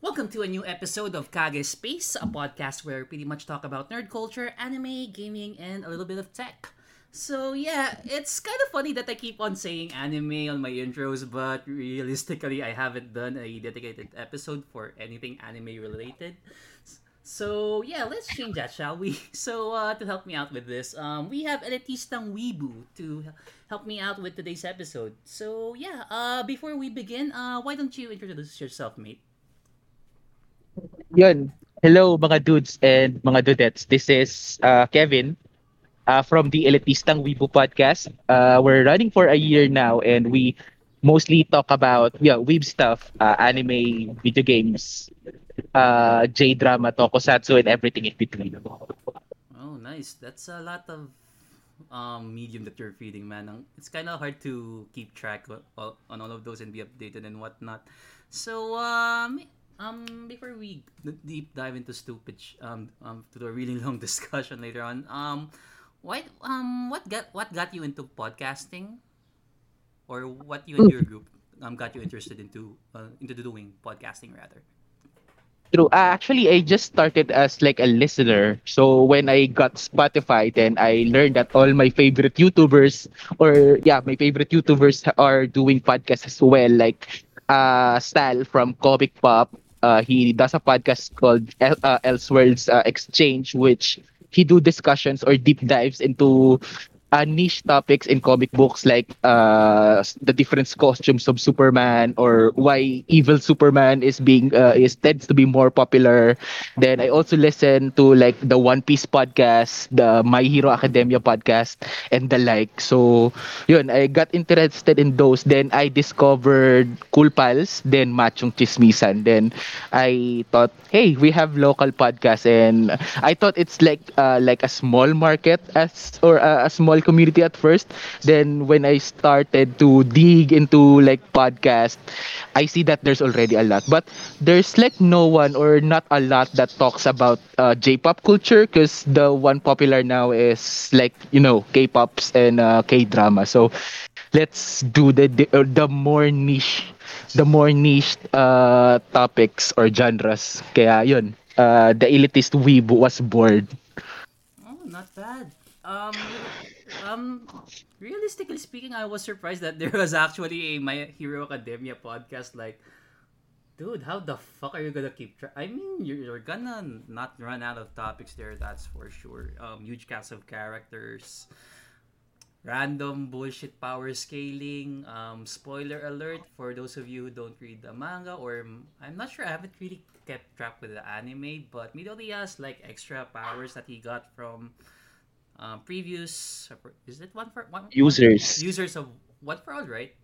Welcome to a new episode of Kage Space, a podcast where we pretty much talk about nerd culture, anime, gaming, and a little bit of tech. So yeah, it's kind of funny that I keep on saying anime on my intros, but realistically, I haven't done a dedicated episode for anything anime related. So yeah, let's change that, shall we? So uh, to help me out with this, um, we have Elitistang Weebu to help me out with today's episode. So yeah, uh, before we begin, uh, why don't you introduce yourself, mate? Yun. Hello mga dudes and mga dudettes. This is uh, Kevin uh, from the Elitistang Weibo podcast. Uh, we're running for a year now and we mostly talk about yeah, weeb stuff, uh, anime, video games, uh, J-drama, tokusatsu, and everything in between. Oh, nice. That's a lot of um, medium that you're feeding, man. It's kind of hard to keep track on all of those and be updated and whatnot. So, um, um, before we deep dive into stupid, um, um, to a really long discussion later on, um, what um what got what got you into podcasting, or what you and your group um got you interested into uh, into doing podcasting rather? True. Uh, actually, I just started as like a listener. So when I got Spotify, then I learned that all my favorite YouTubers, or yeah, my favorite YouTubers are doing podcasts as well. Like uh, Stal from Comic Pop, uh, he does a podcast called El- uh, Elseworlds uh, Exchange, which he do discussions or deep dives into uh, niche topics in comic books like uh, the different costumes of Superman or why evil Superman is being uh, is tends to be more popular. Then I also listen to like the One Piece podcast, the My Hero Academia podcast, and the like. So yun, I got interested in those. Then I discovered Kool Pals, then Machong Chismisan. Then I thought, hey, we have local podcasts, and I thought it's like uh, like a small market as or uh, a small community at first. Then when I started to dig into like podcast, I see that there's already a lot, but there's like no one or not a lot that talks about uh, J-pop culture because the one popular now is like you know K-pops and uh, K-drama. So let's do the the, uh, the more niche the more niche uh, topics or genres. Kaya yun, uh, the elitist weeb was bored. Oh, not bad. Um, um, realistically speaking, I was surprised that there was actually a My Hero Academia podcast. Like, dude, how the fuck are you gonna keep track? I mean, you're, you're gonna not run out of topics there. That's for sure. Um, huge cast of characters, random bullshit power scaling. Um, spoiler alert for those of you who don't read the manga, or I'm not sure. I haven't really kept track with the anime, but Midori has like extra powers that he got from um, previous is it one for one? Users. Users of one for all right?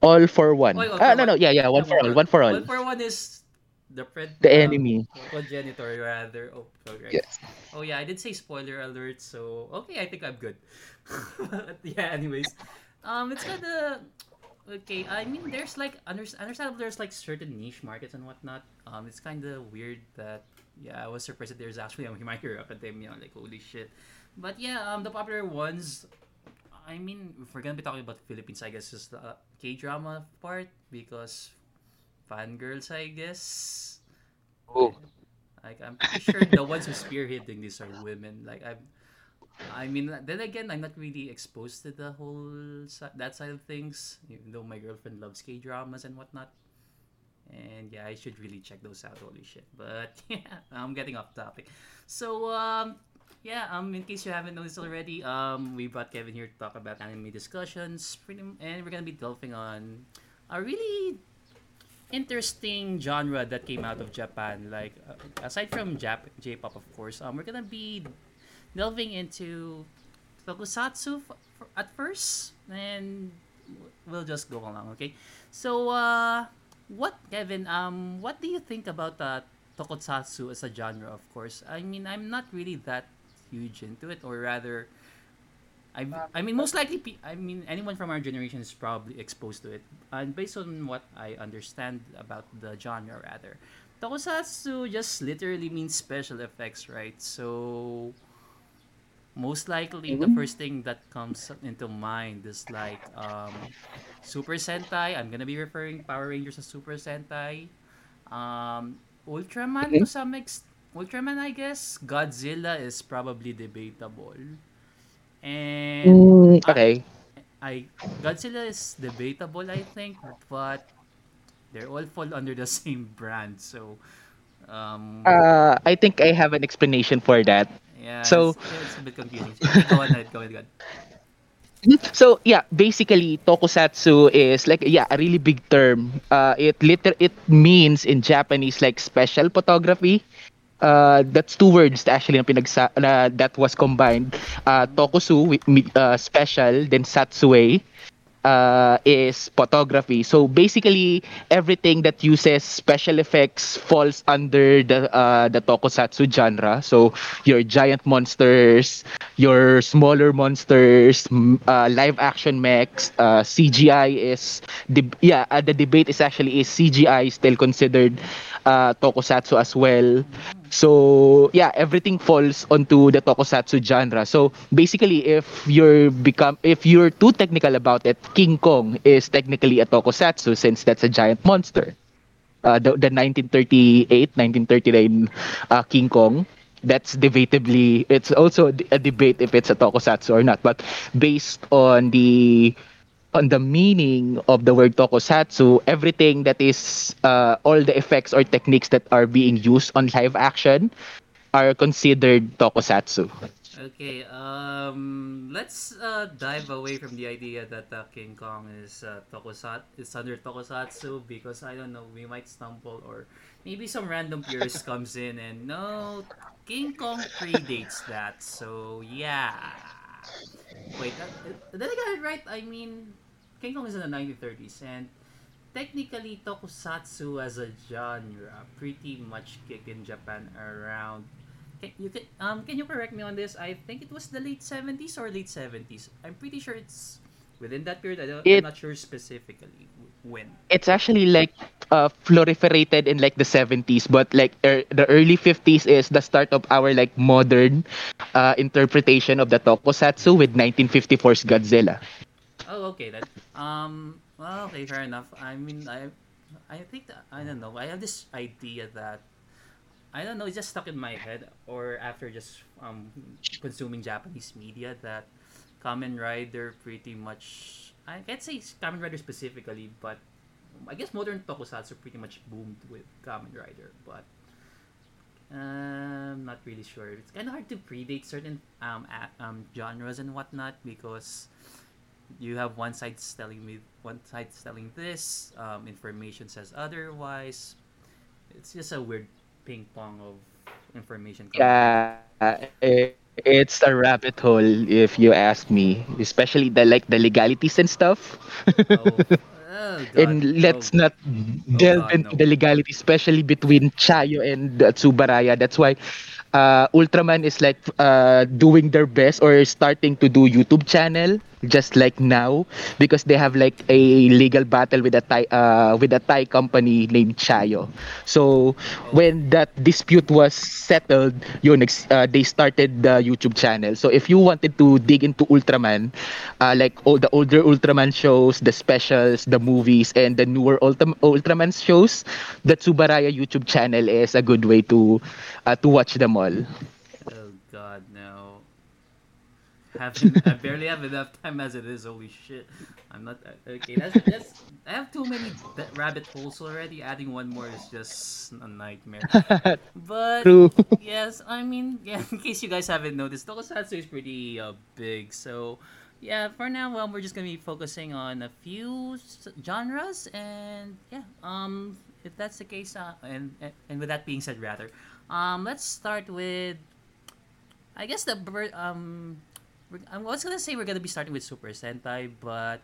All for one. Oh, ah for no no yeah yeah one for all one for all. One for one is the pred the enemy. um, progenitor rather. Oh right. yes. Oh yeah i did say spoiler alert so okay i think i'm good. Yeah anyways. Um it's kind of okay i mean there's like under, understandable there's like certain niche markets and whatnot. Um it's kind of weird that yeah i was surprised that there's actually a my hero academia like holy shit but yeah, um, the popular ones. I mean, if we're gonna be talking about Philippines, I guess is the uh, K drama part because fangirls, I guess. Oh. Like I'm pretty sure the ones who spearheading this are women. Like I'm. I mean, then again, I'm not really exposed to the whole that side of things. Even though my girlfriend loves K dramas and whatnot. And yeah, I should really check those out. Holy shit! But yeah, I'm getting off topic. So um, yeah, um, in case you haven't noticed already, um, we brought Kevin here to talk about anime discussions, pretty, and we're gonna be delving on a really interesting genre that came out of Japan. Like, uh, aside from Jap- J-pop, of course, um, we're gonna be delving into tokusatsu f- f- at first, and we'll just go along. Okay, so uh, what, Kevin? Um, what do you think about uh, tokusatsu as a genre? Of course, I mean, I'm not really that huge into it, or rather, I I mean most likely I mean anyone from our generation is probably exposed to it, and based on what I understand about the genre, rather, tokusatsu just literally means special effects, right? So most likely the Mhm. first thing that comes into mind is like um, Super Sentai. I'm gonna be referring Power Rangers as Super Sentai. Um, Ultraman to some extent. Ultraman, I guess. Godzilla is probably debatable. And Mm, okay. I Godzilla is debatable, I think, but they all fall under the same brand. So, um, Uh, I think I have an explanation for that. yeah, So, it's, it's a bit confusing. Go on go ahead, go ahead. so yeah, basically, tokusatsu is like yeah, a really big term. Uh, it liter it means in Japanese like special photography. Uh, that's two words actually na pinagsa na that was combined. Uh, tokusu uh, special, then satsue uh, is photography. So basically, everything that uses special effects falls under the uh, the tokusatsu genre. So your giant monsters, your smaller monsters, uh, live action mechs, uh, CGI is the yeah uh, the debate is actually is CGI still considered uh, tokusatsu as well. So yeah, everything falls onto the tokusatsu genre. So basically, if you're become if you're too technical about it, King Kong is technically a tokusatsu since that's a giant monster. Uh, the, the 1938, 1939 uh, King Kong. That's debatably, it's also a debate if it's a tokusatsu or not. But based on the on the meaning of the word tokusatsu, everything that is uh, all the effects or techniques that are being used on live action are considered tokusatsu. Okay, um, let's uh, dive away from the idea that uh, King Kong is uh, tokusat is under tokusatsu because I don't know, we might stumble or maybe some random purist comes in and no, King Kong predates that. So yeah. Wait, uh, did I get it right? I mean, King Kong is in the 1930s and technically tokusatsu as a genre pretty much kicked in Japan around can you can um can you correct me on this? I think it was the late seventies or late seventies. I'm pretty sure it's within that period. I don't, I'm not sure specifically when. it's actually like uh, in like the 70s, but like er, the early 50s is the start of our like modern uh, interpretation of the tokusatsu with 1954's Godzilla. Oh, okay then. Um. Well, okay, fair enough. I mean, I, I think that, I don't know. I have this idea that I don't know. It's just stuck in my head, or after just um consuming Japanese media that Kamen Rider pretty much. I can't say Kamen Rider specifically, but I guess modern tokusatsu pretty much boomed with Kamen Rider, but um, not really sure. It's kind of hard to predate certain um, a- um genres and whatnot because you have one side telling me one side telling this, um, information says otherwise. It's just a weird ping pong of information. Yeah, it's a rabbit hole if you ask me, especially the like the legalities and stuff. Oh, oh god, and oh, let's not oh delve god, into no. the legality, especially between Chayo and uh, Tsubaraya. That's why uh, Ultraman is like uh, doing their best or starting to do YouTube channel just like now because they have like a legal battle with a Thai uh, with a Thai company named Chayo. So when that dispute was settled, yun, uh, they started the YouTube channel. So if you wanted to dig into Ultraman, uh, like all the older Ultraman shows, the specials, the movies, and the newer Ultra- Ultraman shows, the Tsubaraya YouTube channel is a good way to uh, to watch them all. Having I barely have enough time as it is. Holy shit! I'm not okay. That's that's. I have too many rabbit holes already. Adding one more is just a nightmare. But True. yes, I mean, yeah, in case you guys haven't noticed, Tokusatsu is pretty uh, big. So, yeah, for now, um, we're just gonna be focusing on a few genres, and yeah, um, if that's the case, uh, and and with that being said, rather, um, let's start with, I guess the um, I was gonna say we're gonna be starting with Super Sentai, but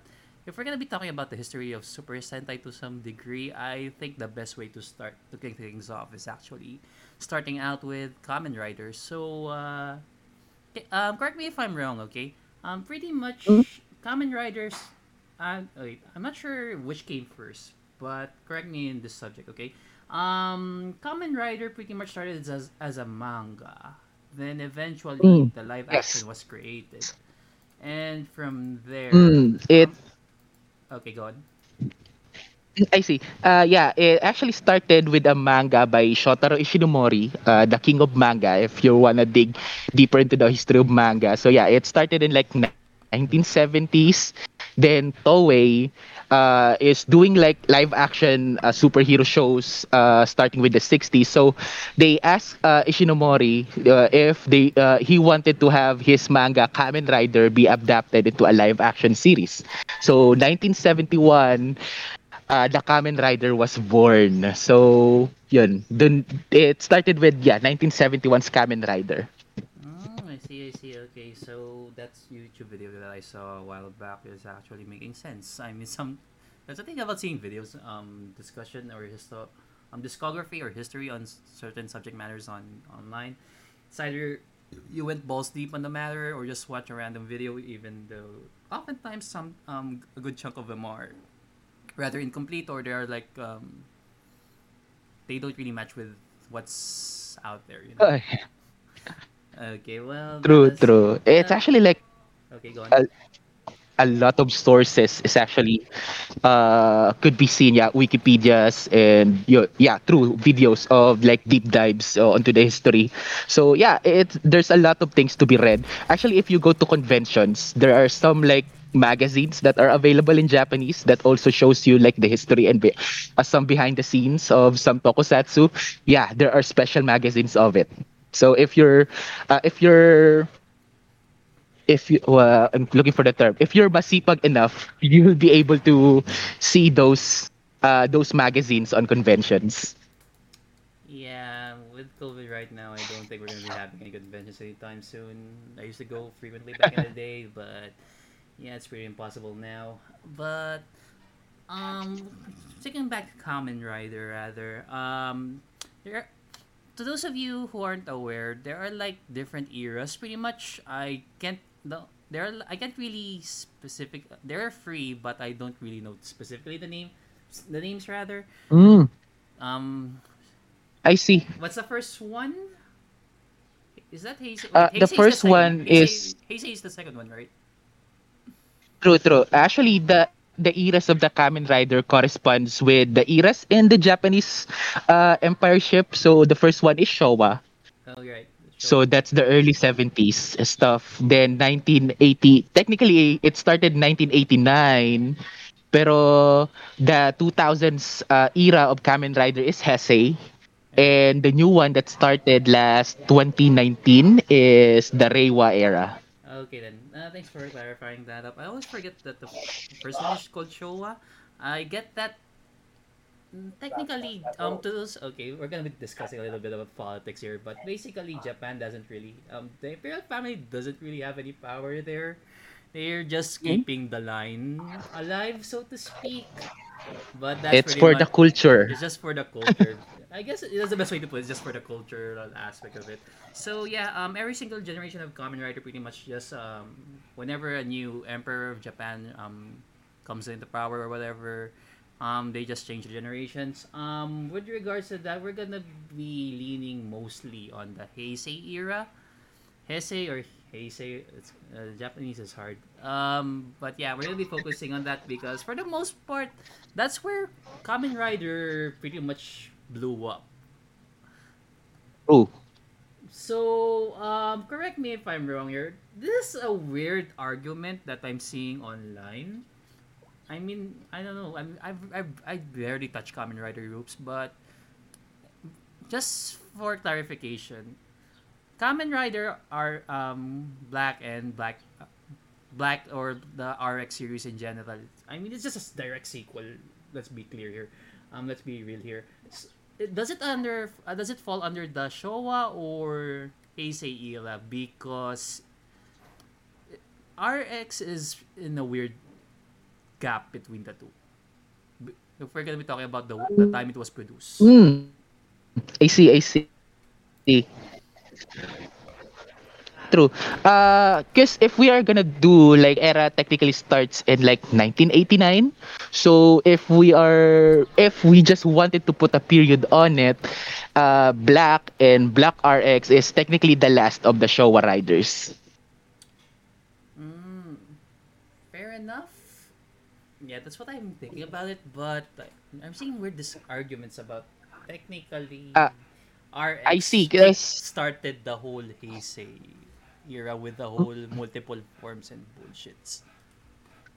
if we're gonna be talking about the history of Super Sentai to some degree, I think the best way to start to kick things off is actually starting out with Kamen Rider. So, uh, um, correct me if I'm wrong, okay? Um, pretty much Kamen Riders. Uh, wait, I'm not sure which came first, but correct me in this subject, okay? Um, Kamen Rider pretty much started as as a manga. Then eventually Mm, the live yes. action was created. And from there, Mm, it um, okay, go on. I see. Uh, yeah, it actually started with a manga by Shotaro Ishinomori, uh, the king of manga, if you wanna dig deeper into the history of manga. So yeah, it started in like 1970s. Then Toei uh, is doing like live action uh, superhero shows uh, starting with the 60s. So they asked uh, Ishinomori uh, if they uh, he wanted to have his manga Kamen Rider be adapted into a live action series. So 1971 uh, the Kamen Rider was born. So, yun. Dun, it started with, yeah, 1971's Kamen Rider. See, I see. Okay, so that's YouTube video that I saw a while back is actually making sense. I mean, some that's the thing about seeing videos, um, discussion or histo- um, discography or history on certain subject matters on online. It's either you went balls deep on the matter or just watch a random video, even though oftentimes some um a good chunk of them are rather incomplete or they are like um they don't really match with what's out there. You know. Okay, well, true, true. It's actually like okay. Go on. a, a lot of sources is actually uh could be seen yeah wikipedias and yo- yeah through videos of like deep dives uh, onto the history so yeah it there's a lot of things to be read actually if you go to conventions there are some like magazines that are available in japanese that also shows you like the history and be- uh, some behind the scenes of some tokusatsu yeah there are special magazines of it so if you're uh, if you're if you uh, I'm looking for the term if you're masipag enough you'll be able to see those uh, those magazines on conventions Yeah, with COVID right now, I don't think we're gonna be having any conventions anytime soon. I used to go frequently back in the day, but yeah, it's pretty impossible now. But um, taking back to Kamen Rider, rather, um, there. To those of you who aren't aware, there are like different eras. Pretty much, I can't. The, there are, I can't really specific. There are three, but I don't really know specifically the name, the names rather. mm, Um, i see What's the first one? Is that Heisei? uh, the first the one Heisei, is Heisei is the second one, right? true true actually the the eras of the Kamen Rider corresponds with the eras in the Japanese uh, empire ship. So the first one is Showa. Oh, right. So that's the early 70s stuff. Then 1980, technically it started 1989. Pero the 2000s uh, era of Kamen Rider is Heisei. And the new one that started last 2019 is the Reiwa era. Okay then. Uh, thanks for clarifying that up. I always forget that the first one is called Showa. I get that. Technically, um, to those okay, we're gonna be discussing a little bit about politics here, but basically, Japan doesn't really, um, the imperial family doesn't really have any power there. They're just Hmm? keeping the line alive, so to speak. But that's It's for the culture. It's just for the culture. I guess that's the best way to put it. Just for the cultural aspect of it. So yeah, um, every single generation of Kamen Rider pretty much just um, whenever a new emperor of Japan um, comes into power or whatever, um, they just change the generations. Um, with regards to that, we're gonna be leaning mostly on the Heisei era. Heisei or Heisei, it's, uh, Japanese is hard. Um, but yeah, we're gonna be focusing on that because for the most part, that's where Kamen Rider pretty much blew up. Oh. So, um, correct me if I'm wrong here. This is a weird argument that I'm seeing online. I mean, I don't know. I'm, I've, I've, I barely touch Kamen Rider groups, but just for clarification, Kamen Rider are um, black and black, black or the RX series in general. I mean, it's just a direct sequel. Let's be clear here. Um, let's be real here. Does it under uh, does it fall under the Showa or Heisei era? Because RX is in a weird gap between the two. If we're gonna be talking about the the time it was produced. See, I see. True. Uh, cause if we are gonna do like era technically starts in like 1989. So if we are, if we just wanted to put a period on it, uh, Black and Black RX is technically the last of the Showa riders. Mm, fair enough. Yeah, that's what I'm thinking about it, but like, I'm seeing weird dis- arguments about technically Uh, I see, kick because started the whole Heisei era with the whole multiple forms and bullshits.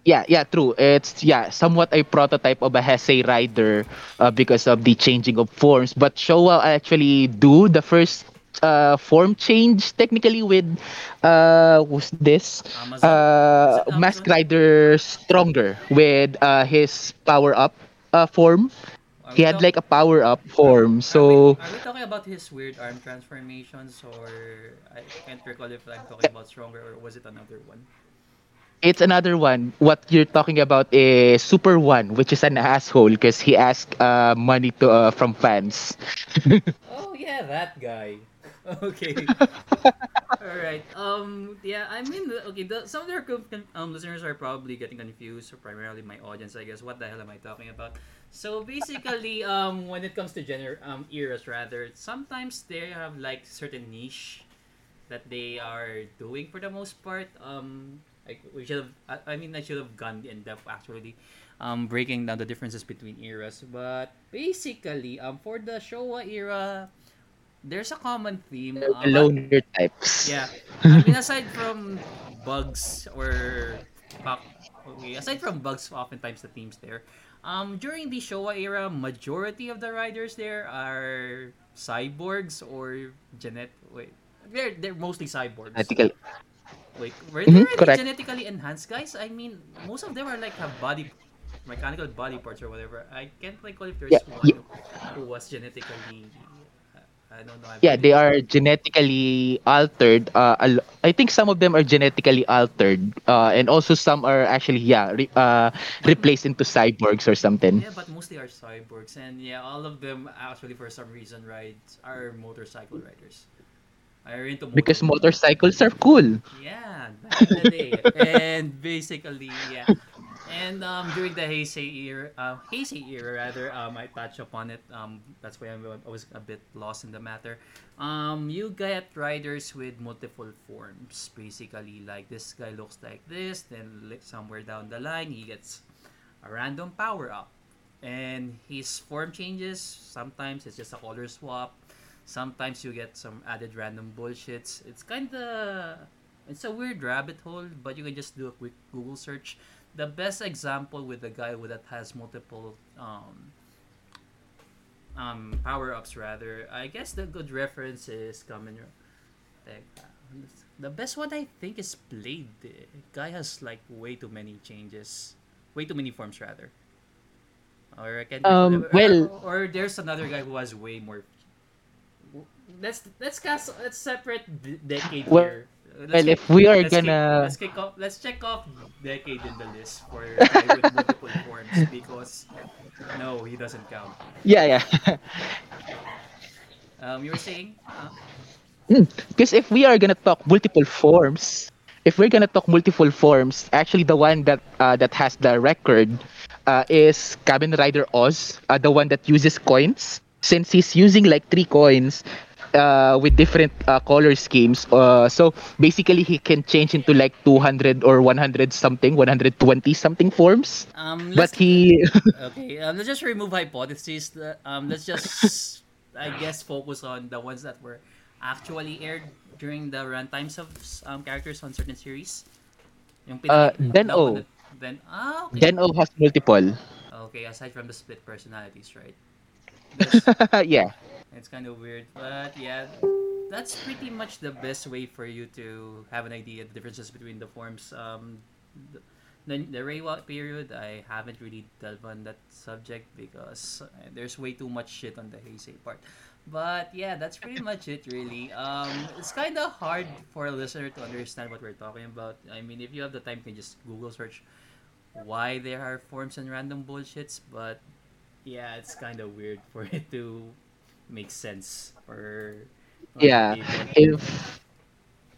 Yeah, yeah, true. It's yeah, somewhat a prototype of a Heisei rider uh, because of the changing of forms. But Showa actually do the first uh, form change technically with uh who's this? Uh Mask Rider Stronger with uh his power up uh form. Are He we had like a power up are we, form. So are we talking about his weird arm transformations, or I can't recall if I'm talking about Stronger or was it another one? it's another one. What you're talking about is Super One, which is an asshole because he asked uh money to uh, from fans. Oh yeah, that guy. Okay. All right. Um. Yeah. I mean, okay. The, some of their um listeners are probably getting confused. Primarily my audience, I guess. What the hell am I talking about? So basically, um, when it comes to gener um eras, rather, sometimes they have like certain niche that they are doing for the most part. Um, like we should have. I, I mean, I should have gone in depth actually, um, breaking down the differences between eras. But basically, um, for the Showa era, there's a common theme. The Um, loner types. yeah, I mean, aside from bugs or okay, aside from bugs, oftentimes the themes there. Um, during the Showa era, majority of the riders there are cyborgs or genet. Wait, they're they're mostly cyborgs. Ethical. Wait, were they Mhm, really correct. genetically enhanced guys? I mean, most of them are like have body, mechanical body parts or whatever. I can't recall if there's Yeah, one yeah. who was genetically. I don't know. Yeah, they are genetically altered. Uh, I think some of them are genetically altered, uh, and also some are actually yeah re- uh, replaced into cyborgs or something. Yeah, but mostly are cyborgs, and yeah, all of them actually for some reason rides are motorcycle riders. Are into Because motor- motorcycles are cool. Yeah, back in the day. and basically, yeah. And um, during the Heisei era, uh, Heisei era rather, um, I touched upon it. Um, that's why I'm, I was a bit lost in the matter. Um, you get riders with multiple forms, basically. Like this guy looks like this, then somewhere down the line he gets a random power up, and his form changes. Sometimes it's just a color swap. Sometimes you get some added random bullshits. It's kind of it's a weird rabbit hole, but you can just do a quick Google search. The best example with the guy that has multiple um, um, power ups, rather. I guess the good reference is coming. Teka. The best one I think is Blade. Guy has like way too many changes, way too many forms rather. Or I can Um, or, well- or there's another guy who has way more. Let's let's cast let's separate decade Well- here. Let's well, kick- if we are let's gonna- let's kick off let's check off decade in the list for with multiple forms because no he doesn't count. Yeah, yeah. Um, you were saying uh, Because if we are gonna talk multiple forms, if we're gonna talk multiple forms, actually the one that uh, that has the record uh, is Kamen Rider OOO, uh, the one that uses coins. Since he's using like three coins uh, with different uh, color schemes, uh, so basically he can change into like 200 or 100 something, 120 something forms. um But he, okay um, let's just remove hypotheses. Um, let's just I guess focus on the ones that were actually aired during the runtimes of um, characters on certain series. Yung Uh, Den-O. Then ah okay. Den-O has multiple. Okay, aside from the split personalities, right? Yeah. It's kind of weird, but yeah, that's pretty much the best way for you to have an idea of the differences between the forms. Um, the, the, the Reiwa period, I haven't really delved on that subject because uh, there's way too much shit on the Heisei part. But yeah, that's pretty much it, really. Um, it's kind of hard for a listener to understand what we're talking about. I mean, if you have the time, you can just Google search why there are forms and random bullshits, but yeah, it's kind of weird for it to make sense for for Yeah. people. if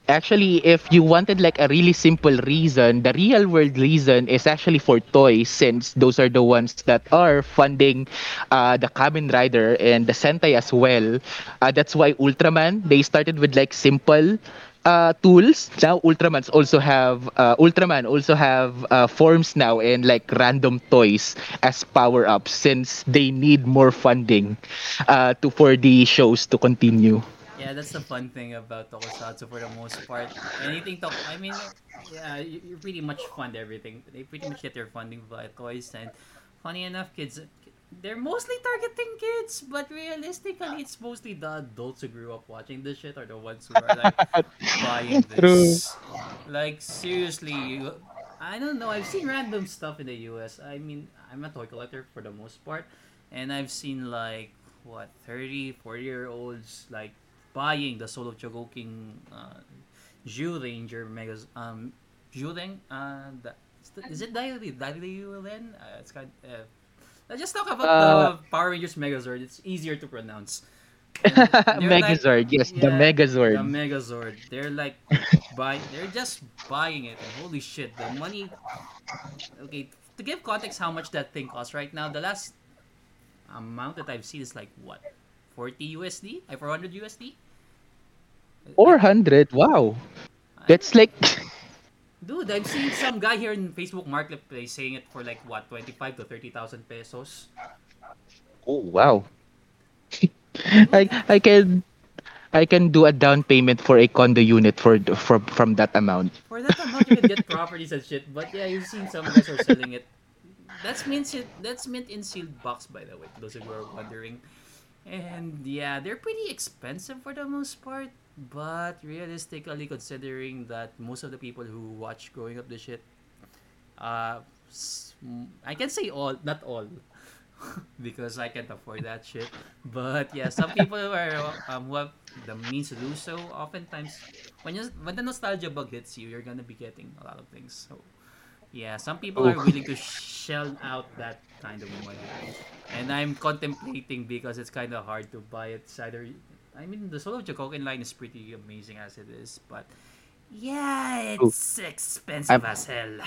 Actually, if you wanted like a really simple reason, the real world reason is actually for toys, since those are the ones that are funding uh, the Kamen Rider and the Sentai as well. Uh, that's why Ultraman they started with like simple uh, tools. Now Ultramans also have uh, Ultraman also have uh, forms now and like random toys as power ups since they need more funding uh, to for the shows to continue. Yeah, that's the fun thing about Tokusatsu for the most part. Anything to I mean, yeah, you, you pretty much fund everything. They pretty much get their funding via toys, and funny enough, kids, they're mostly targeting kids, but realistically, it's mostly the adults who grew up watching this shit are the ones who are like buying True. this. Like seriously, you- I don't know. I've seen random stuff in the U.S. I mean, I'm a toy collector for the most part, and I've seen like what 30, 40 year olds like buying the Soul of Chogokin uh, Zyuranger Megas um Zhureng uh the, is the- is it Daily Daily then? Uh, it's kind uh, let's just talk about Uh, the Power Rangers Megazord. It's easier to pronounce. They're like Megazord, yes, the Megazord. the Megazord. They're like buy they're just buying it and holy shit, the money okay, to give context how much that thing costs right now, the last amount that I've seen is like what? 40 USD? Like 400 USD? Four hundred. Wow, I- that's like Dude, I've seen some guy here in Facebook Marketplace saying it for like what, 25 to 30,000 pesos. oh wow. I I can I can do a down payment for a condo unit for for from that amount. For that amount, you can get properties and shit. But yeah, you've seen some guys are selling it. That's mint. That's mint in sealed box, by the way. Those of you who are wondering. And yeah, they're pretty expensive for the most part. But realistically, considering that most of the people who watch growing up the shit, uh, I can say all, not all, because I can't afford that shit. But yeah, some people who are um, who have the means to do so, oftentimes when you, when the nostalgia bug hits you, you're gonna be getting a lot of things. So yeah, some people are Oh. willing to shell out that kind of money, and I'm contemplating because it's kind of hard to buy it. It's either I mean, the Soul of Chogokin line is pretty amazing as it is, but yeah, it's expensive I'm- as hell.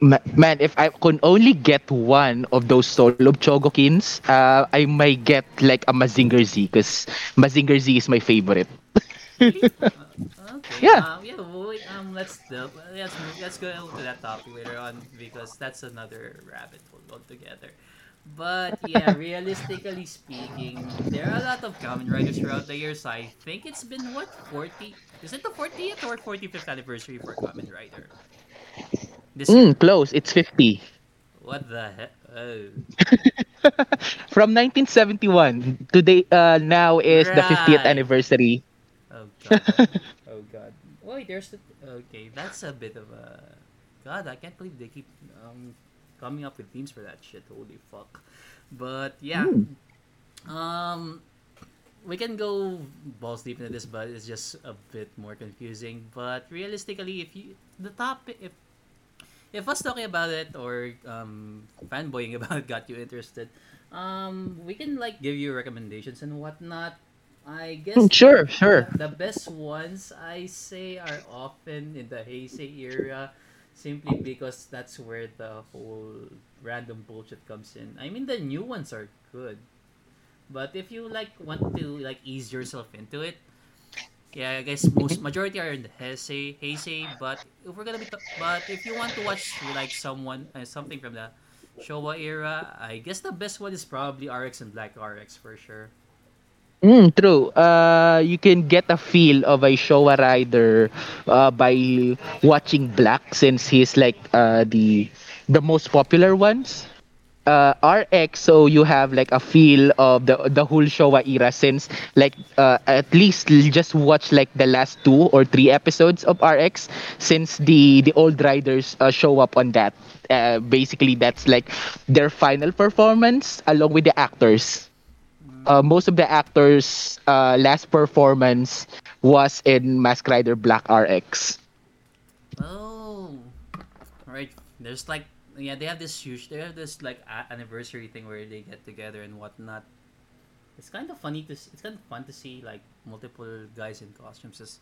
Ma- Man, if I could only get one of those solo Chogokins, uh, I might get like a Mazinger Z because Mazinger Z is my favorite. Really? Uh, okay. Yeah. Um, yeah. Well, wait, um, let's let's move, let's go to that topic later on because that's another rabbit hole altogether. But yeah, realistically speaking, there are a lot of Kamen Riders throughout the years. I think it's been what forty? Is it the fortieth or forty fifth anniversary for Kamen Rider? This year. Mm, close. It's 50. What the heck? Oh. From 1971 today uh, now is the 50th anniversary. Oh god. oh god. Wait, there's the okay. That's a bit of a god. I can't believe they keep um coming up with themes for that shit. Holy fuck. But yeah. Hmm. Um, we can go balls deep into this, but it's just a bit more confusing. But realistically, if you the topic if if us talking about it or um, fanboying about it got you interested, um, we can like give you recommendations and whatnot. I guess Mm, Sure, sure. the best ones I say are often in the Heisei era, simply because that's where the whole random bullshit comes in. I mean, the new ones are good, but if you like want to like ease yourself into it, yeah, I guess most majority are in the Heisei, Heisei. But if we're gonna be, t- but if you want to watch like someone uh, something from the Showa era, I guess the best one is probably RX and Black RX for sure. Mm, true. Uh, you can get a feel of a Showa rider uh, by watching Black since he's like uh, the the most popular ones. Uh, RX, so you have like a feel of the the whole Showa era since like uh, at least just watch like the last two or three episodes of RX since the the old riders uh, show up on that. Uh, basically, that's like their final performance along with the actors uh, most of the actors' uh, last performance was in Mask Rider Black RX. Oh, right. There's like yeah, they have this huge. They have this like anniversary thing where they get together and whatnot. It's kind of funny to. It's kind of fun to see like multiple guys in costumes just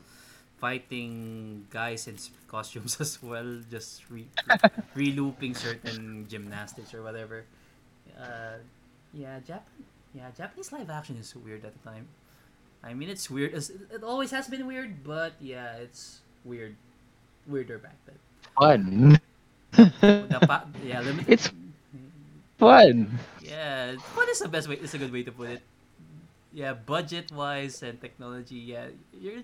fighting guys in costumes as well, just re- re-looping certain gymnastics or whatever. Uh, yeah, Jap- yeah, Japanese live action is weird at the time. I mean, it's weird. As it always has been weird, but yeah, it's weird, weirder back then. Fun. The pa- yeah, limited. It's fun. Yeah, fun is the best way? It's a good way to put it. Yeah, budget wise and technology. Yeah, you're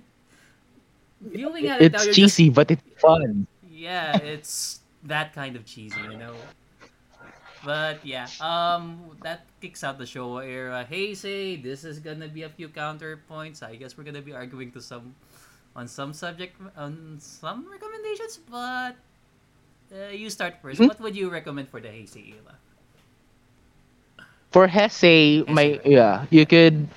viewing at it now. It's just cheesy, but it's fun. yeah, it's that kind of cheesy, you know. But yeah, um, that kicks out the Showa era. Hey, say this is gonna be a few counterpoints. I guess we're gonna be arguing to some on some subject on some recommendations, but uh, you start first. Mhm. What would you recommend for the Heisei era? For Hesse, my yeah, you could.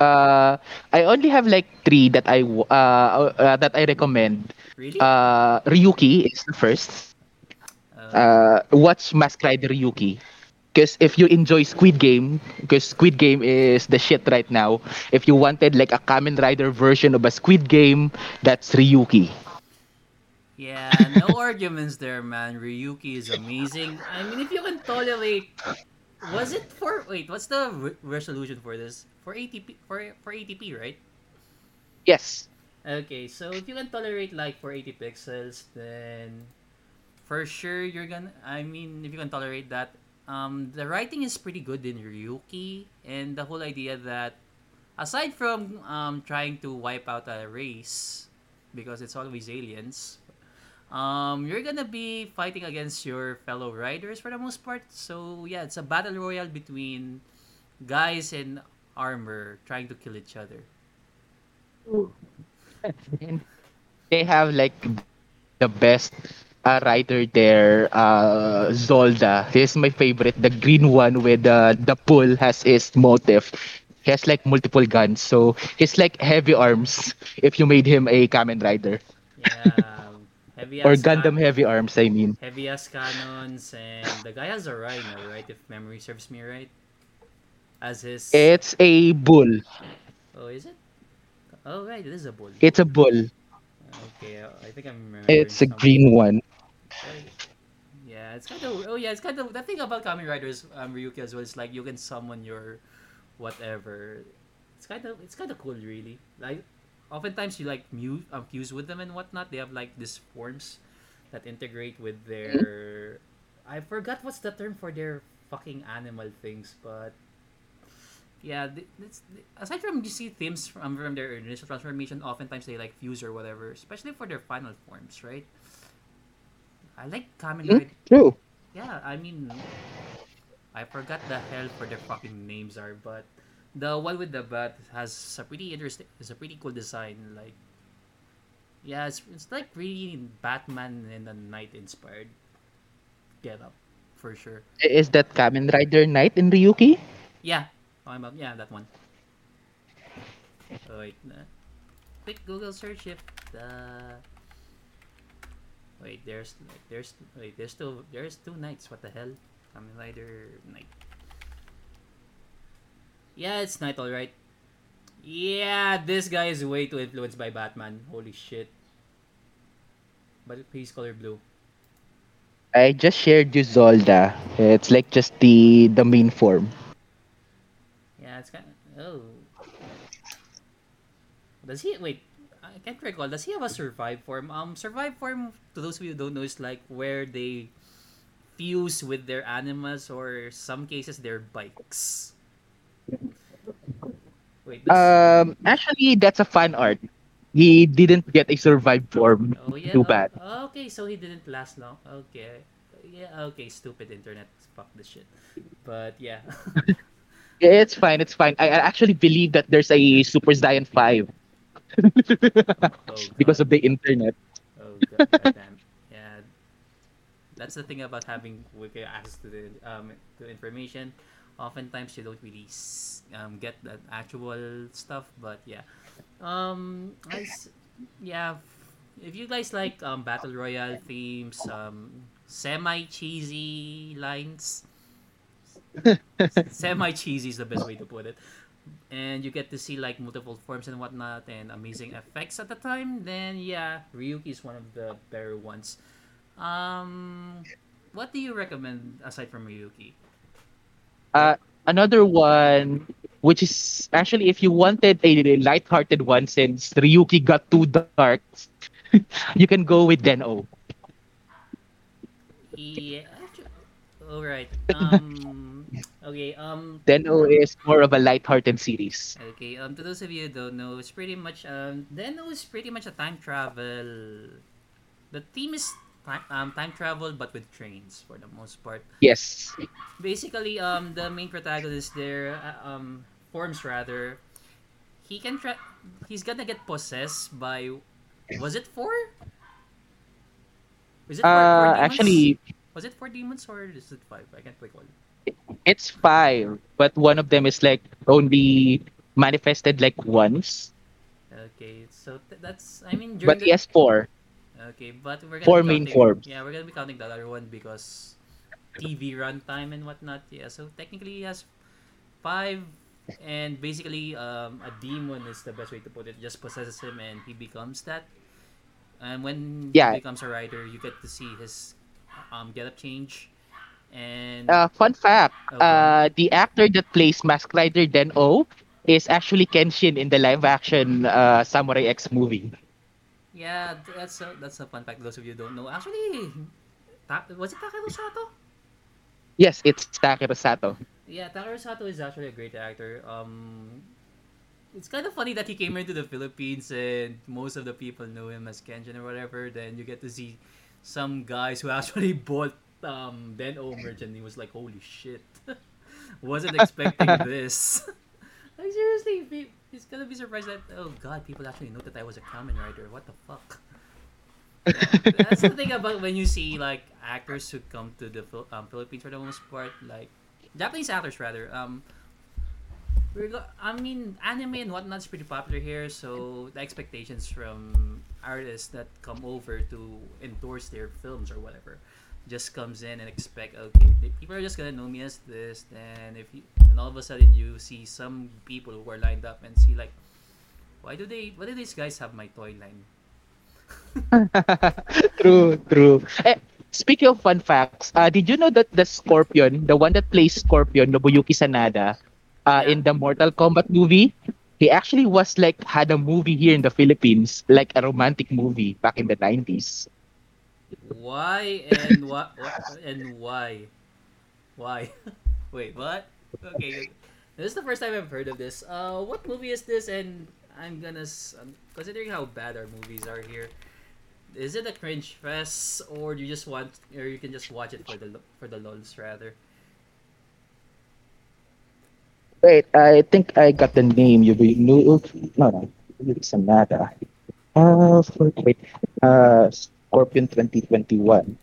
Uh, I only have like three that I uh, uh that I recommend. Really? Uh, Ryuki is the first. Uh, watch Mask Rider Ryuki. Because if you enjoy Squid Game, because Squid Game is the shit right now. If you wanted like a Kamen Rider version of a Squid Game, that's Ryuki. Yeah, no arguments there, man. Ryuki is amazing. I mean, if you can tolerate, was it for wait? What's the re- resolution for this? For ATP for for ATP, right? Yes. Okay, so if you can tolerate like 480 pixels, then for sure you're gonna. I mean, if you can tolerate that, um, the writing is pretty good in Ryuki, and the whole idea that aside from um trying to wipe out a race because it's always aliens, um, you're gonna be fighting against your fellow riders for the most part. So yeah, it's a battle royale between guys in armor trying to kill each other. They have like the best uh, writer there, uh, Zolda. He's my favorite. The green one with uh, the pull has his motive. He has like multiple guns, so he's like heavy arms. If you made him a Kamen Rider Yeah, heavy or Gundam heavy arms, I mean. heavy ass cannons, and the guy has a rhino, right? If memory serves me right, as his. It's a bull. Oh, is it? Oh, right, it is a bull. It's a bull. Okay, I think I'm remembering. It's a some- green one. Yeah, it's kind of. Oh, yeah, it's kind of. The thing about Kamen Riders, um, Ryuki as well It's like you can summon your, whatever. It's kind of. It's kind of cool, really. Like, oftentimes you like muse, um, fuse with them and whatnot. They have like these forms that integrate with their. I forgot what's the term for their fucking animal things, but. Yeah, th- it's, aside from you see themes from, from their initial transformation, oftentimes they like fuse or whatever, especially for their final forms, right? I like Kamen Hmm? Rider. True. Yeah, I mean, I forgot the hell for their fucking names are, but the one with the bat has a pretty interesting, it's a pretty cool design. Like, yeah, it's, it's like really Batman and the Knight inspired get up for sure. Is that Kamen Rider Knight in Ryuki? Yeah, talking about yeah that one. Oh, wait, uh, quick Google search if the. Wait, there's like there's wait there's two there's two knights. What the hell? Kamen Rider Knight. Yeah, it's Knight, alright. Yeah, this guy is way too influenced by Batman. Holy shit. But he's color blue. I just shared you Zolda. It's like just the the main form. Yeah, it's kind of. Oh. Does he. Wait. I can't recall. Does he have a survive form? Um, survive form, to those of you who don't know, is like where they fuse with their animals or some cases their bikes. Wait. Does, Um, actually, that's a fan art. He didn't get a survive form. oh, yeah. too bad. oh, okay, so he didn't last long. Okay. Yeah, okay, stupid internet. Fuck this shit. But yeah. It's fine. It's fine. I, I actually believe that there's a Super Saiyan five oh, because of the internet. Oh god. Yeah. That's the thing about having wiki access to the um to information. Oftentimes you don't really um, get that actual stuff, but yeah. Um, I s- yeah. If you guys like um battle royale themes, um, semi cheesy lines, Semi cheesy is the best way to put it. And you get to see like multiple forms and whatnot and amazing effects at the time, then yeah, Ryuki is one of the better ones. Um, what do you recommend aside from Ryuki? Uh, another one, which is actually if you wanted a light-hearted one, since Ryuki got too dark, you can go with Den-O. Yeah, all right. Um, okay. Um, Den-O is more of a light-hearted series. okay. Um, to those of you who don't know, it's pretty much um, Den-O is pretty much a time travel. The theme is time, um, time travel, but with trains for the most part. Yes. Basically, um, the main protagonist there, uh, um, forms rather, he can tra- he's gonna get possessed by, was it four? Was it four, four Uh, demons? actually, Was it four demons or is it five? I can't recall. It's five, but one of them is like only manifested like once. Okay, so th- that's I mean But the he has four. okay, but we're gonna Four be main counting, forms. Yeah, we're gonna be counting the other one because TV runtime and whatnot. Yeah, so technically he has five, and basically um, a demon is the best way to put it. Just possesses him and he becomes that. And when Yeah. he becomes a rider, you get to see his um get up change, and Uh, fun fact: Okay. uh, the actor that plays Mask Rider Den-O is actually Kenshin in the live-action uh, Samurai X movie. yeah, that's a, that's a fun fact. Those of you who don't know, actually, Ta- was it Takeru Sato? Yes, it's Takeru Sato. Yeah, Takeru Sato is actually a great actor. Um, it's kind of funny that he came into the Philippines and most of the people know him as Kenshin or whatever. Then you get to see some guys who actually bought um Den-O merch and he was like, "Holy shit, wasn't expecting this." like seriously, he, he's gonna be surprised that oh god, people actually know that I was a Kamen Rider. What the fuck? That's the thing about when you see like actors who come to the um, Philippines for the most part, like Japanese actors rather. Um, we're I mean, anime and whatnot is pretty popular here, so the expectations from artists that come over to endorse their films or whatever just comes in and expect okay people are just gonna know me as this then if you and all of a sudden you see some people who are lined up and see like why do they why do these guys have my toy line true, true. Eh, speaking of fun facts, uh, did you know that the Scorpion, the one that plays Scorpion, Nobuyuki Sanada, uh, Yeah. in the Mortal Kombat movie, he actually was like had a movie here in the Philippines, like a romantic movie back in the 90s. Why and what, and why? Why? Wait, what? Okay, this is the first time I've heard of this. Uh, what movie is this? And I'm gonna, um, considering how bad our movies are here, is it a cringe fest or do you just want, or you can just watch it for the for the lols rather? Wait, I think I got the name. You know. No, no, Nobuyuki Sanada. Uh, for, wait, uh, Scorpion 2021.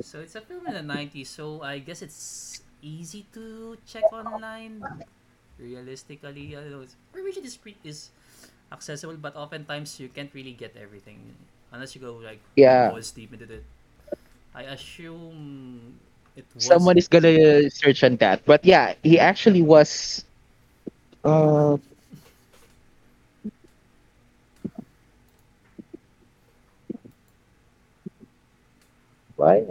So it's a film in the '90s, so I guess it's easy to check online. Realistically, I don't know, information is pre- is accessible, but oftentimes you can't really get everything unless you go like Yeah. balls deep into it. I assume it was. Someone is gonna search on that. But yeah, he actually was. Uh, why?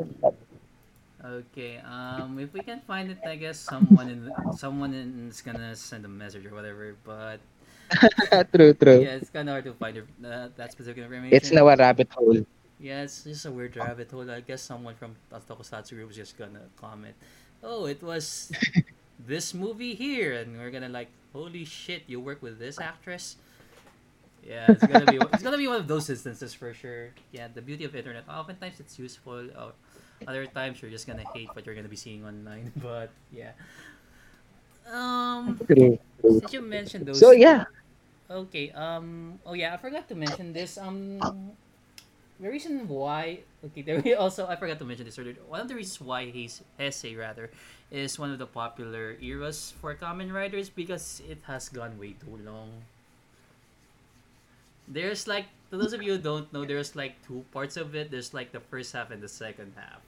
Okay. Um, if we can find it, I guess someone in someone in, is gonna send a message or whatever. But true, true. yeah, it's kind of hard to find it, uh, that specific information. It's now a rabbit hole. Yeah, it's just a weird rabbit hole. I guess someone from the Tokusatsu group was just gonna comment, "Oh, it was this movie here," and we're gonna like, "Holy shit, you work with this actress?" Yeah, it's gonna be it's gonna be one of those instances for sure. Yeah, the beauty of internet. Oftentimes it's useful. Or other times you're just gonna hate what you're gonna be seeing online. But yeah. Um, since you mentioned those. So yeah, Okay. Um. Oh yeah, I forgot to mention this. Um. The reason why. Okay. There we also I forgot to mention this earlier. One of the reasons why his essay rather is one of the popular eras for Kamen Riders because it has gone way too long. There's like for those of you who don't know, there's like two parts of it. There's like the first half and the second half.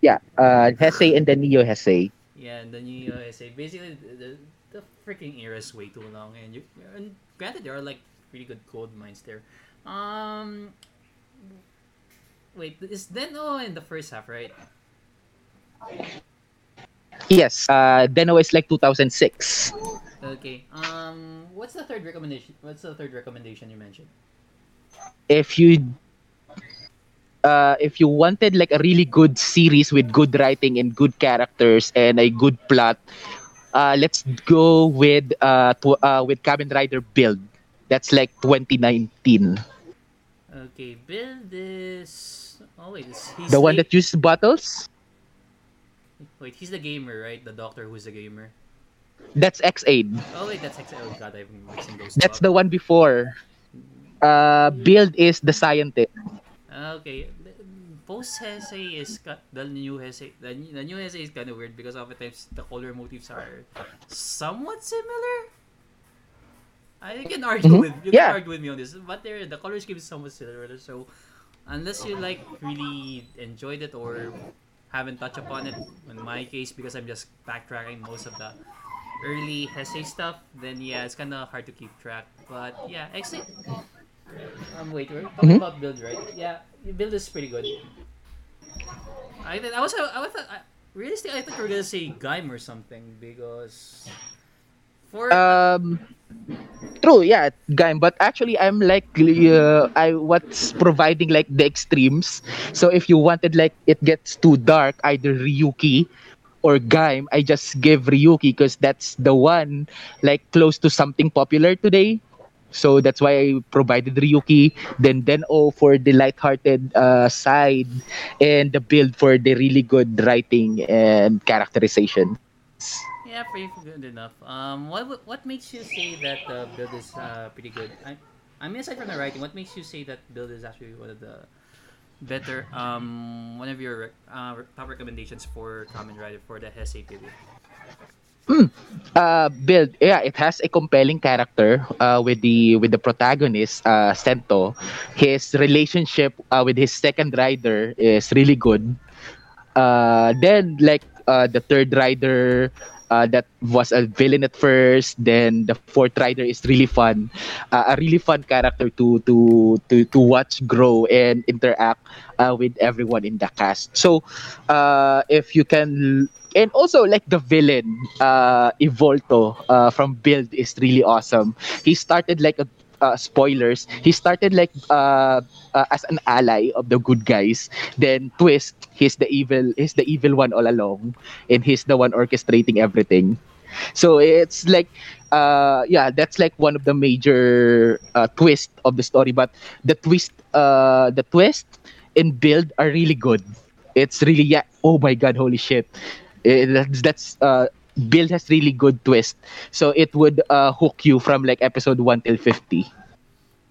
Yeah, uh, Heisei and the Neo Heisei. Yeah, and the new Heisei. Basically, the, the, the freaking era is way too long, and you and granted there are like really good gold mines there. Um, wait, is Den-O in the first half, right? Yes, uh, Den-O is like 2006. Okay. Um, what's the third recommendation? What's the third recommendation you mentioned? If you uh, if you wanted like a really good series with good writing and good characters and a good plot, uh, let's go with uh, tw- uh with Kamen Rider Build. That's like 2019. Okay, build is Oh wait, The one that used bottles. Wait, he's the gamer, right? The doctor who's a gamer. That's Ex-Aid. Oh wait, that's actually. Oh god, I'm mixing those. That's two the one before. Uh, Build is the scientist. Okay, post is the new Heisei. The, the new Heisei is kind of weird because oftentimes the color motifs are somewhat similar. I can argue Mhm. with you Yeah. can argue with me on this, but there the color scheme is somewhat similar. So unless you like really enjoyed it or haven't touched upon it, in my case because I'm just backtracking most of the early Heisei stuff, then yeah, it's kind of hard to keep track. But yeah, actually, um, wait, we're talking Mhm. about build, right? Yeah, build is pretty good. I I was I was I, realistically I thought you were gonna say Gaim or something because for Um, true, yeah, game. But actually, I'm like uh, I what's providing like the extremes. So if you wanted like it gets too dark, either Ryuki or Gaim, I just give Ryuki because that's the one like close to something popular today. So that's why I provided Ryuki. Then then oh for the lighthearted uh, side, and the build for the really good writing and characterization. Yeah, pretty good enough. Um, what what- makes you say that the build is uh, pretty good? I I mean aside from the writing, what makes you say that build is actually one of the better um one of your uh, top recommendations for Kamen Rider for the Heisei period? uh build yeah it has a compelling character uh with the with the protagonist uh Sento his relationship uh, with his second rider is really good uh then like uh the third rider uh, that was a villain at first then the fourth rider is really fun uh, a really fun character to to to to watch grow and interact uh, with everyone in the cast so uh if you can and also like the villain uh Evolto uh from Build is really awesome. He started like a uh, spoilers. He started like uh, uh, as an ally of the good guys. Then twist, he's the evil. He's the evil one all along, and he's the one orchestrating everything. So it's like, uh, yeah, that's like one of the major uh, twist of the story. But the twist, uh, the twist and build are really good. It's really yeah. Oh my god, holy shit! Eh, that's that's uh, build has really good twist. So it would uh, hook you from like episode one till fifty.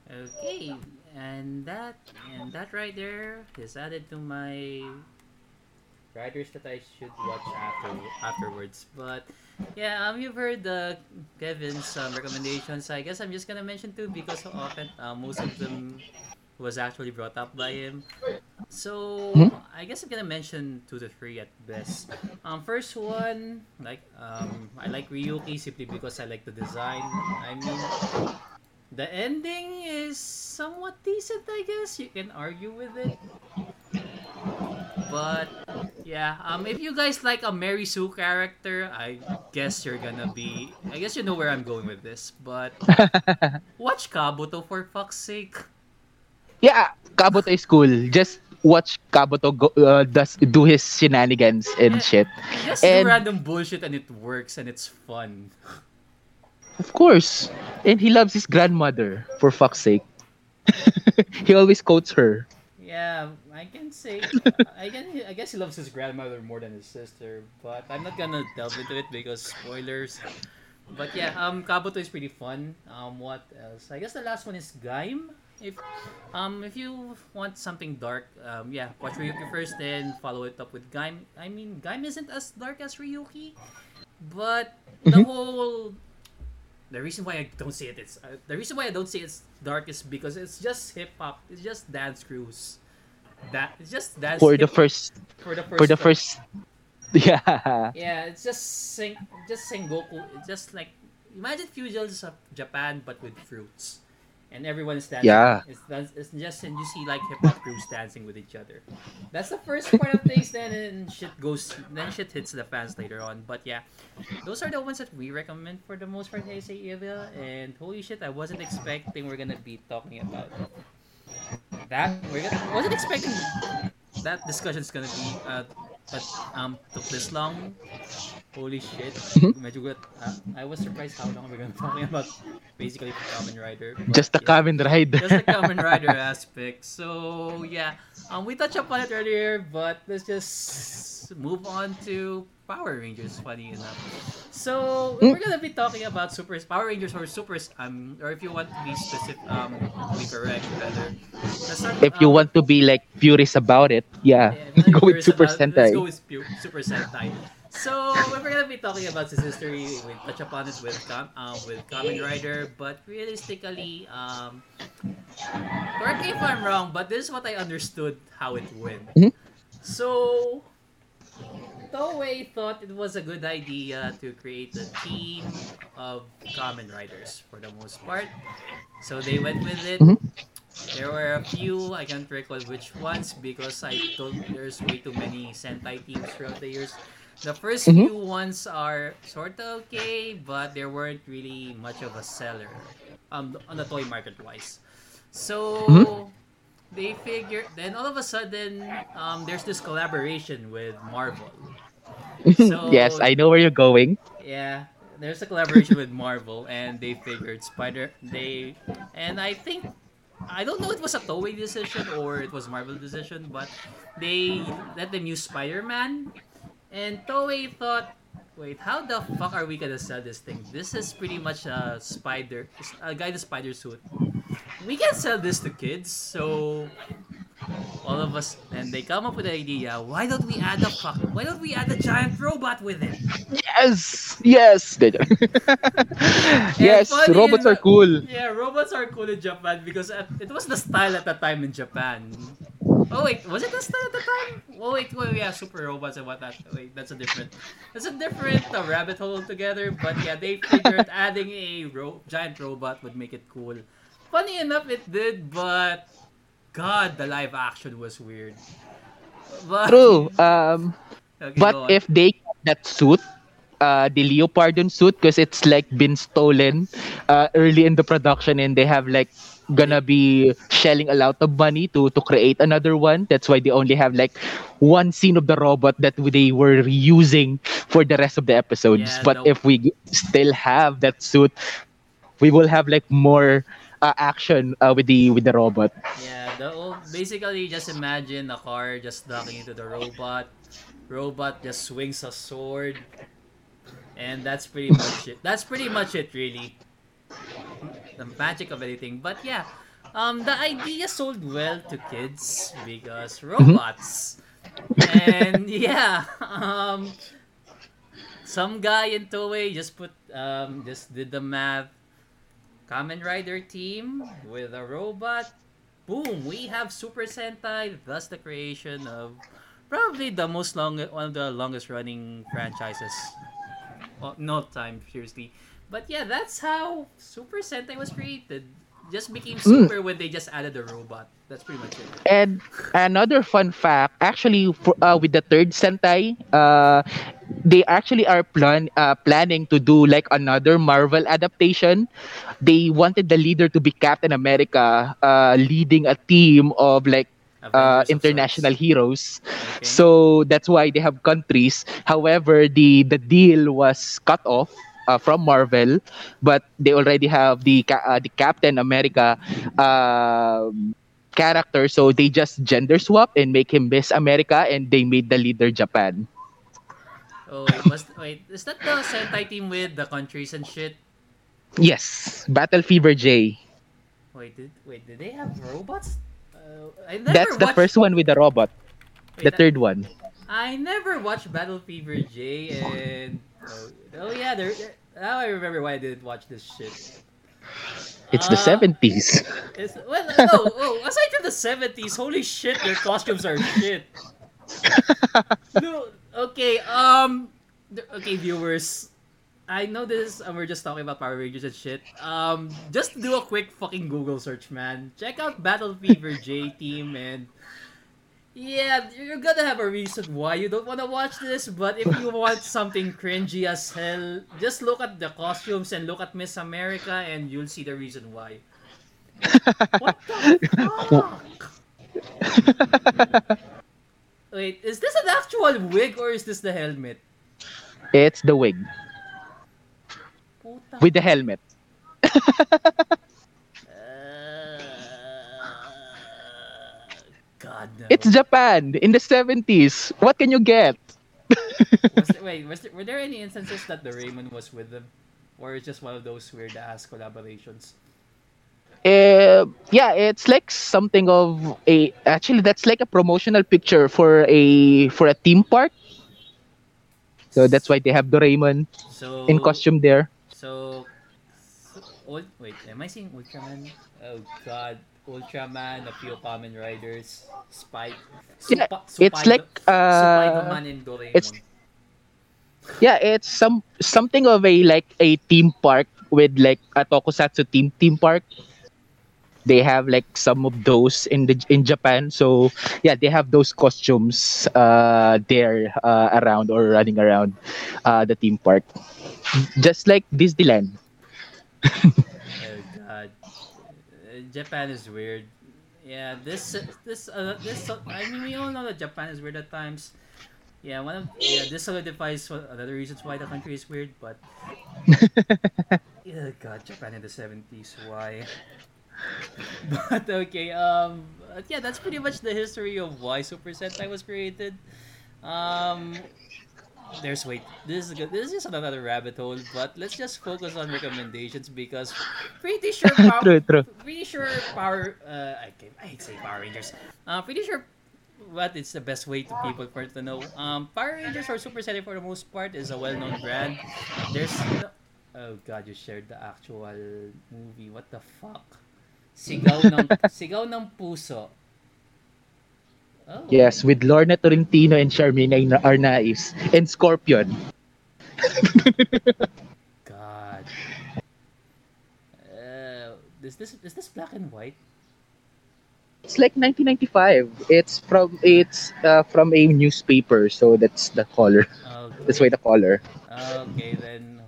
Okay, and that and that right there is added to my writers that I should watch after afterwards. But yeah, um, you've heard the Kevin's um, recommendations. I guess I'm just gonna mention two because so often uh, most of them was actually brought up by him. So Mhm. I guess I'm gonna mention two to three at best. Um, first one, like um, I like Ryuki simply because I like the design. I mean, the ending is somewhat decent, I guess. You can argue with it. But yeah, um if you guys like a Mary Sue character, I guess you're gonna be I guess you know where I'm going with this. But watch Kabuto for fuck's sake. Yeah, Kabuto is cool. Just watch Kabuto go, uh, does do his shenanigans and shit. Just And- random bullshit and it works and it's fun. Of course. And he loves his grandmother, for fuck's sake. he always quotes her. Yeah, I can say I can I guess he loves his grandmother more than his sister, but I'm not gonna delve into it because spoilers. But yeah, um Kabuto is pretty fun. Um what else? I guess the last one is Gaim. If um if you want something dark, um yeah, watch Ryuki first then follow it up with Gaim. I mean Gaim isn't as dark as Ryuki, but the Mhm. whole the reason why I don't say it is uh, the reason why I don't say it's dark is because it's just hip hop. It's just dance crews. that it's just dance for the first for the first for the first yeah Yeah, it's just sing, just Sengoku. It's just like imagine feudals of Japan but with fruits, and everyone is dancing. Yeah. it's, it's just and you see like hip hop groups dancing with each other. That's the first part of things. Then and shit goes. Then shit hits the fans later on. But yeah, those are the ones that we recommend for the most part. I say Eva, and holy shit, I wasn't expecting we're gonna be talking about that. We're gonna, wasn't expecting that discussion's gonna be uh, but um took this long. Holy shit. Medyo good. Uh, I was surprised how long we're gonna talking about basically Kamen Rider. but just the yeah. Kamen Rider Just the Kamen Rider aspect. So yeah, um, we touched upon it earlier, but let's just move on to Power Rangers. Funny enough. So Hmm? we're gonna be talking about Super Power Rangers or Super um or if you want to be specific um be correct rather. Start, if you um, want to be like furious about it yeah, yeah, go with Super about- Sentai Let's go with pu- Super Sentai. So we're gonna be talking about his history. We touch upon it with Com- uh, with Kamen Rider, but realistically, um, correct me if I'm wrong, but this is what I understood how it went. Mhm. So Toei thought it was a good idea to create a team of Kamen Riders for the most part. So they went with it. Mhm. There were a few, I can't recall which ones because I don't, there's way too many Sentai teams throughout the years. The 1st Mhm. few ones are sort of okay, but there weren't really much of a seller um, on the toy market wise. So Mhm. they figured, then all of a sudden, um, there's this collaboration with Marvel. So- yes I know where you're going Yeah, there's a collaboration with Marvel, and they figured Spider. They and I think I don't know if it was a Toei decision or it was Marvel decision, but they let them use Spider Man, and Toei thought, wait, how the fuck are we gonna sell this thing? This is pretty much a spider, a guy in a spider suit. We can sell this to kids, so all of us and they come up with the idea why don't we add a fuck why don't we add a giant robot with it yes yes yes robots are cool Yeah, robots are cool in Japan because it was the style at the time in Japan. Oh wait, was it the style at the time? Oh wait, well yeah, super robots and whatnot. Wait, that's a different, that's a different uh, rabbit hole altogether. But yeah, they figured adding a ro- giant robot would make it cool. Funny enough, it did, but God, the live action was weird. But, true um Okay, But if they that suit, uh, the leopardon suit, because it's like been stolen uh, early in the production, and they have like gonna be shelling a lot of money to to create another one. That's why they only have like one scene of the robot that they were reusing for the rest of the episodes. Yeah, but the- if we still have that suit, we will have like more uh, action uh, with the with the robot. Yeah, the old, basically just imagine a car just knocking into the robot. Robot just swings a sword. And that's pretty much it. That's pretty much it really. The magic of anything. But yeah, um the idea sold well to kids because robots. and yeah, um some guy in Toei just put um just did the math Kamen Rider team with a robot. Boom! We have Super Sentai, thus the creation of probably the most long, one of the longest running franchises. Oh, no time, seriously. But yeah, that's how Super Sentai was created. Just became hmm. super when they just added a robot. That's pretty much it. And another fun fact, actually, for, uh, with the third Sentai, uh, they actually are plan uh, planning to do like another Marvel adaptation. They wanted the leader to be Captain America, uh, leading a team of like uh, of international heroes. Okay. So that's why they have countries. However, the the deal was cut off uh, from Marvel, but they already have the uh, the Captain America um character, so they just gender swap and make him Miss America, and they made the leader Japan. Oh wait, was, wait, is that the Sentai team with the countries and shit? Yes, Battle Fever J. Wait, did wait did they have robots? Uh, I never That's the watched, first one with the robot. wait, The I- third one. I never watched Battle Fever J and oh, oh yeah, there- Now I remember why I didn't watch this shit. It's the Uh, 70s. it's, well, no. Oh, aside from the seventies, holy shit, their costumes are shit. No, okay. Um, okay, viewers. I know this, and we're just talking about Power Rangers and shit. Um, just do a quick fucking Google search, man. Check out Battle Fever J Team, and yeah, you're gonna have a reason why you don't want to watch this. But if you want something cringy as hell, just look at the costumes and look at Miss America, and you'll see the reason why. What the fuck? Wait, is this an actual wig or is this the helmet? It's the wig Puta. with the helmet. God no. It's Japan in the 70s. What can you get? Was wait, was there, were there any instances that Doraemon was with them, or it's just one of those weird ass collaborations? Uh, yeah, it's like something of a actually that's like a promotional picture for a for a theme park. So that's why they have Doraemon So in costume there. So, so ul- wait, am I seeing Ultraman? Oh God, Ultraman, a few Kamen Riders, Spike. Yeah, it's like, uh, it's- Yeah, it's some something of a like a theme park with like a tokusatsu theme theme park. They have like some of those in the in Japan. So yeah, they have those costumes uh there uh, around or running around uh the theme park. Just like Disneyland. Japan is weird. Yeah, this this uh, this I mean we all know that Japan is weird at times. Yeah, one of yeah this solidifies another reasons why the country is weird. But yeah, God, Japan in the seventies. Why? But okay, um, yeah, that's pretty much the history of why Super Sentai was created. Um, there's wait, this is good. This is just another rabbit hole, but let's just focus on recommendations because pretty sure Power, True, true. pretty sure Power, uh, I can I hate say Power Rangers. Uh, pretty sure what it's the best way to people for to know. Um, Power Rangers or Super Sentai for the most part is a well-known brand. There's no, oh god, you shared the actual movie. What the fuck? Sigaw ng Sigaw ng Puso. Oh. Yes, with Lorna Tolentino and Sharmaine Arna- Arnaiz and Scorpion. God. Uh, is this is this black and white? It's like 1995. It's from it's uh, from a newspaper, so that's the color. Okay. That's why the color. Okay then.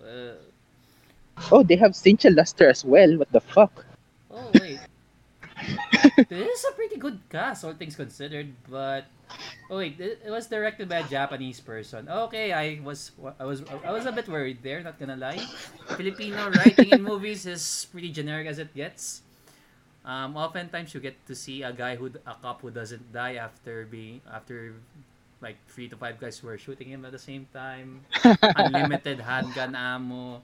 Uh, Oh, they have Cynthia Luster as well. What the fuck? oh wait. This is a pretty good cast, all things considered. But oh wait, it was directed by a Japanese person. Okay, I was I was I was a bit worried there. Not gonna lie. Filipino writing in movies is pretty generic as it gets. Um, oftentimes you get to see a guy who a cop who doesn't die after being after like three to five guys who are shooting him at the same time. Unlimited handgun ammo.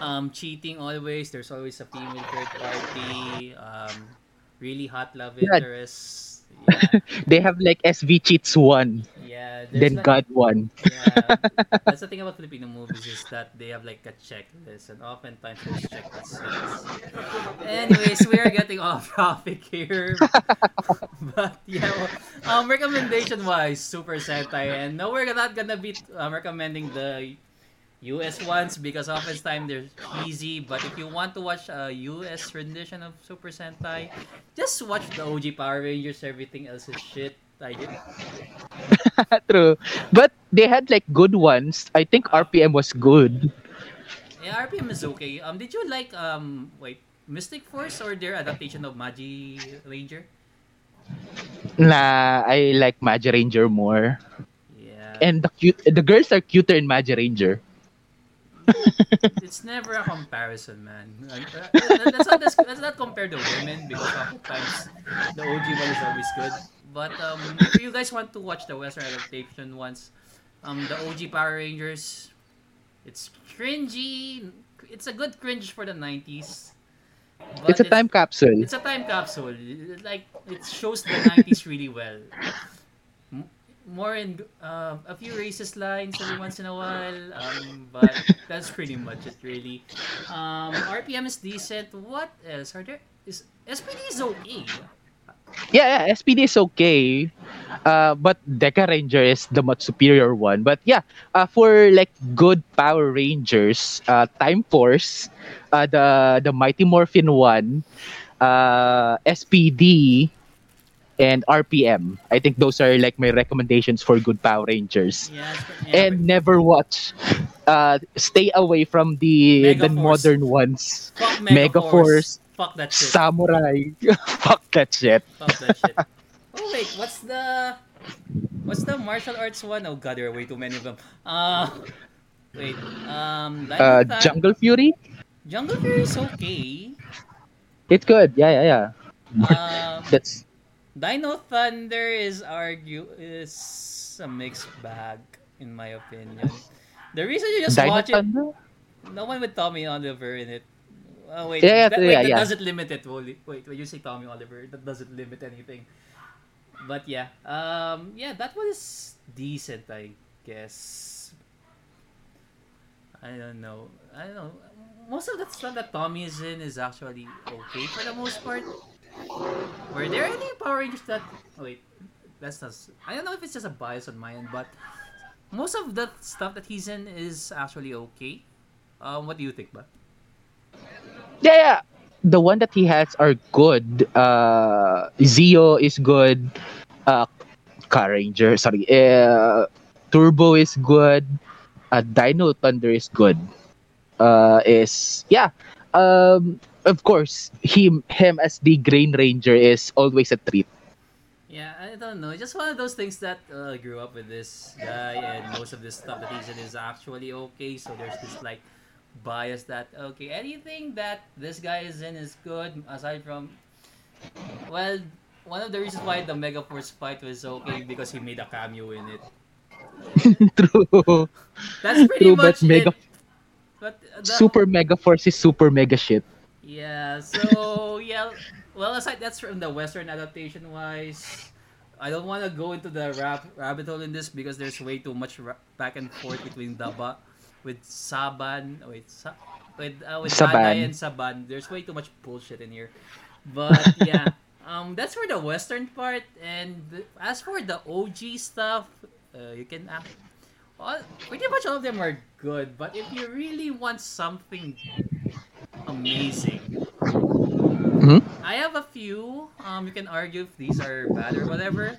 Um, cheating always. There's always a female third party. Um, really hot love interest. Yeah, They have like SV Cheats one, yeah. then like- God one. yeah, that's the thing about Filipino movies is that they have like a checklist, and oftentimes those checklists. hits. Anyways, we are getting off topic here, but yeah, well, um, recommendation wise, Super Sentai, and no, we're not gonna be um, recommending the US ones because oftentimes they're easy. But if you want to watch a US rendition of Super Sentai, just watch the OG Power Rangers. Everything else is shit. I did. True, but they had like good ones. I think RPM was good. Yeah, RPM is okay. Um, did you like um wait Mystic Force or their adaptation of Magi Ranger? Nah, I like Magi Ranger more. Yeah, And the cute, the girls are cuter in Magi Ranger. it's never a comparison, man. Like, uh, not not compared to women because oftentimes the OG one is always good. But um, if you guys want to watch the Western adaptation ones, um, the OG Power Rangers, it's cringy. It's a good cringe for the '90s. but It's a time capsule. It's a time capsule. Like it shows the '90s really well. M- more in um, a few racist lines every once in a while. Um, but that's pretty much it, really. Um, RPM is decent. What else are there? Is SPD is okay. Yeah, yeah, SPD is okay. Uh, but Deka Ranger is the much superior one. But yeah, uh, for like good Power Rangers, uh, Time Force, uh, the the Mighty Morphin one, uh, SPD, and RPM. I think those are like my recommendations for good Power Rangers. Yeah, yeah, And never watch. Uh, stay away from the the Megaforce. modern ones. Fuck Megaforce, Megaforce. Fuck that shit. Samurai. Fuck that shit. Fuck that shit. Oh wait, what's the what's the martial arts one? Oh god, there are way too many of them. Uh wait. Um Uh, Jungle Fury. Jungle Fury is okay. It's good. Yeah, yeah, yeah. Um That's Dino Thunder is argue is a mixed bag in my opinion. The reason you just Dino watch it, no one with Tommy Oliver in it. Oh wait, Yeah, yeah, that, wait, yeah, that yeah. doesn't limit it. Wait, wait, when you say Tommy Oliver, that doesn't limit anything. But yeah, um, yeah, that was decent, I guess. I don't know. I don't know. Most of the stuff that Tommy is in is actually okay for the most part. Were there any Power Rangers that? Oh, wait, that's not. I don't know if it's just a bias on my end, but most of the stuff that he's in is actually okay. Um, what do you think, ba? Yeah, yeah. The one that he has are good. Uh, Zeo is good. Uh, Car Ranger, sorry. Uh, Turbo is good. Uh, Dino Thunder is good. Uh, is yeah. Um, of course, him him as the Green Ranger is always a treat. Yeah, I don't know. Just one of those things that uh, grew up with this guy, and most of this stuff that he's in is actually okay. So there's this like bias that okay, anything that this guy is in is good. Aside from, well, one of the reasons why the Mega Force fight was okay because he made a cameo in it. True. That's pretty True, but Mega it. But the, Super Mega Force is super mega shit. Yeah, so yeah, well aside that's from the western adaptation wise. I don't want to go into the rap, rabbit hole in this because there's way too much ra- back and forth between Daba with Saban, wait, Sa- with uh, with Saban. And Saban. There's way too much bullshit in here. But yeah, um that's for the western part and the, as for the OG stuff, uh, you can act all, pretty much all of them are good, but if you really want something amazing. Mhm. I have a few. Um, you can argue if these are bad or whatever.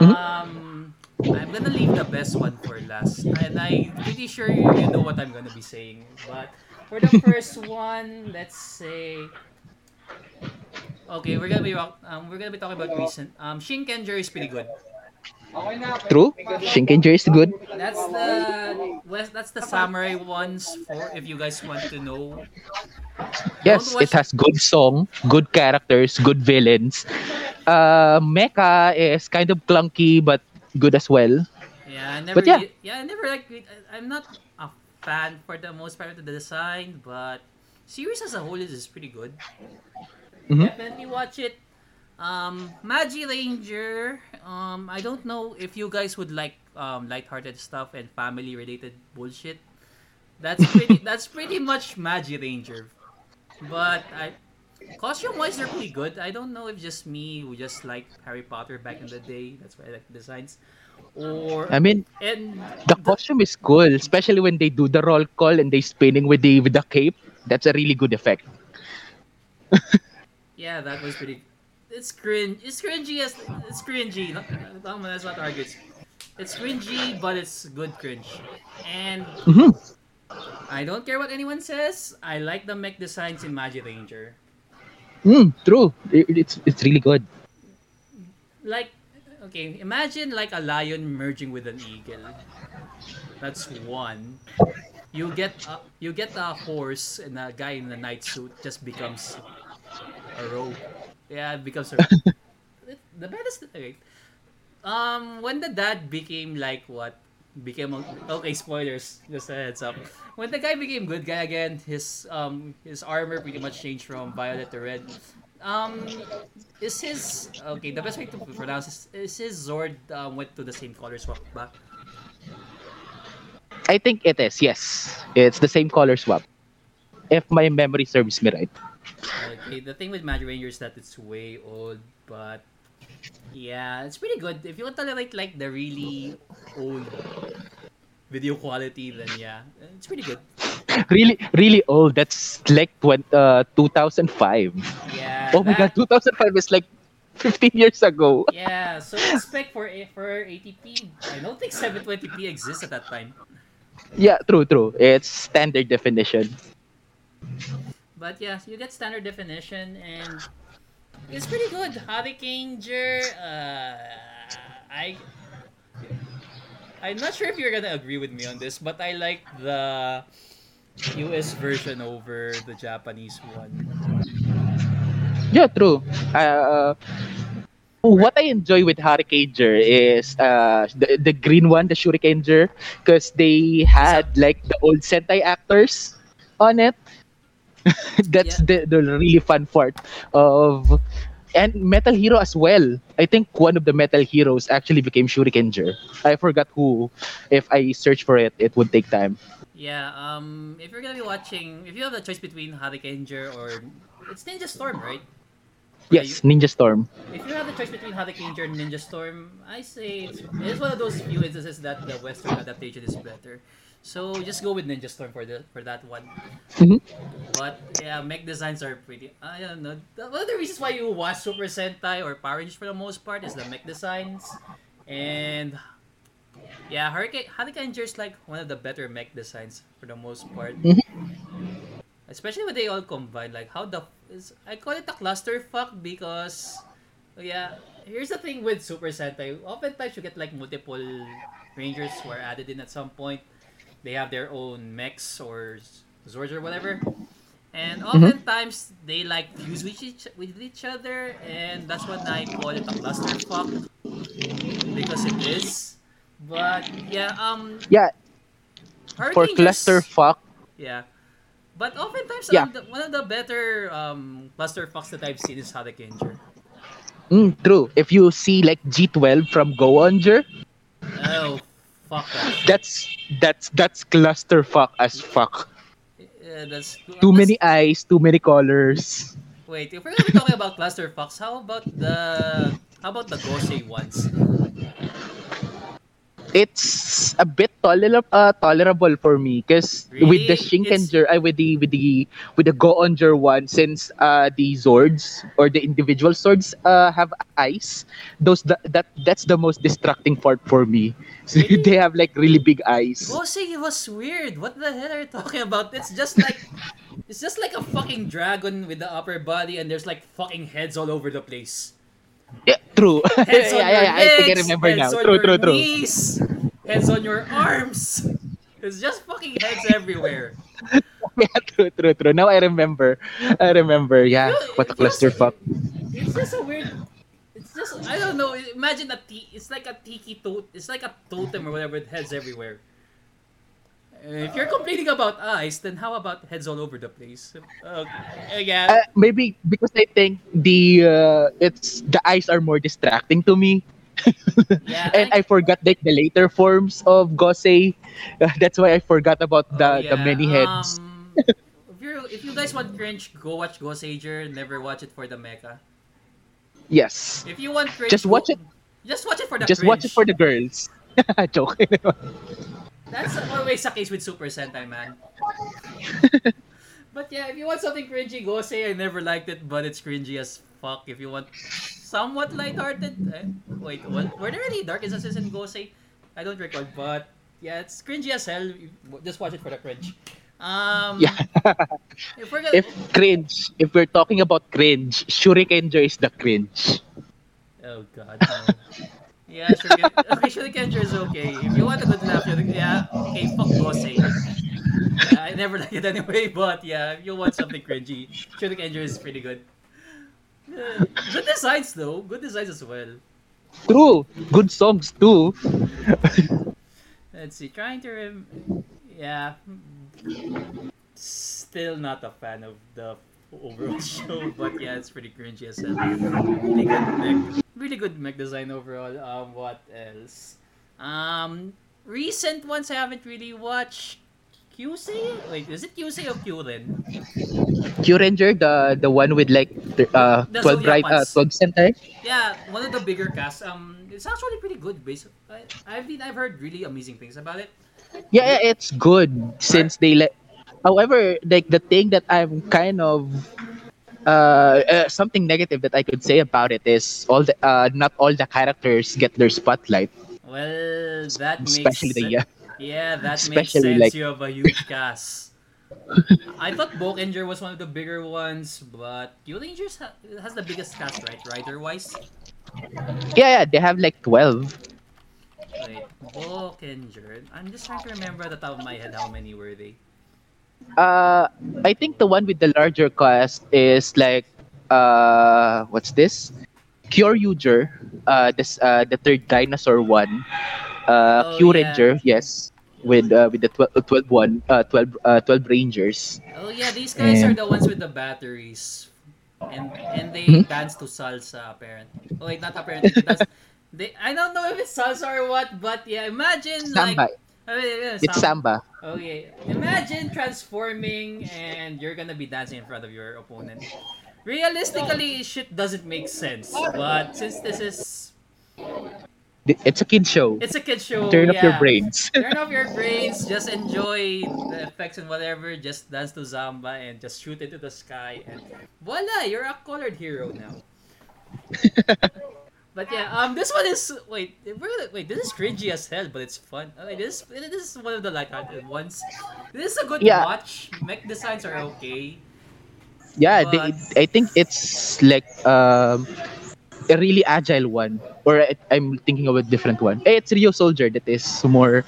Mhm. Um, I'm gonna leave the best one for last, and I'm pretty sure you, you know what I'm gonna be saying. But for the first one, let's say. Okay, we're gonna be um, we're gonna be talking about recent. Um, Shinkenger is pretty good. True. Shinkenger is good. That's the west. That's the samurai ones. For if you guys want to know. Yes, Don't it has good song, good characters, good villains. Uh, Mecha is kind of clunky but good as well. Yeah, I never. But yeah. yeah, I never like. I'm not a fan for the most part of the design, but series as a whole is, is pretty good. Mhm. Definitely watch it. Um, Magi Ranger. Um, I don't know if you guys would like um lighthearted stuff and family related bullshit. That's pretty. that's pretty much Magi Ranger. But I, costume wise, they're pretty good. I don't know if just me who just like Harry Potter back in the day. That's why I like the designs. Or I mean, and the costume is cool, especially when they do the roll call and they spinning with the with the cape. That's a really good effect. yeah, that was pretty. It's cringe. It's cringy as it's cringy. That's not argue. It's, it's cringy, but it's good cringe. And Mhm. I don't care what anyone says. I like the mech designs in Magi Ranger. Mm, true. It- it's it's really good. Like, okay, imagine like a lion merging with an eagle. That's one. You get a, you get a horse and a guy in a knight suit just becomes a rogue. Yeah, it becomes a the best. Okay. Um, when the dad became like what became a, okay spoilers just a heads up when the guy became good guy again his um his armor pretty much changed from violet to red Um, is his okay? The best way to pronounce is is his Zord um, went to the same color swap ba? I think it is. Yes, it's the same color swap. If my memory serves me right. Okay, the thing with Magic Ranger is that it's way old, but yeah, it's pretty good. If you want to like like the really old video quality, then yeah, it's pretty good. really, really old. That's like 20, uh, 2005. Yeah. Oh my god, 2005 is like 15 years ago. Yeah, so expect for for ATP. I don't think 720p exists at that time. Yeah, true, true. It's standard definition. But yeah, you get standard definition and it's pretty good. Hurricaneger, uh, I I'm not sure if you're gonna agree with me on this, but I like the US version over the Japanese one. Yeah, true. Uh, what I enjoy with Hurricaneger is uh, the, the green one, the Shurikenger, because they had like the old Sentai actors on it. That's the, the really fun part of. And Metal Hero as well. I think one of the Metal Heroes actually became Shurikenger. I forgot who. If I search for it, it would take time. Yeah, um, if you're gonna be watching, if you have the choice between Hurricaneger or it's Ninja Storm, right? Yes, Ninja Storm. If you have the choice between Hurricaneger and Ninja Storm, I say it's, it's one of those few instances that the Western adaptation is better. So just go with Ninja Storm for the for that one. Mhm. But yeah, mech designs are pretty. I don't know. The- One of the reasons why you watch Super Sentai or Power Rangers for the most part is the mech designs, and yeah, Hurricane Hurricaneger is like one of the better mech designs for the most part. Mhm. Especially when they all combine, like how the is I call it a cluster fuck because yeah, here's the thing with Super Sentai. Oftentimes you get like multiple rangers who are added in at some point. They have their own mechs or Zords or whatever. And oftentimes they like fuse with each with each other and that's what I call it a cluster fuck because it is. But yeah, um Yeah, for Hurricane cluster fuck, yeah. But oftentimes, Yeah. um, the, one of the better um, cluster fucks that I've seen is Hurricaneger. Mm, true. If you see like G12 from Go Onger, Oh, fuck that's that's that's cluster fuck as fuck. Yeah, that's Too that's- many eyes, too many colors. Wait, if we're gonna be talking about cluster fucks, how about the how about the Gosei ones? It's a bit toler- uh, tolerable for me because with the Really? Shinkenger, uh, with the with the with the Go Onger one, since uh, the Zords or the individual Zords uh, have eyes, those that, that that's the most distracting part for me. So Really? they have like really big eyes. Gosei was weird. What the hell are you talking about? It's just like it's just like a fucking dragon with the upper body, and there's like fucking heads all over the place. Yeah, true. yeah, Heads on yeah, your yeah, I think I legs, remember heads now. on True, your true, true. knees, heads on your arms. It's just fucking heads everywhere. yeah, true, true, true. Now I remember. I remember. Yeah, Really? what a It feels- clusterfuck. It's just a weird. It's just I don't know. Imagine a t. It's like a tiki to. It's like a totem or whatever. With heads everywhere. Uh, If you're complaining about eyes, then how about heads all over the place? Uh, yeah. Uh, maybe because I think the uh, it's the eyes are more distracting to me, yeah. and I forgot like the later forms of Gosei. Uh, that's why I forgot about the Oh, the many heads. Um, if you if you guys want cringe, go watch Goseiger. Never watch it for the mecha. yes, If you want cringe, Just watch go- it- Just watch it for the just watch it for the girls. Joke. That's always the case with Super Sentai, man. but yeah, if you want something cringy, go say I never liked it, but it's cringy as fuck. If you want somewhat lighthearted, eh, wait, what, were there any dark instances in Gosei? I don't recall, but yeah, it's cringy as hell. Just watch it for the cringe. Um, yeah. If we're gonna, if cringe, if we're talking about cringe, Shurikenger is the cringe. Oh god, no. Yeah, sure. okay, Shurikenger is okay. If you want a good laugh, Shuriken, yeah, okay, fuck Gosei. Yeah, I never like it anyway, but yeah, if you want something cringy, Shurikenger is pretty good. Yeah, good designs though, good designs as well. True, good songs too. Let's see, trying to rem- yeah, still not a fan of the overall show, but yeah, it's pretty cringy as hell. Really good mech, really good mech design overall. Um, what else? Um, recent ones I haven't really watched. QC? Wait, is it QC or Qlin? Kyuranger, the the one with like uh The twelve right uh twelve sentai. Yeah, one of the bigger casts. Um, it's actually pretty good. Based, I, I mean, I've heard really amazing things about it. Yeah, yeah, it's good since they let. However, like the thing that I'm kind of uh, uh something negative that I could say about it is all the uh not all the characters get their spotlight, Well, that makes especially the sen- yeah. That makes sense. like- You have a huge cast. I thought Bokenger was one of the bigger ones, but Kyurangers ha- has the biggest cast, right? Writer wise. Yeah, yeah, they have like twelve. Wait, Bokenger. I'm just trying to remember at the top of my head how many were they. Uh, I think the one with the larger cast is like uh, what's this? Cure Uger, uh, this uh, the third dinosaur one. Uh, Oh, Q yeah. Ranger, yes, with uh, with the 12, 12 one, uh, 12, uh, 12 Rangers. Oh yeah, these guys are the ones with the batteries, and and they Mhm. dance to salsa. Apparently, oh wait, not apparently. They I don't know if it's salsa or what, but yeah, imagine Samba, like. Oh, I mean, yeah, it's samba. Oh, okay, imagine transforming and you're gonna be dancing in front of your opponent. Realistically, shit doesn't make sense. But since this is It's a kid show. it's a kid show, Turn up your brains. Turn off your brains, just enjoy the effects and whatever, just dance to Zamba and just shoot into the sky and voila, you're a colored hero now. But yeah, um, this one is wait, we're- wait, this is cringy as hell, but it's fun. Uh, this this is one of the light-hearted ones. This is a good Yeah. watch. Mech designs are okay. yeah, they, I think it's like um, a really agile one, or I, I'm thinking of a different one. Eh, It's Ryusoulger that is more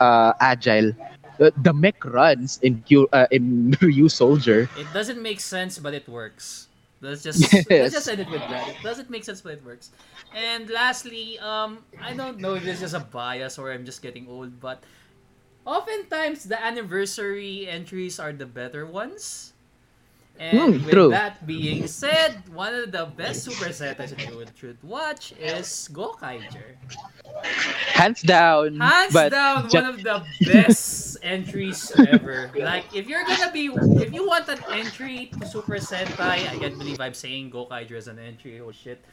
uh, agile. Uh, the mech runs in Q, uh, in Ryusoulger. It doesn't make sense, but it works. Let's just Yes. let's just end it with that. It doesn't make sense, but it works. And lastly, um, I don't know if this is a bias or I'm just getting old, but oftentimes the anniversary entries are the better ones. And Hmm, with true. that being said, one of the best Super Sentais that you would- should watch is Gokaiger. Hands down. Hands down, ju- one of the best entries ever. Like, if you're gonna be, if you want an entry to Super Sentai, I can't believe I'm saying Gokaiger as an entry. Oh shit!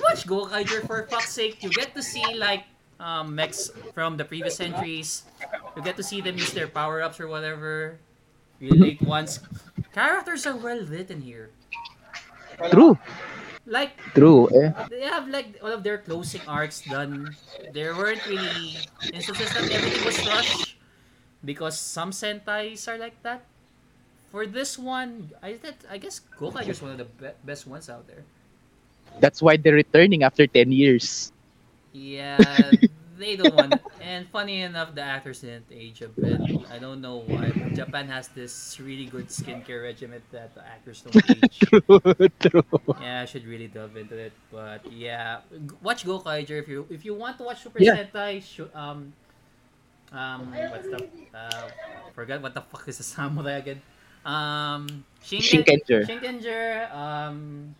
Watch Gokaiger for fuck's sake. You get to see like um, mechs from the previous entries. You get to see them use their power ups or whatever. Relate ones. Characters are well written here. True, Like true. Eh. they have like all of their closing arcs done. There weren't really instances that everything was rushed because some sentais are like that. For this one, I that I guess Gokaiger is one of the be- best ones out there. That's why they're returning after 10 years. Yeah, they don't want. And funny enough, the actors didn't age a bit. I don't know why. Japan has this really good skincare regimen that the actors don't age. True, true. Yeah, I should really delve into it. But yeah, watch Gokaiger if you if you want to watch Super Yeah. Sentai. Sh- um, um, what's the uh, forgot what the fuck is the samurai again? Um, Shinken, Shinkenger. Shinkenger. Um,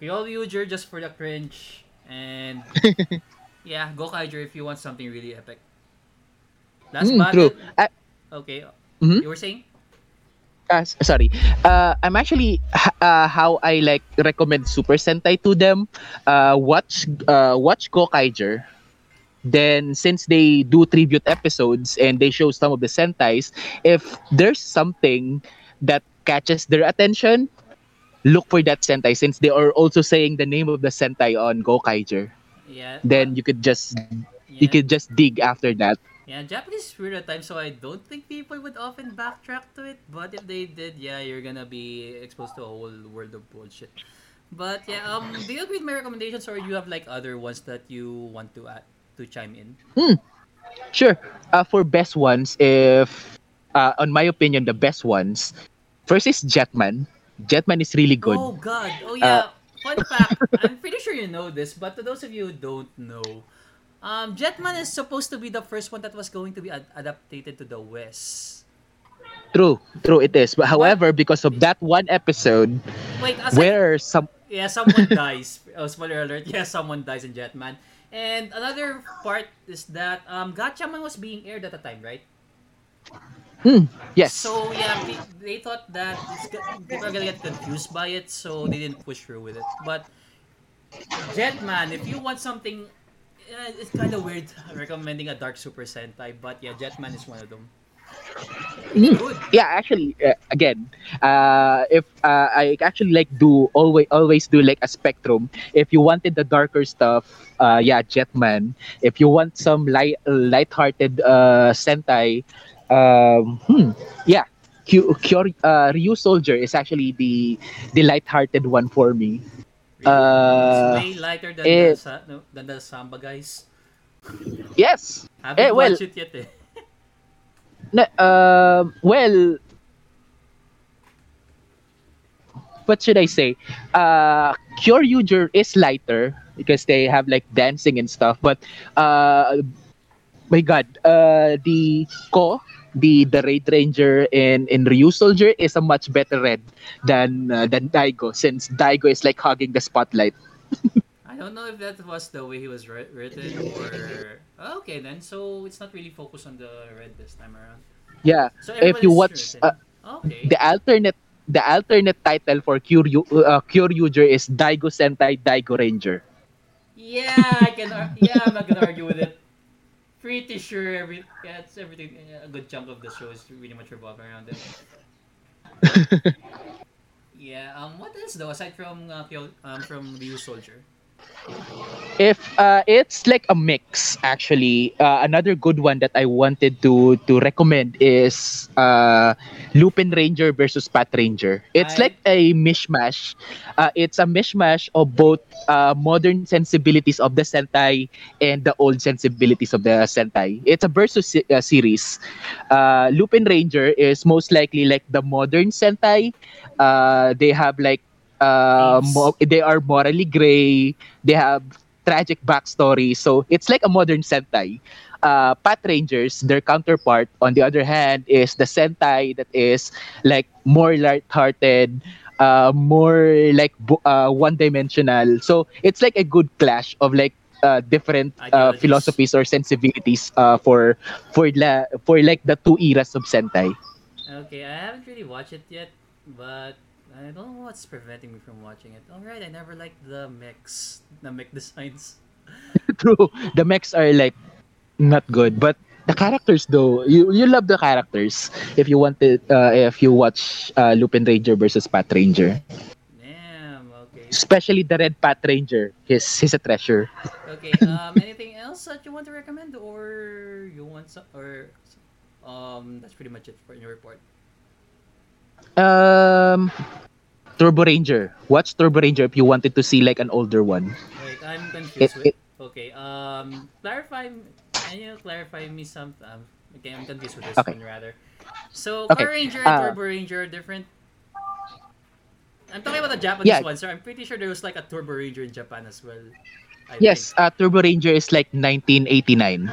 Kyoryuger just for the cringe, and yeah, Gokaiger if you want something really epic. Last Mm, true. I, okay, Mhm. you were saying? uh, sorry. Uh, I'm actually uh, how I like recommend Super Sentai to them. Uh, watch uh, watch Gokaiger. Then since they do tribute episodes and they show some of the Sentais, if there's something that catches their attention, look for that Sentai since they are also saying the name of the Sentai on Gokaiger. Yeah. Then you could just yeah. you could just dig after that. Yeah, Japanese is weird at times, so I don't think people would often backtrack to it. But if they did, yeah, you're gonna be exposed to a whole world of bullshit. But yeah, um, do you agree with my recommendations, or do you have like other ones that you want to add to chime in? Hmm. Sure. Uh, for best ones, if uh, on my opinion, the best ones, first is Jetman. Jetman is really good. Oh God! Oh yeah. Fun fact: I'm pretty sure you know this, but to those of you who don't know, um, Jetman is supposed to be the first one that was going to be ad- adapted to the West. True, true it is. But however, because of that one episode wait, where some yeah, someone dies. Oh, spoiler alert. Yeah, someone dies in Jetman. And another part is that um Gatchaman was being aired at the time, right? Hmm, yes, So yeah, they, thought that people are gonna get confused by it, so they didn't push through with it. But Jetman, if you want something, uh, it's kind of weird recommending a Dark Super Sentai, but yeah, Jetman is one of them. Good. yeah actually uh, again uh if uh, i actually like do always always do like a spectrum if you wanted the darker stuff uh yeah jetman if you want some light light-hearted uh sentai um hmm, yeah Q, Q, uh, Ryusoulger is actually the the light-hearted one for me. Uh, it's way lighter than the it- sa- no, than the Samba guys. Yes. Haven't Eh, well- watched it yet eh. Na, um well, what should I say? Uh, Kyoryuger is lighter because they have like dancing and stuff. But uh, my God, uh, the Ko, the the Raid Ranger in in Ryusoulger is a much better red than uh, than Daigo since Daigo is like hugging the spotlight. I don't know if that was the way he was wri- written or oh, okay then. So it's not really focused on the red this time around. Yeah, So if you watch uh, okay. the alternate the alternate title for Kyoryu uh, Kyoryuger is Daigo Sentai Daigo Ranger. Yeah, I can. ar- Yeah, I'm not gonna argue with it. Pretty sure every yeah, it's everything. A good chunk of the show is really much revolving around it. yeah. Um. What else though aside from uh, um from Ryusoulger? If uh, it's like a mix actually. Uh, another good one that i wanted to to recommend is uh, lupin ranger versus pat ranger. It's I- like a mishmash. Uh, it's a mishmash of both uh, modern sensibilities of the sentai and the old sensibilities of the sentai. It's a versus se- uh, series. Uh, lupin ranger is most likely like the modern sentai. Uh, they have like uh, mo- they are morally gray they have tragic backstory. So it's like a modern Sentai. Uh, Pat Rangers, their counterpart, on the other hand, is the Sentai that is like more light-hearted, uh, more like uh, one-dimensional. So it's like a good clash of like uh, different uh, philosophies or sensibilities uh, for for la- for like the two eras of Sentai. Okay, I haven't really watched it yet, but I don't know what's preventing me from watching it. Alright, I never liked the mix, the mech designs. True, the mechs are like not good, but the characters though, you you love the characters. If you wanted, uh, if you watch uh, Lupin Ranger versus Pat Ranger, Damn. Okay. especially the Red Pat Ranger, he's he's a treasure. Okay. Um. anything else that you want to recommend, or you want some, or um. That's pretty much it for your report. Um, Turbo Ranger. Watch Turbo Ranger if you wanted to see like an older one. Wait, I'm It, confused. with, it okay. Um. Clarify. Can you clarify me some? Um, okay, I'm confused with this Okay. one rather. So Okay, Car Ranger and uh, Turbo Ranger are different. I'm talking about the Japanese Yeah. one, so I'm pretty sure there was like a Turbo Ranger in Japan as well. I yes, think. uh, Turbo Ranger is like 1989.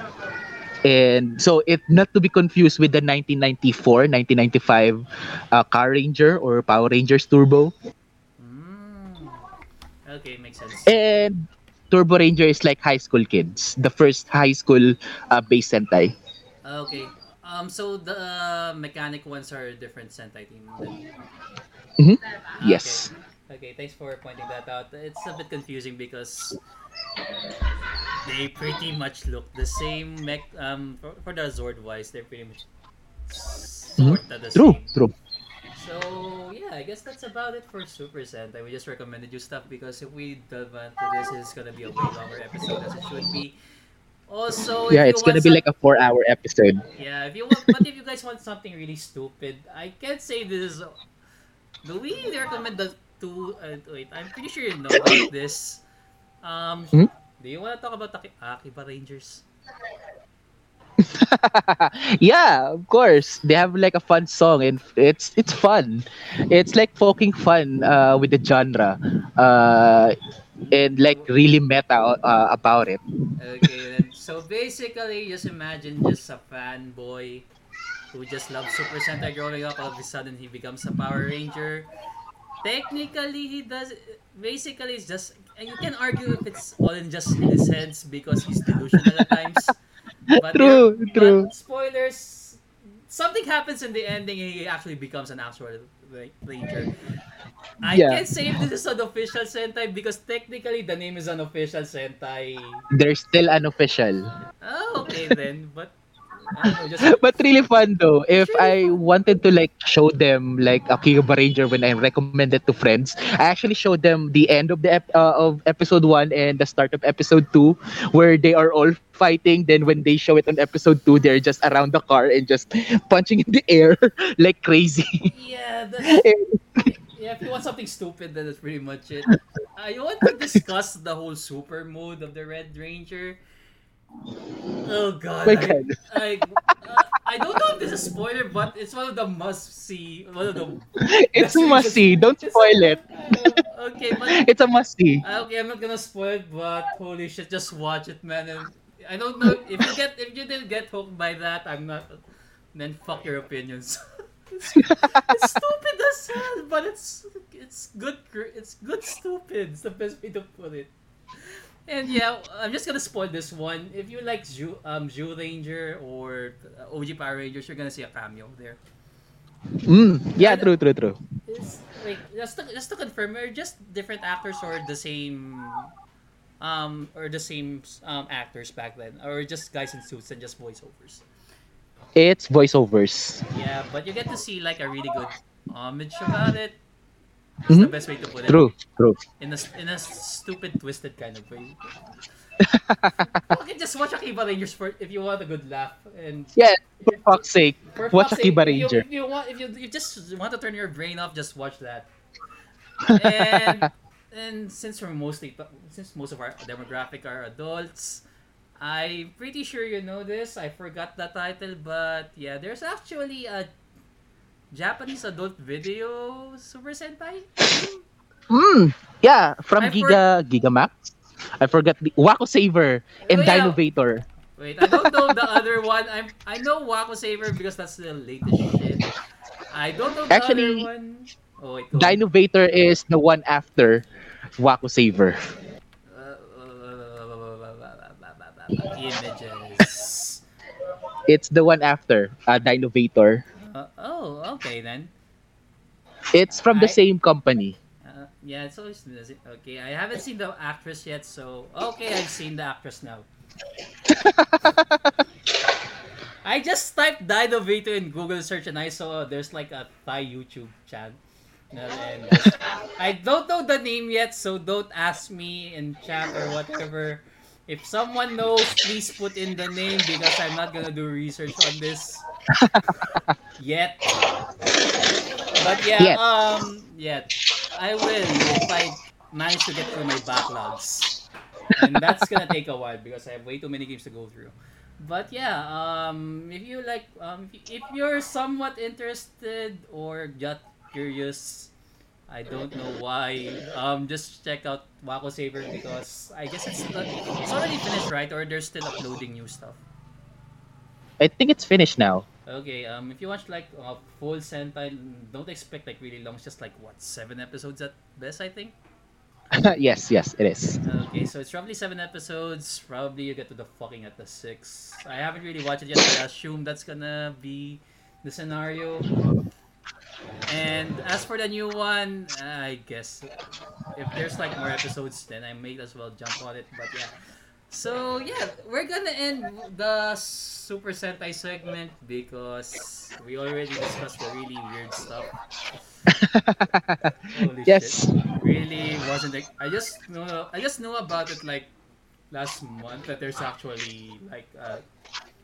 And so it not to be confused with the 1994, 1995 uh, Car Ranger or Power Rangers Turbo. Mm. Okay, makes sense. And Turbo Ranger is like high school kids, the first high school uh, base Sentai. Okay. Um. So the uh, mechanic ones are different Sentai team. Mhm. Ah, Yes. Okay. Thanks for pointing that out. It's a bit confusing because they pretty much look the same. Mech. Um. For, for the Zord wise, they're pretty much sort of the Mm-hmm. True, same. true. So yeah, I guess that's about it for Super Sentai. We just recommended you stuff because if we delve into this, it's gonna be a way longer episode as it should be. Also, Yeah, it's gonna want be like a four-hour episode. yeah, if you want, but if you guys want something really stupid, I can't say this is. Do we recommend the two? Uh, wait, I'm pretty sure you know about this. Um, Hmm? do you want to talk about Aki- Akiba Rangers? yeah, of course. They have like a fun song and it's it's fun. It's like poking fun uh, with the genre. Uh, and like really meta uh, about it. Okay, then. So basically, just imagine just a fanboy who just loved Super Sentai growing up. All of a sudden, he becomes a Power Ranger. Technically, he does. Basically, it's just. And you can argue if it's all in just in his heads because he's delusional at times. But True, there- true. But spoilers. Something happens in the ending, and he actually becomes an actual like, ranger. I Yeah. can't say if this is an official Sentai because technically the name is an official Sentai. They're still unofficial. Oh, okay then. But But really fun though. If I wanted to like show them like a Kyuuba Ranger when I recommend it to friends, I actually showed them the end of the ep- uh, of episode one and the start of episode two, where they are all fighting. Then when they show it on episode two, they're just around the car and just punching in the air like crazy. yeah, that's, yeah. If you want something stupid, then that's pretty much it. I want to discuss the whole super mode of the Red Ranger. Oh God! My I, God. I, uh, I don't know if this is a spoiler, but it's one of the must see. One of the. it's best must see. Don't spoil it. Uh, okay, but It's a must see. Okay, I'm not gonna spoil it, but holy shit, just watch it, man. And I don't know if you get if you didn't get hooked by that, I'm not. Then fuck your opinions. it's, it's stupid as hell, but it's it's good. It's good stupid. It's the best way to put it. And yeah, I'm just gonna spoil this one. If you like Ju um Zyuranger or uh, OG Power Rangers, you're gonna see a cameo there. Mm, yeah, true, true, true. Is wait, just to, just to confirm, are just different actors or the same um or the same um actors back then or just guys in suits and just voiceovers? It's voiceovers. Yeah, but you get to see like a really good homage about it. It's the Mhm. best way to put it. True, true. In a in a stupid twisted kind of way. okay, just watch Akiba Rangers for if you want a good laugh and Yeah, for fuck's sake. For Watch fuck's sake, Akiba if you- If you, want, if you, you just want to turn your brain off, just watch that. And and since we're mostly since most of our demographic are adults, I'm pretty sure you know this. I forgot the title, but yeah, there's actually a Japanese adult video Super Sentai. Mm, yeah, from I for- Giga Gigamax. I forgot the Wako Saver and Oh, yeah. Dinovator. Wait, I don't know the other one. I'm I know Wako Saver because that's the latest shit. I don't know the Actually, other one. Oh wait. Dinovator is the one after Wako Saver. Images. It's the one after uh, Dinovator. Uh, oh, okay then. It's from the I- same company. Uh, yeah, it's always okay. I haven't seen the actress yet, so okay, I've seen the actress now. I just typed Dinovator in Google search and I saw there's like a Thai YouTube channel. And I don't know the name yet, so don't ask me in chat or whatever. If someone knows, please put in the name because I'm not gonna do research on this yet. But yeah, Yet. um, yeah, I will if I manage to get through my backlogs, and that's gonna take a while because I have way too many games to go through. But yeah, um, if you like, um, if you're somewhat interested or just curious, I don't know why. Um, just check out Wako Saver because I guess it's not, it's already finished, right? Or they're still uploading new stuff. I think it's finished now. Okay, um, if you watch like a full Sentai, don't expect like really long. It's just like what seven episodes at best, I think. yes, yes, it is. Okay, so it's roughly seven episodes. Probably you get to the fucking at the six. I haven't really watched it yet, but I assume that's gonna be the scenario. And as for the new one, uh, I guess if there's like more episodes, then I may as well jump on it. But yeah. So yeah, we're gonna end the Super Sentai segment because we already discussed the really weird stuff. Holy yes. shit. Really wasn't like I just know I just know about it like last month that there's actually like a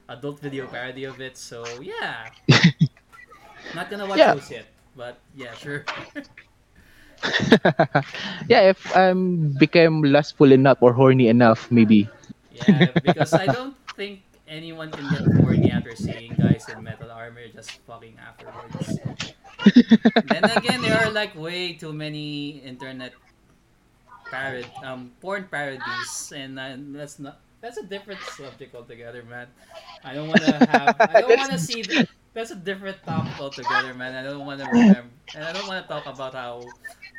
adult video parody of it. So yeah. Not gonna watch Yeah. those yet. But yeah, sure. yeah, if I'm became lustful enough or horny enough, maybe. Yeah, because I don't think anyone can get horny after seeing guys in metal armor just fucking afterwards. then again, there are like way too many internet parod um porn parodies, and uh, that's not that's a different subject altogether, man. I don't want to have I don't want to see the, that's a different topic altogether, man. I don't want to remember, and I don't want to talk about how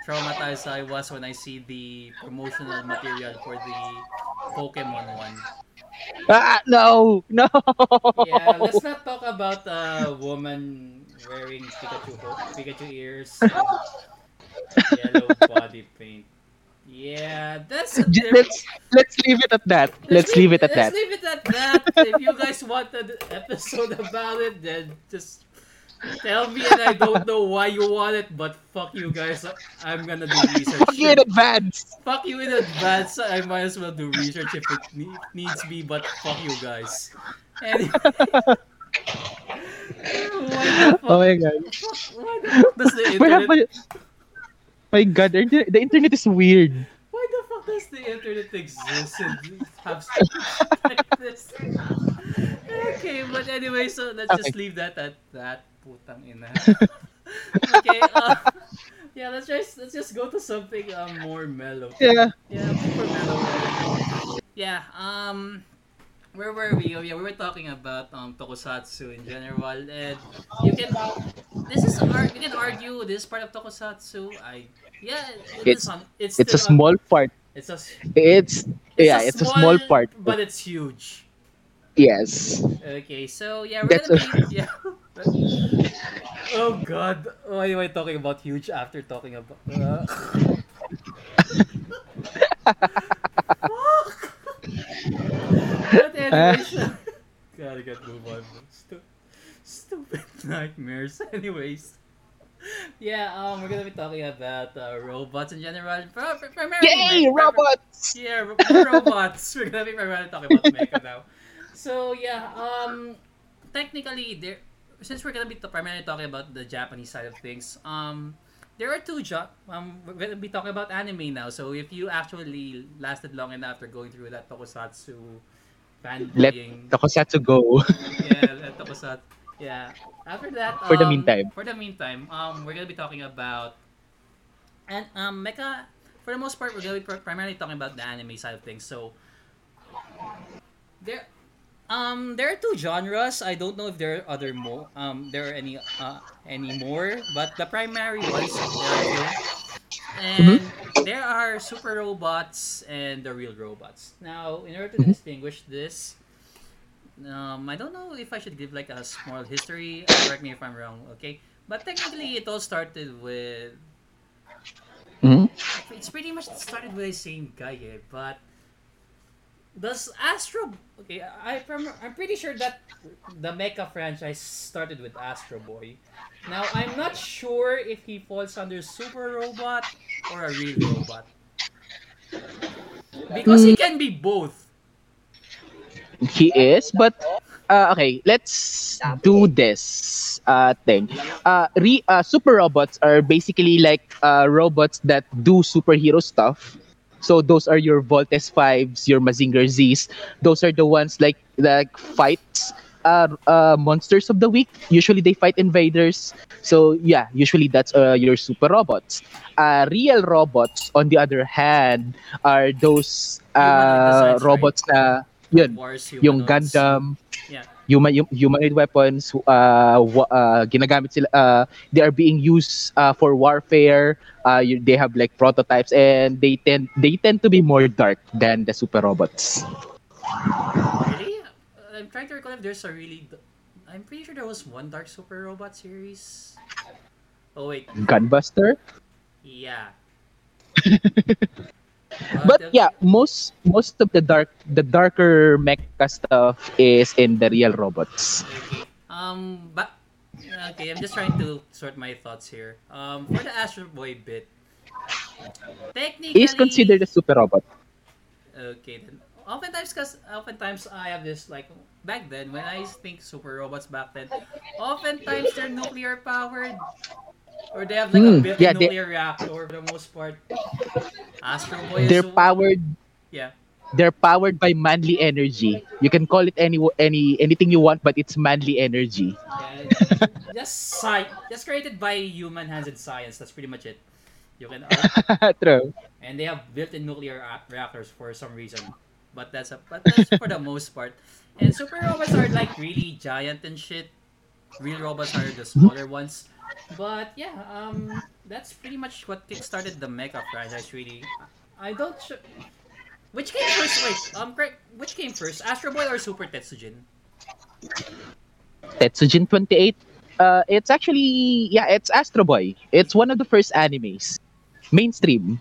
traumatized I was when I see the promotional material for the Pokemon one. Ah, no, no. Yeah, let's not talk about a woman wearing Pikachu Pikachu ears and yellow body. Yeah, that's let's let's leave it at that. Let's leave it at let's that. leave it at that. if you guys want an episode about it, then just tell me, and I don't know why you want it, but fuck you guys. I'm gonna do research. Fuck you in advance. Fuck you in advance. I might as well do research if it ne- needs be, but fuck you guys. Anyway. why the fuck? Oh my god. Why the fuck does the internet? My god, the the internet is weird. Why the fuck does the internet exist and have stuff like this? Okay, but anyway, so let's just leave that at that. Putang ina. okay, uh, yeah, let's just let's just go to something um, more mellow. Yeah. Yeah, super mellow. Yeah, um where were we? Oh, yeah, we were talking about um tokusatsu in general and you can this is you can argue this part of tokusatsu. I yeah, it It's- on, it's It's a on- small part. it's a s- It's, yeah, it's a small part. but it's huge. yes. Okay, so yeah, we're That's gonna be yeah. oh god, why am I talking about huge after talking about? Uh... but anyways, gotta get move on. Stu- stupid nightmares. Anyways, yeah, um, we're gonna be talking about uh, robots in general. Pri- pri- Primarily, Yay, pri- pri- robots! yeah, ro- robots. We're gonna be primarily talking about mecha now. So yeah, um, technically there, since we're gonna be t- primarily talking about the Japanese side of things, um, there are two jo- um, we're gonna be talking about anime now. So if you actually lasted long enough after going through that tokusatsu Let fanboying, Tokusatsu go. yeah, that tokusatsu, yeah. After that, For the um, meantime. for the meantime, um, we're gonna be talking about and um, mecha. For the most part, we're gonna be pr- primarily talking about the anime side of things. So there, um, there are two genres. I don't know if there are other more. Um, there are any uh, any more, but the primary ones there are two. And there are super robots and the real robots. Now, in order to Mhm. distinguish this, um, I don't know if I should give like a small history. Correct me if I'm wrong, okay? But technically, it all started with Mhm. it's pretty much started with the same guy, eh? But does Astro? Okay, I rem- I'm pretty sure that the Mecha franchise started with Astro Boy. Now I'm not sure if he falls under Super Robot or a real robot. Because he can be both. He is, but uh, okay, let's do this uh, thing. Uh, re, uh, super robots are basically like uh, robots that do superhero stuff. So those are your Voltes 5s, your Mazinger Zs. Those are the ones like like fights uh, uh, monsters of the week. Usually they fight invaders. So yeah, usually that's uh, your super robots. Uh, real robots, on the other hand, are those uh, designs, right? robots na yun, Wars, yung. Gundam, Yeah. Human hum- humanoid weapons uh, wa- uh ginagamit sila uh, they are being used uh, for warfare uh, you, they have like prototypes and they tend they tend to be more dark than the super robots Really? I'm trying to recall if there's a really. i'm pretty sure there was one Dark Super Robot series. Oh wait, gunbuster yeah. but uh, yeah most most of the dark the darker mecha stuff is in the real robots Um, but okay, I'm just trying to sort my thoughts here. Um, for the Astro Boy bit, technically, is considered a super robot Okay, then. Oftentimes, cause oftentimes I have this like back then when I think super robots back then, oftentimes they're nuclear powered, or they have like a Hmm, built-in yeah, they- nuclear reactor for the most part. Astro Boy they're powered Yeah. they're powered by manly energy you can call it any any anything you want but it's manly energy Yeah, just sci- just created by human hands and science. That's pretty much it. You can true and they have built-in nuclear reactors for some reason. But that's a but that's for the most part. And super robots are like really giant and shit. Real robots are the smaller ones. But yeah, um, that's pretty much what kickstarted the Mecha franchise. Really, I don't. Sh- which came first? Wait, um, Greg, which came first, Astro Boy or Super Tetsujin? Tetsujin 28. Uh, it's actually yeah, it's Astro Boy. It's one of the first animes, mainstream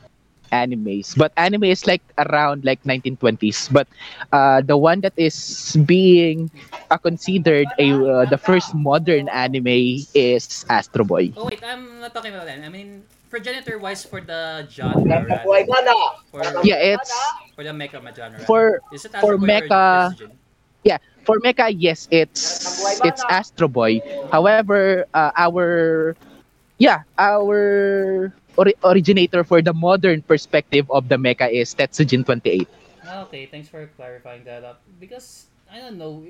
animes. But anime is like around like 1920s. But uh, the one that is being uh, considered a uh, the first modern anime is Astro Boy. Oh wait, I'm not talking about that. I mean, progenitor wise for the genre, rather. For, Yeah, it's for the mecha genre. For- is it for Boy mecha- Tetsujin? for Mecha. Yes, it's it's Astro Boy. However, uh, our yeah, our ori- originator for the modern perspective of the mecha is Tetsujin 28. Okay, thanks for clarifying that up. Because I don't know,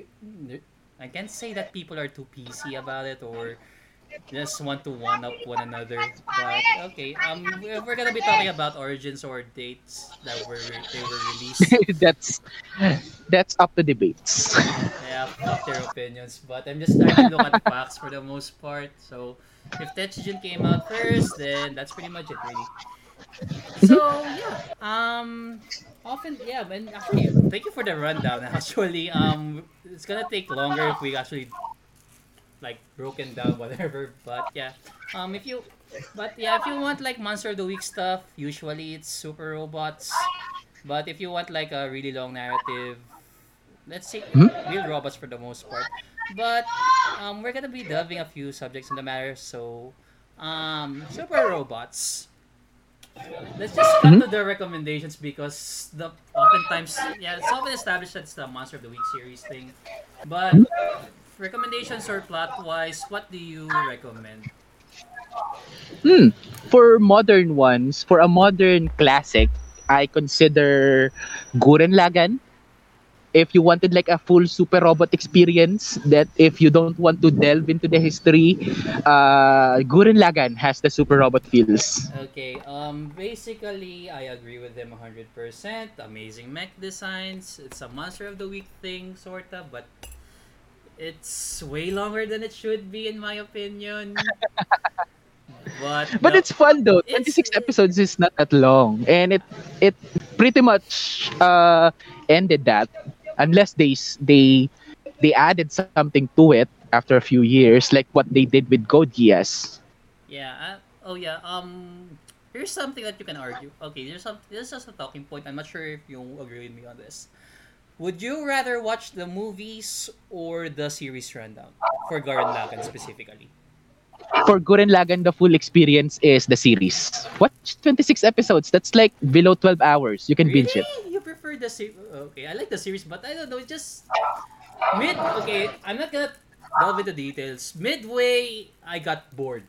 I can't say that people are too PC about it or just want to one up one another. But okay, um, we're we're gonna be talking about origins or dates that were they were released. that's that's up to debates. Yeah, fuck their opinions. But I'm just trying to look at facts for the most part. So if Tetsujin came out first, then that's pretty much it, really. So yeah, um, often yeah, man. Actually, thank you for the rundown. Actually, um, it's gonna take longer if we actually like broken down whatever. But yeah, um, if you, but yeah, if you want like monster of the week stuff, usually it's super robots. But if you want like a really long narrative, let's say Hmm? real robots for the most part. But um, we're gonna be delving a few subjects in the matter. So, um, super robots. Let's just cut Mhm. to the recommendations because the oftentimes yeah it's often established that it's the monster of the week series thing, but recommendations or plot wise, what do you recommend? Hmm. For modern ones, for a modern classic, I consider Gurren Lagann. If you wanted like a full super robot experience, that if you don't want to delve into the history, uh, Gurren Lagann has the super robot feels. Okay, um, basically, I agree with them 100%. Amazing mech designs. It's a monster of the week thing, sorta, but it's way longer than it should be, in my opinion. but But the- it's fun though. It's- 26 episodes is not that long, and it it pretty much uh, ended that, unless they they they added something to it after a few years, like what they did with Geass. Yeah. Uh, oh yeah. Um. Here's something that you can argue. Okay. There's some. This is just a talking point. I'm not sure if you agree with me on this. Would you rather watch the movies or the series rundown for Gurren Lagann specifically? For Gurren Lagann, the full experience is the series. Watch 26 episodes. That's like below 12 hours. You can binge it. Prefer the series? Okay, I like the series, but I don't know. It's just mid. Okay, I'm not gonna delve into details. Midway, I got bored.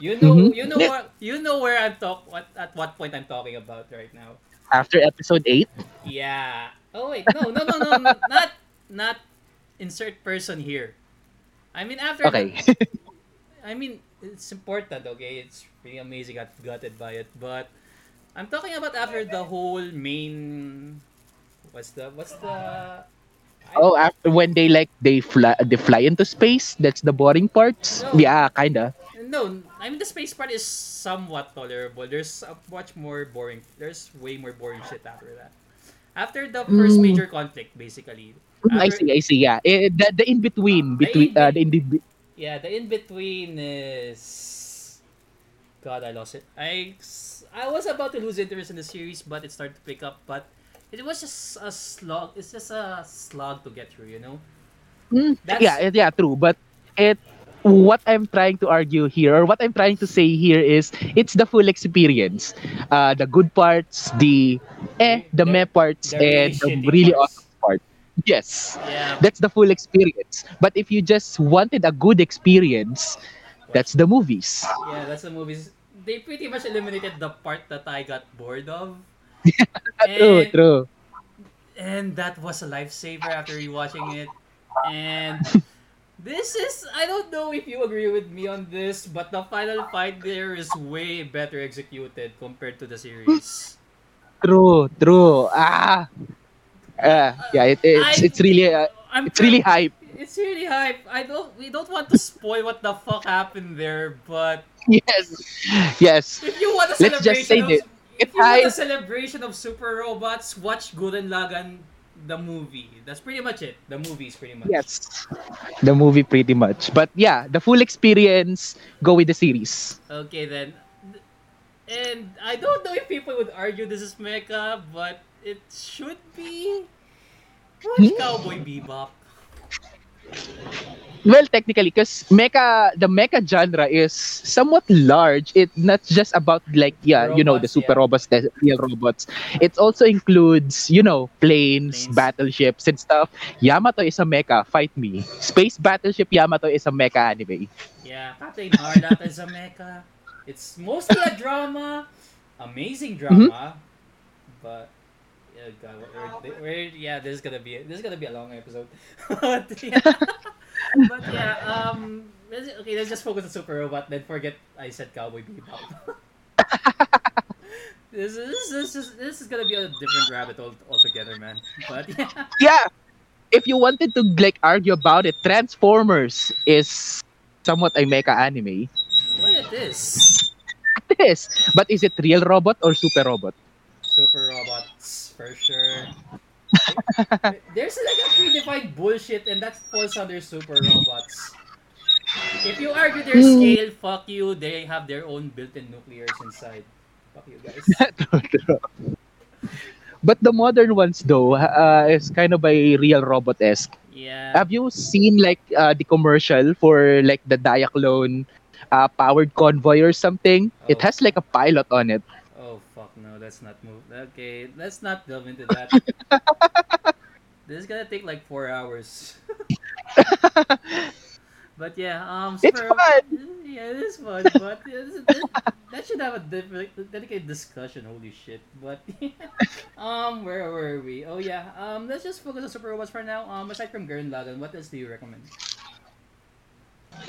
You know, Mhm. you know what, you know where I'm talk. What at what point I'm talking about right now? After episode 8, Yeah. Oh wait, no, no, no, no, no not not insert person here. I mean after. okay. I mean it's important. Okay, it's really amazing. I've gutted by it, but I'm talking about after the whole main. What's the what's the? Oh, after when they like they fly they fly into space, that's the boring parts. No. Yeah, kinda. No, I mean the space part is somewhat tolerable. There's a much more boring. There's way more boring shit after that. After the first Mm. major conflict, basically. Mm, I see, I see. Yeah, Eh, the the in between The between uh, the in Yeah, the in between is. God, I lost it. I I was about to lose interest in the series, but it started to pick up. But it was just a slog. It's just a slog to get through, you know. Mm, yeah, yeah, true. But it what I'm trying to argue here, or what I'm trying to say here is, it's the full experience. Uh, the good parts, the eh, the The- meh parts, the and the really parts. awesome part. Yes, Yeah, that's the full experience. But if you just wanted a good experience, that's the movies. yeah, that's the movies. They pretty much eliminated the part that I got bored of. True, and, true. and that was a lifesaver after rewatching it. And this is I don't know if you agree with me on this, but the final fight there is way better executed compared to the series. True, true. Ah, uh, yeah, it, it's I- it's really uh, it's really hype. It's really hype. I don't. We don't want to spoil what the fuck happened there, but Yes. Yes. if you want a Let's just say celebration of, this. if you want a celebration of super robots, watch Gurren Lagann the movie. That's pretty much it. The movie is pretty much. Yes. The movie pretty much. But yeah, the full experience, go with the series. Okay then. And I don't know if people would argue this is mecha, but it should be. Watch Hmm? Cowboy Bebop. Well, technically, because mecha, the mecha genre is somewhat large. It's not just about like yeah, you know, the super yeah. robots, the real robots. It also includes you know planes, Planes. battleships, and stuff. Yamato is a mecha. Fight me. Space battleship Yamato is a mecha anime. Yeah, Captain Harlock is a mecha. It's mostly a drama, amazing Mm-hmm. drama, but yeah, God, we're, we're, yeah, this is gonna be this is gonna be a long episode. but yeah, but yeah, um, let's, okay, let's just focus on Super Robot. Then forget I said Cowboy Bebop. this is this is this is gonna be a different rabbit hole altogether, man. But yeah, Yeah. If you wanted to like argue about it, Transformers is somewhat a mecha anime. what it is? It is. But is it real robot or super robot? Super robots for sure. There's like a predefined bullshit, and that falls under super robots. If you argue their Hmm. scale, fuck you. They have their own built-in nuclears inside. Fuck you guys. but the modern ones though uh, is kind of a real robot esque. Yeah. Have you seen like uh, the commercial for like the Diaclone uh, powered convoy or something? It Oh. has like a pilot on it. Fuck no, let's not move. Okay, let's not delve into that. this is gonna take like four hours. but yeah, um, It's Super- fun. Yeah, it is fun, but it's- it- that should have a different, dedicated discussion. Holy shit! But um, where were we? Oh yeah, um, let's just focus on Super Robots for now. Um, aside from Gurren Lagann, what else do you recommend?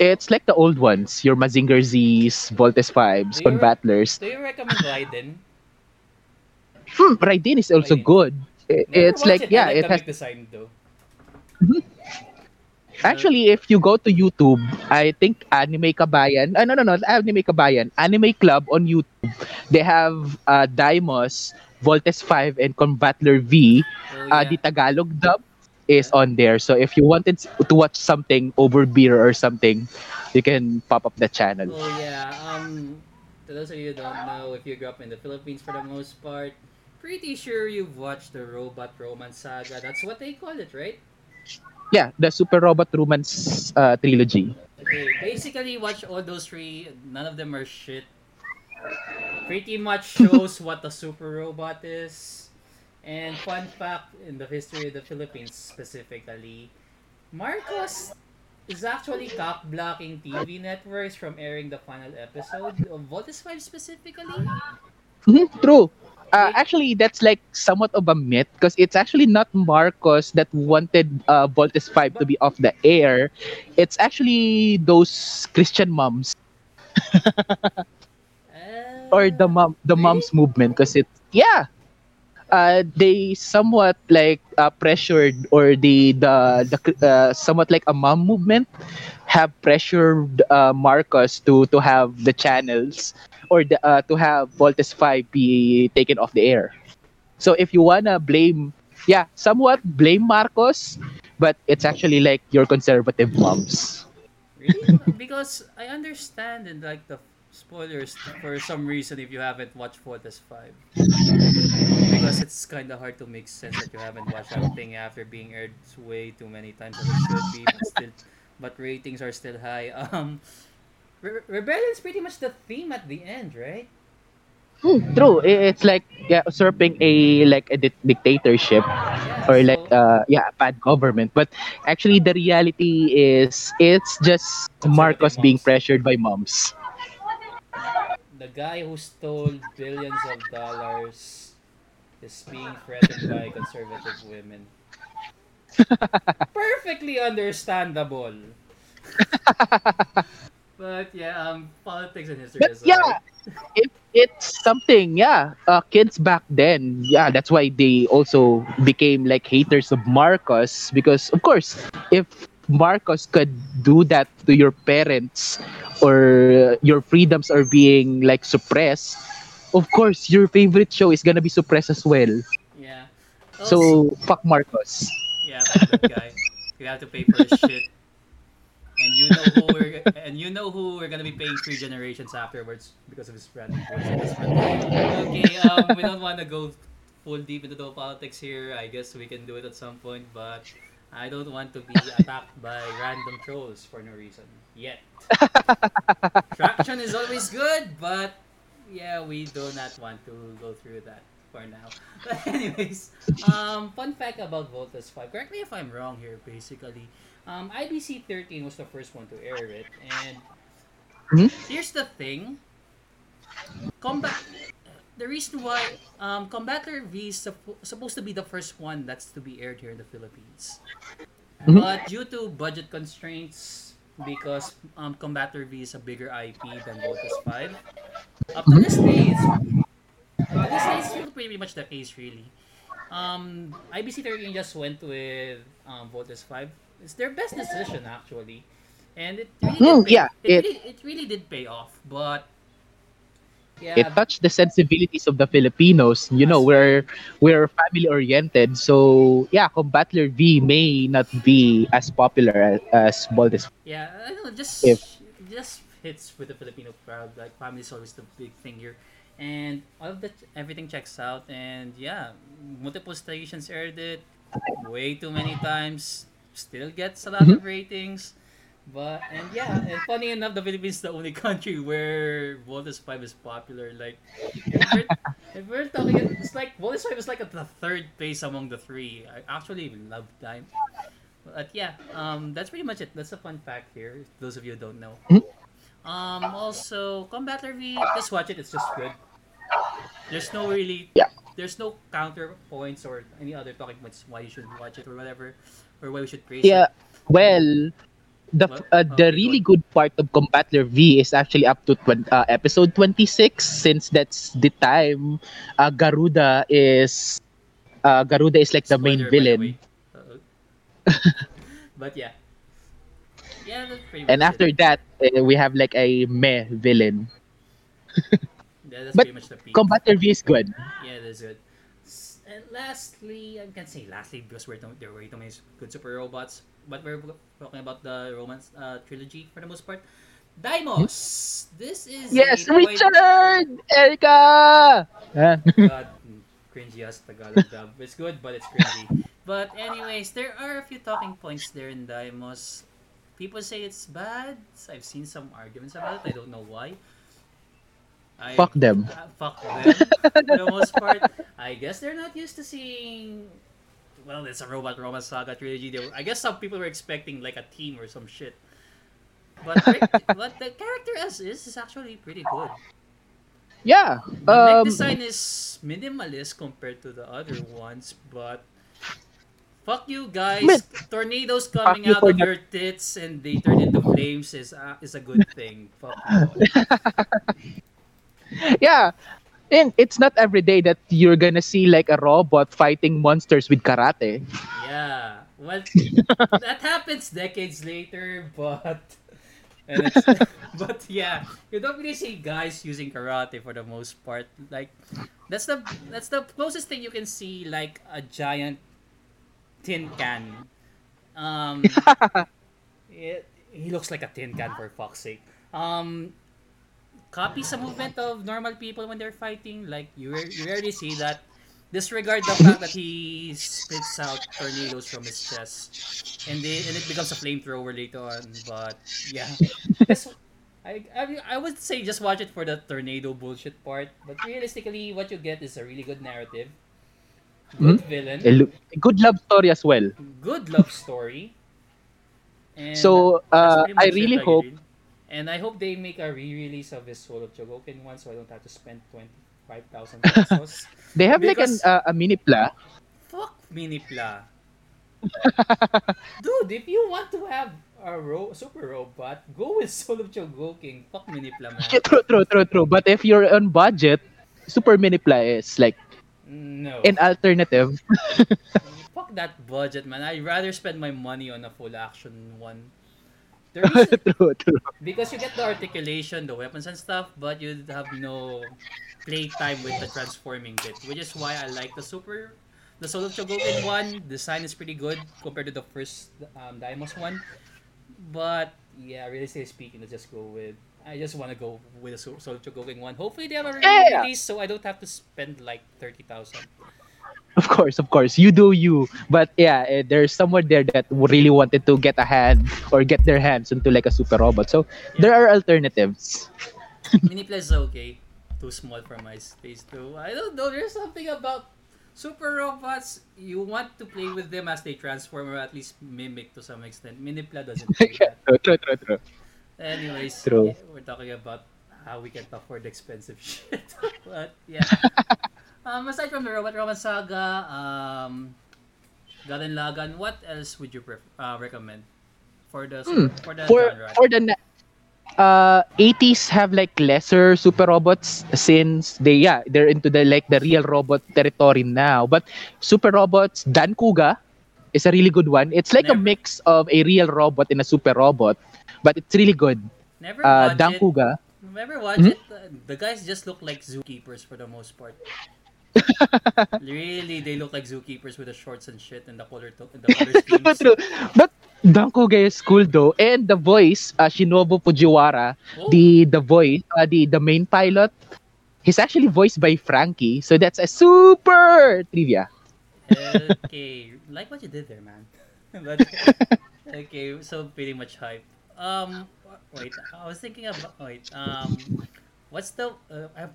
It's like the old ones, your Mazinger Z's, Voltes 5s, Do on re- Battlers. Do you recommend Raiden? Hmm, Raiden is also Raiden. good. I- Never It's like, it. yeah, I like it the has big design though. Actually, if you go to YouTube, I think Anime Kabayan, uh, no, no, no, Anime Kabayan, Anime Club on YouTube, they have uh, Daimos, Voltes 5, and Combattler V. Oh, Uh, the Tagalog dub is on there. So if you wanted to watch something over beer or something, you can pop up the channel. Oh yeah. Um, to those of you who don't know, if you grew up in the Philippines for the most part, pretty sure you've watched the Robot Romance Saga. That's what they call it, right? Yeah, the Super Robot Romance uh, trilogy. Okay. Basically, watch all those three. None of them are shit. Pretty much shows what the super robot is. And fun fact in the history of the Philippines specifically, Marcos is actually cock blocking TV networks from airing the final episode of Voltes 5 specifically. Mhm, true. Uh, actually, that's like somewhat of a myth because it's actually not Marcos that wanted uh, Voltes 5 to be off the air. It's actually those Christian moms or the mom the Really? moms movement because it yeah uh, they somewhat like uh, pressured or the the, the uh, somewhat like a mom movement have pressured uh, Marcos to to have the channels or the, uh, to have Voltes 5 be taken off the air. So if you wanna blame yeah, somewhat blame Marcos, but it's actually like your conservative moms. Really? because I understand and like the spoilers for some reason if you haven't watched Voltes 5. Because it's kind of hard to make sense that you haven't watched that thing after being aired way too many times it should be, but still, but ratings are still high. Um, Re- Rebellion's pretty much the theme at the end, right? True, it's like yeah, usurping a like a di- dictatorship Yeah, or so- like uh yeah, a bad government. But actually, the reality is it's just Marcos being pressured by moms. the guy who stole billions of dollars is being threatened by conservative women. Perfectly understandable. but yeah, um, politics and history But aside. yeah, if it's something, yeah, uh, kids back then, yeah, that's why they also became like haters of Marcos because, of course, if Marcos could do that to your parents or your freedoms are being like suppressed, of course your favorite show is gonna be suppressed as well. Yeah. So fuck Marcos. Yeah, fuck that guy. You have to pay for his shit. And you know who we're and you know who we're gonna be paying three generations afterwards because of his brand. Okay, um, we don't want to go full deep into the politics here. I guess we can do it at some point, but I don't want to be attacked by random trolls for no reason yet. Traction is always good, but yeah, we do not want to go through that for now. But anyways, um, fun fact about Voltes 5. Correct me if I'm wrong here, basically. Um, IBC 13 was the first one to air it, and Mhm. here's the thing. Combat. The reason why um, Combattler V is suppo- supposed to be the first one that's to be aired here in the Philippines. Mhm. But due to budget constraints, because um, Combattler V is a bigger IP than Voltes 5, up to this day, it's, up to this day, it's pretty much the case, really. Um, IBC 13 just went with um, Voltes 5. It's their best decision, actually. And it really hmm, did pay, yeah, it, it- really, it really did pay off. But, yeah, It touched the sensibilities of the Filipinos. You know, we're we're family oriented. So yeah, Combattler V may not be as popular as, as Voltes. Yeah, I don't know, just If- just hits with the Filipino crowd. Like family is always the big thing here, and all of that everything checks out. And yeah, multiple stations aired it way too many times. Still gets a lot of ratings. But and yeah, and funny enough, the Philippines is the only country where Voltes Five is popular. Like, if we're, if we're talking, it's like Voltes Five is like at the third place among the three. I actually love time. But yeah, um, that's pretty much it. That's a fun fact here. Those of you who don't know. Mhm. Um, also, Combat V, just watch it. It's just good. There's no really, Yeah. there's no counterpoints or any other talking points why you should watch it or whatever, or why we should praise Yeah, it. well, the uh, the Okay, really good part of Combattler V is actually up to 20, uh, episode 26 since that's the time uh, Garuda is uh, Garuda is like the main Spoiler, the villain. Uh-oh. but yeah, yeah, that's pretty much And after it. that, uh, we have like a meh villain. Yeah, that's but pretty much the peak. Combattler V is good. Yeah, that's good. And lastly, I can say lastly because we're there were too many good super robots, but we're talking about the romance uh, trilogy for the most part. Daimos. This is Yes, a point- Richard! Erica! Ah. God, cringy as Tagalog dub. It's good, but it's cringy. But anyways, there are a few talking points there in Daimos. People say it's bad. I've seen some arguments about it. I don't know why. I, Fuck them. Uh, fuck them. for the most part, I guess they're not used to seeing. Well, it's a robot romance saga trilogy. They were, I guess some people were expecting like a team or some shit. But but the character as is is actually pretty good. Yeah. The Um, design is minimalist compared to the other ones, but fuck you guys. Man. Tornadoes coming out of your tits and they turn into flames is a, is a good thing. Fuck you. yeah. And it's not every day that you're gonna see like a robot fighting monsters with karate. Yeah. Well, that happens decades later, but and it's, but yeah, you don't really see guys using karate for the most part. Like that's the that's the closest thing you can see like a giant tin can. Um, it, he looks like a tin can for fuck's sake. Um, copies the movement of normal people when they're fighting. Like you, you rarely see that. Disregard the fact that he spits out tornadoes from his chest, and they, and it becomes a flamethrower later on. But yeah, I, I I would say just watch it for the tornado bullshit part. But realistically, what you get is a really good narrative, good villain, A lo- good love story as well. good love story. And So, uh, I really hope-. And I hope they make a re-release of this Soul of Chogokin one, so I don't have to spend twenty five thousand pesos. They have like an, uh, a mini pla. Fuck mini pla. Dude, if you want to have a ro- super robot, go with Soul of Chogokin. Fuck Minipla, man. true, true, true, true. But if you're on budget, super mini pla is like No. An alternative. Fuck that budget, man. I'd rather spend my money on a full action one. True, true. because you get the articulation, the weapons and stuff, but you have no play time with the transforming bit, which is why I like the super, the Soul of Chogokin one. Design is pretty good compared to the first um, Daimos one, but yeah, realistically speaking, let's just go with. I just want to go with the Soul of Chogokin one. Hopefully, they have a Yeah. release, so I don't have to spend like thirty thousand. Of course, of course. You do you. But yeah, eh, there's someone there that really wanted to get a hand or get their hands into like a super robot. So there are alternatives. Minipla is okay. Too small for my space too. I don't know. There's something about super robots. You want to play with them as they transform or at least mimic to some extent. Minipla doesn't do that. true, true, true. Anyways, True. yeah, we're talking about how we can afford expensive shit. but yeah. Um, aside from the Robot Robot Saga, um, Gurren Lagann, what else would you pref- uh, recommend for the Hmm. for the For genre? for the uh 80s have like lesser super robots since they yeah they're into the like the real robot territory now but super robots Dancouga is a really good one it's like a mix of a real robot and a super robot but it's really good Never uh watch dan it. kuga Never watch Mhm. it. The guys just look like zookeepers for the most part. really, they look like zookeepers with the shorts and shit and the color to- and the color True, schemes. true. But Dancouga is cool though, and the voice, uh, Shinobu Fujiwara, Oh, the the voice, uh, the the main pilot, he's actually voiced by Frankie. So that's a super trivia. okay, like what you did there, man. but okay, so pretty much hype. Um, wait, I was thinking of wait. Um, what's the uh, I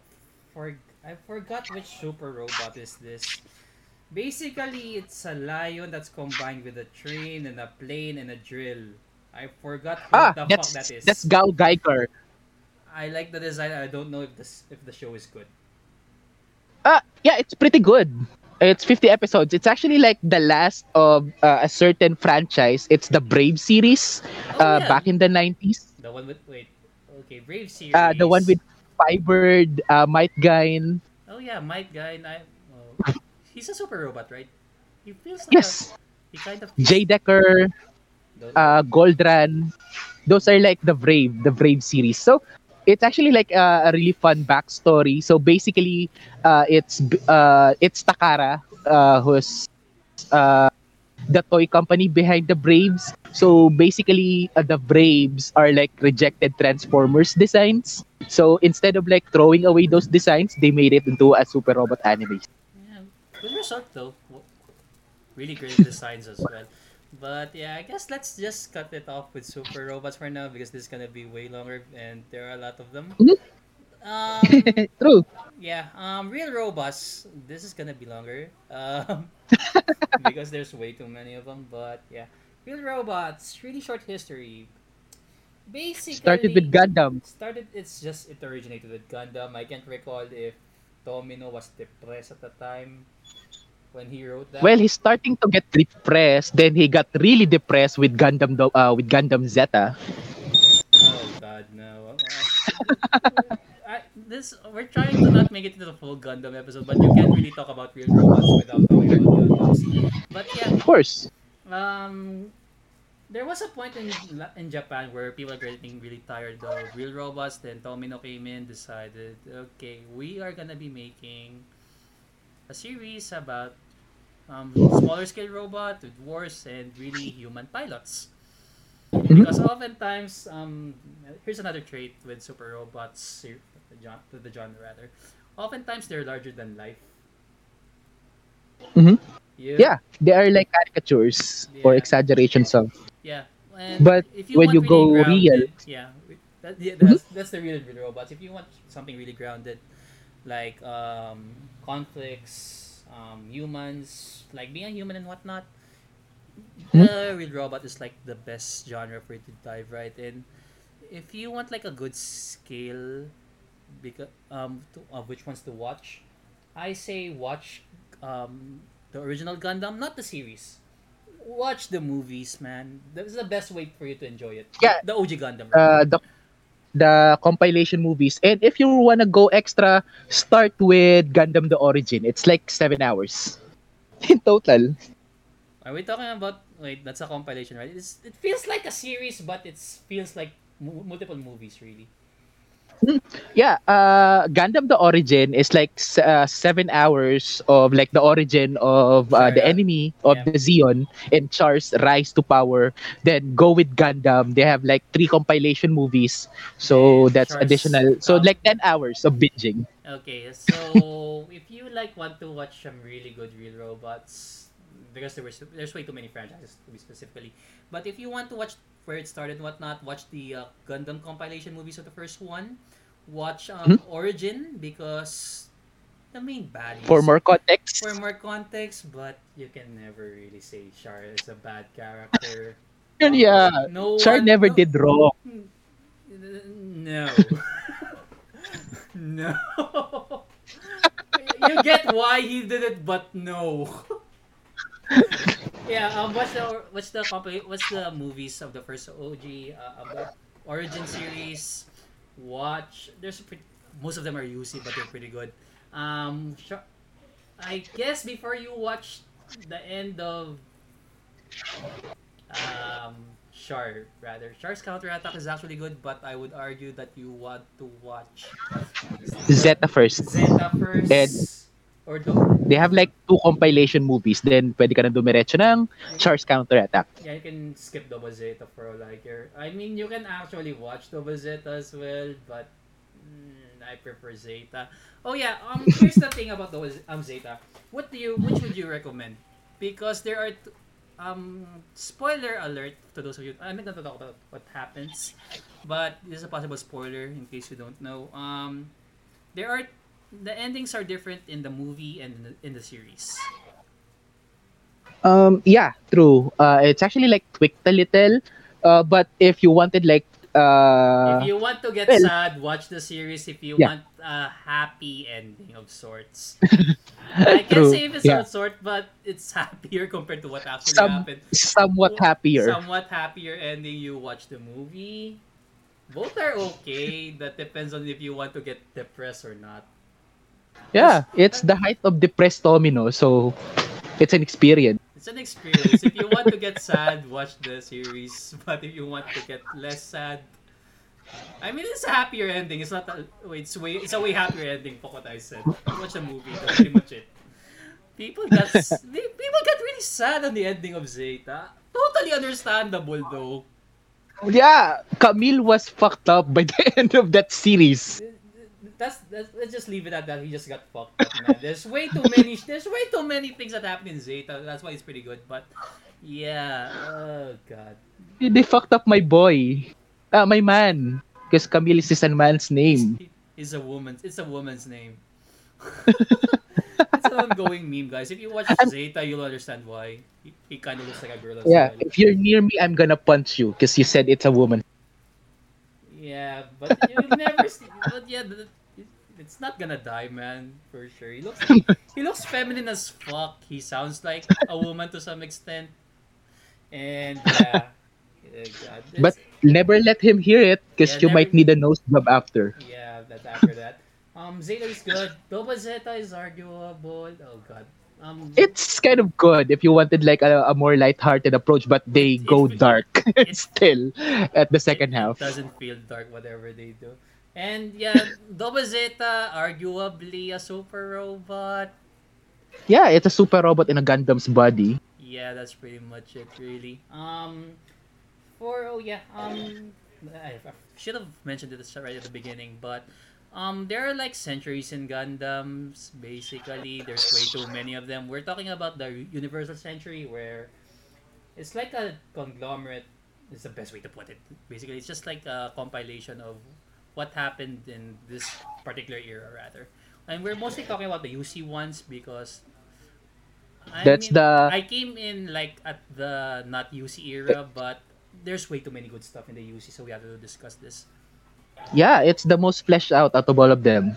for I forgot which super robot is this. Basically, it's a lion that's combined with a train and a plane and a drill. I forgot Ah, what the fuck that is. that's GaoGaiGar. I like the design. I don't know if this if the show is good. Uh, yeah, it's pretty good. It's 50 episodes. It's actually like the last of uh, a certain franchise. It's the Brave series Oh, uh, yeah. back in the 90s. The one with wait, okay, Brave series. Uh, the one with Firebird, uh, Might Gaine. Oh yeah, Might Gaine. And I, oh, he's a super robot, right? He feels like Yes, a, he kind of J Decker, uh, Goldran. Those are like the Brave, the Brave series. So it's actually like a, a really fun backstory. So basically, uh, it's uh, it's Takara, uh, who's uh, the toy company behind the Braves. So basically, uh, the Braves are like rejected Transformers designs. So instead of like throwing away those designs, they made it into a super robot anime. yeah, good result though. Really great designs as well. But yeah, I guess let's just cut it off with super robots for now because this is gonna be way longer and there are a lot of them. Mhm. Um, True. yeah, um, real robots. This is gonna be longer. Um, because there's way too many of them. But yeah, real robots. Really short history. Basically, Started with Gundam. started it's just it originated with Gundam. I can't recall if Tomino was depressed at the time when he wrote that. Well, he's starting to get depressed. Then he got really depressed with Gundam, uh, with Gundam Zeta. oh god, no. This we're trying to not make it to the full Gundam episode, but you can't really talk about real robots without talking about Gundams. But yeah, Of course. um, there was a point in in Japan where people are getting really tired of real robots. Then Tomino came in, decided, okay, we are gonna be making a series about um, smaller scale robot with wars and really human pilots. Because oftentimes, um, here's another trait with super robots, the gen- the genre rather. Oftentimes, they're larger than life. Mhm. You- Yeah, they are like caricatures or Yeah. exaggerations of. Yeah. And But if when you go really real- yeah, that, yeah that's, that's the real real robots. If you want something really grounded, like um, conflicts, um, humans, like being a human and whatnot, Hmm? the real robot is like the best genre for you to dive right in. If you want like a good scale, because um, to, of which ones to watch, I say watch um, the original Gundam, not the series. Watch the movies, man. That is the best way for you to enjoy it. Yeah. The OG Gundam. Uh, the the compilation movies. And if you wanna go extra, start with Gundam the Origin. It's like seven hours in total. Are we talking about? Wait, that's a compilation, right? It's, it feels like a series, but it feels like mu- multiple movies, really. Yeah, uh, Gundam the Origin is like uh, seven hours of like the origin of uh, the enemy of Yeah. the Zeon and Char's rise to power. Then go with Gundam. They have like three compilation movies, so that's Char's, additional. So um, like ten hours of binging. Okay, so if you like want to watch some really good real robots, because there was there's way too many franchises to be specifically, but if you want to watch where it started and whatnot, watch the uh, Gundam compilation movies of the first one. Watch um, Origin because the main baddies For more context, for more context, but you can never really say Char is a bad character. yeah, No Char one- never no- did wrong. No. no. you get why he did it, but no. Yeah. Um. What's the what's the what's the movies of the first OG uh, about origin series? Watch. There's a pretty, most of them are UC, but they're pretty good. Um. I guess before you watch the end of um Char rather Char's counterattack is actually good, but I would argue that you want to watch Zeta first. Zeta first And- or do They have like two compilation movies. Then pwede ka na dumiretso ng Char's counterattack. yeah you can skip Double Zeta for I care. I mean you can actually watch Double Zeta as well, but mm, I prefer Zeta. Oh yeah, um here's the thing about Double um Zeta. What do you which would you recommend? Because there are t- um spoiler alert to those of you I'm not gonna talk about what happens, but this is a possible spoiler in case you don't know. Um there are the endings are different in the movie and in the, in the series. Um, yeah, true. Uh, it's actually like tweaked a little. Uh, but if you wanted like uh, if you want to get well- sad, watch the series. If you Yeah. want a happy ending of sorts, I can't say if it's yeah. of sort, but it's happier compared to what actually Some- happened. somewhat happier. Somewhat happier ending. You watch the movie. Both are okay. That depends on if you want to get depressed or not. Yeah, it's the height of depressed Tomino, so it's an experience. It's an experience. if you want to get sad, watch the series. But if you want to get less sad, I mean, it's a happier ending. It's not a wait. It's way. It's a way happier ending. For what I said. Watch the movie. That's pretty much it. People got they- people got really sad on the ending of Zeta. Totally understandable though. Yeah, Camille was fucked up by the end of that series. That's, that's let's just leave it at that. He just got fucked up, man. There's way too many. There's way too many things that happen in Zeta. That's why it's pretty good. But yeah, oh god. They fucked up my boy. Ah, my man. Because Camille is a man's name. It's a woman's. It's a woman's name. it's an ongoing meme, guys. If you watch Zeta, you'll understand why. He, he kind of looks like a girl as Yeah, well. if you're near me, I'm gonna punch you because you said it's a woman. Yeah, but you'll never see. But yeah, it's not gonna die, man. For sure. He looks. He looks feminine as fuck. He sounds like a woman to some extent. And yeah. God, But never let him hear it because Yeah, you never- might need a nose job after. Yeah, that after that. Um, Zeta is good. Double Zeta is arguable. Oh god. Um, It's kind of good if you wanted like a, a more light-hearted approach, but they go dark still at the second half. It doesn't feel dark whatever they do. And yeah, Double Zeta, arguably a super robot. Yeah, it's a super robot in a Gundam's body. Yeah, that's pretty much it, really. Um, for oh yeah, um, I, I should have mentioned this right at the beginning, but um, there are like centuries in Gundams. Basically, there's way too many of them. We're talking about the Universal Century, where it's like a conglomerate. Is the best way to put it. Basically, it's just like a compilation of what happened in this particular era, rather. And we're mostly talking about the UC ones because I That's mean, the- I came in like at the not UC era, but there's way too many good stuff in the UC, so we have to discuss this. Yeah, it's the most fleshed out out of all of them.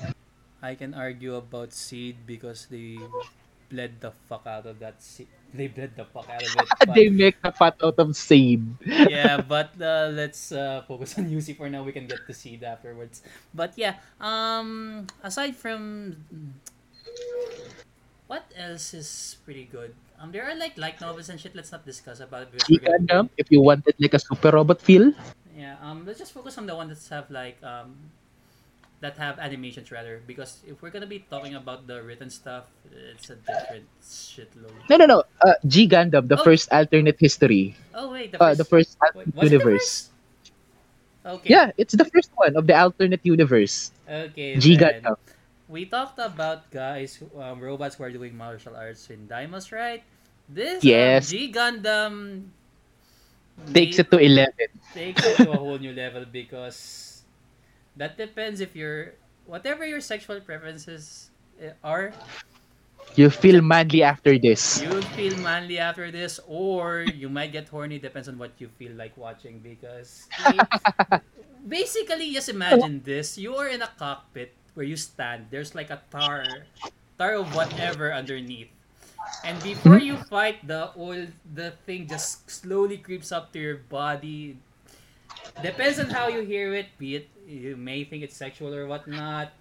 I can argue about Seed because they bled the fuck out of that se- they bled the fuck out of it. But, they make the fat out of same. yeah, but uh, let's uh, focus on UC for now. We can get to seed afterwards. But yeah, um, aside from what else is pretty good? Um, there are like light novels and shit. Let's not discuss about it. because G we're gonna- Gundam, if you wanted like a super robot feel. Yeah. Um. Let's just focus on the ones that have like um, that have animations rather. Because if we're gonna be talking about the written stuff, it's a different shitload. No, no, no. Uh, G Gundam, the Oh. first alternate history. Oh wait, the Uh, first. the first alternate was it the universe. Okay. Yeah, it's the first one of the alternate universe. Okay. G then. Gundam. We talked about guys, um, robots who are doing martial arts in Daimos, right? This Yes. um, G Gundam Takes it to 11. takes it to a whole new level because that depends if you're whatever your sexual preferences eh, are, You feel manly after this. you feel manly after this, or you might get horny. Depends on what you feel like watching because basically, just imagine this: you are in a cockpit where you stand. There's like a tar, tar of whatever underneath. And before you fight, the oil, the thing just slowly creeps up to your body. Depends on how you hear it. Be it you may think it's sexual or whatnot,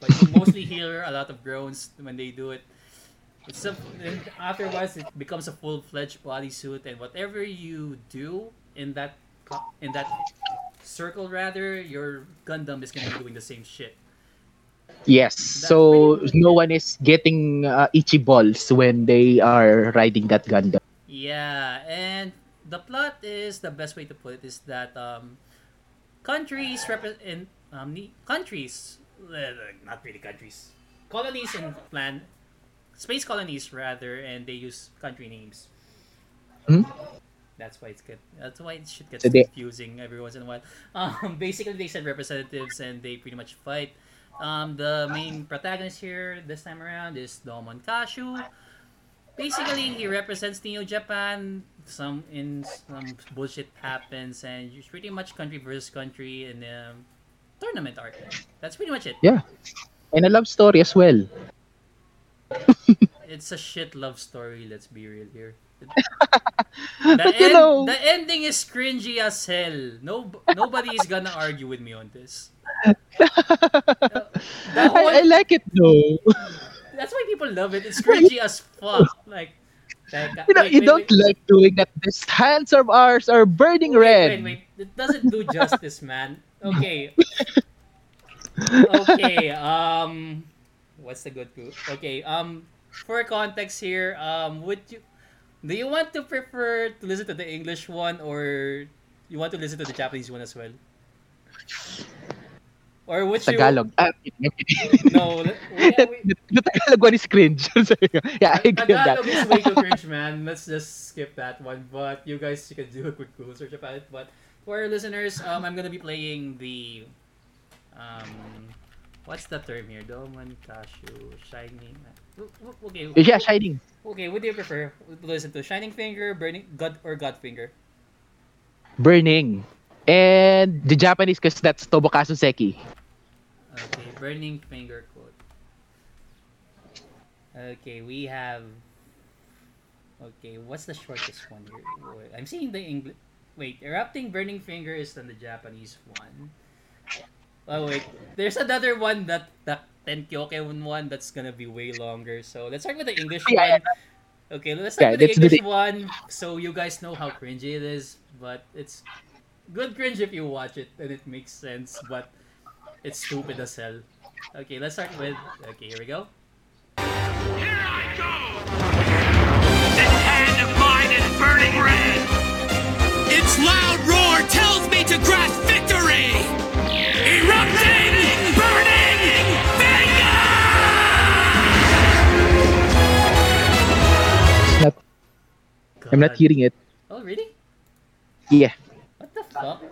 but you mostly hear a lot of groans when they do it. It's a, afterwards it becomes a full fledged bodysuit, and whatever you do in that in that circle, rather, your Gundam is gonna be doing the same shit. Yes. So no one is getting uh, itchy balls when they are riding that Gundam. Yeah, and the plot is the best way to put it is that um, countries repre- in um, countries, uh, not really countries, colonies and plan space colonies rather, and they use country names. Hmm? That's why it's good. That's why it should get So they- confusing every once in a while. Um, basically, they send representatives and they pretty much fight. Um, the main protagonist here this time around is Domon Kashu. Basically, he represents Neo Japan. Some in some bullshit happens, and it's pretty much country versus country in a tournament arc. That's pretty much it. Yeah, and a love story as well. It's a shit love story. Let's be real here. The, But end- know- the ending is cringy as hell. No, nobody is gonna argue with me on this. The whole- I, I like it though. That's why people love it. It's cringy as fuck. Like, like You know, wait, you wait, don't wait. like doing that. These hands of ours are burning red. wait, wait. It doesn't do justice, man. Okay. Okay. Um, what's the good clue? Okay. Um, for context here, um, would you do you want to prefer to listen to the English one or you want to listen to the Japanese one as well? Or would you? Tagalog. Ah, No. le- we- we- the Tagalog one is cringe. Yeah, I agree on that. Tagalog is way too cringe, man. Let's just skip that one. But you guys you can do a quick Google search about it. But for our listeners, um, I'm gonna be playing the, um, what's the term here? Domon, Kashu, Shining. Okay, Yeah, Shining. okay. What do you prefer? Listen to Shining Finger, Burning God, or God Finger? Burning. And the Japanese, because that's Tomokazu Seki. Okay, Burning Finger quote. Okay, we have. Okay, what's the shortest one here? I'm seeing the English. Wait, erupting burning finger is on the Japanese one. Oh wait, there's another one that the Tenkyoke one that's gonna be way longer. So let's start with the English Yeah, one. Okay, let's start Yeah, with the English the- one, so you guys know how cringy it is. But it's good cringe if you watch it and it makes sense. But it's stupid as hell. Okay, let's start with. Okay, here we go. Here I go! This hand of mine is burning red! Its loud roar tells me to grasp victory! Erupting, burning finger! It's not, I'm not hearing it. Oh, really? Yeah. The fuck?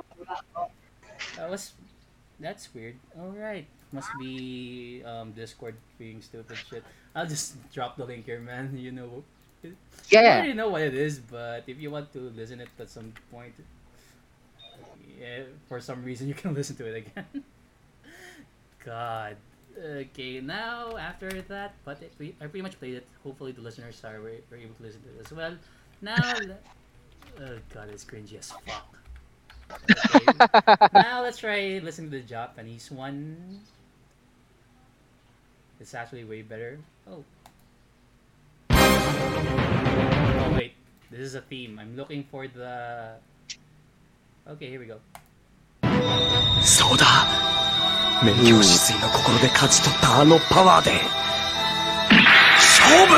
That was. That's weird. Alright. Must be um, Discord being stupid shit. I'll just drop the link here, man. You know. I Yeah. already know what it is, but if you want to listen it at some point, yeah, for some reason you can listen to it again. God. Okay, now after that, but it, we, I pretty much played it. Hopefully, the listeners are were, were able to listen to it as well. Now, oh god, it's cringy as fuck. Okay, now let's try listening to the Japanese one. It's actually way better. Oh. Oh wait, this is a theme. I'm looking for the. Okay, here we go. そうだ明鏡止水の心で勝ち取ったあのパワーで勝負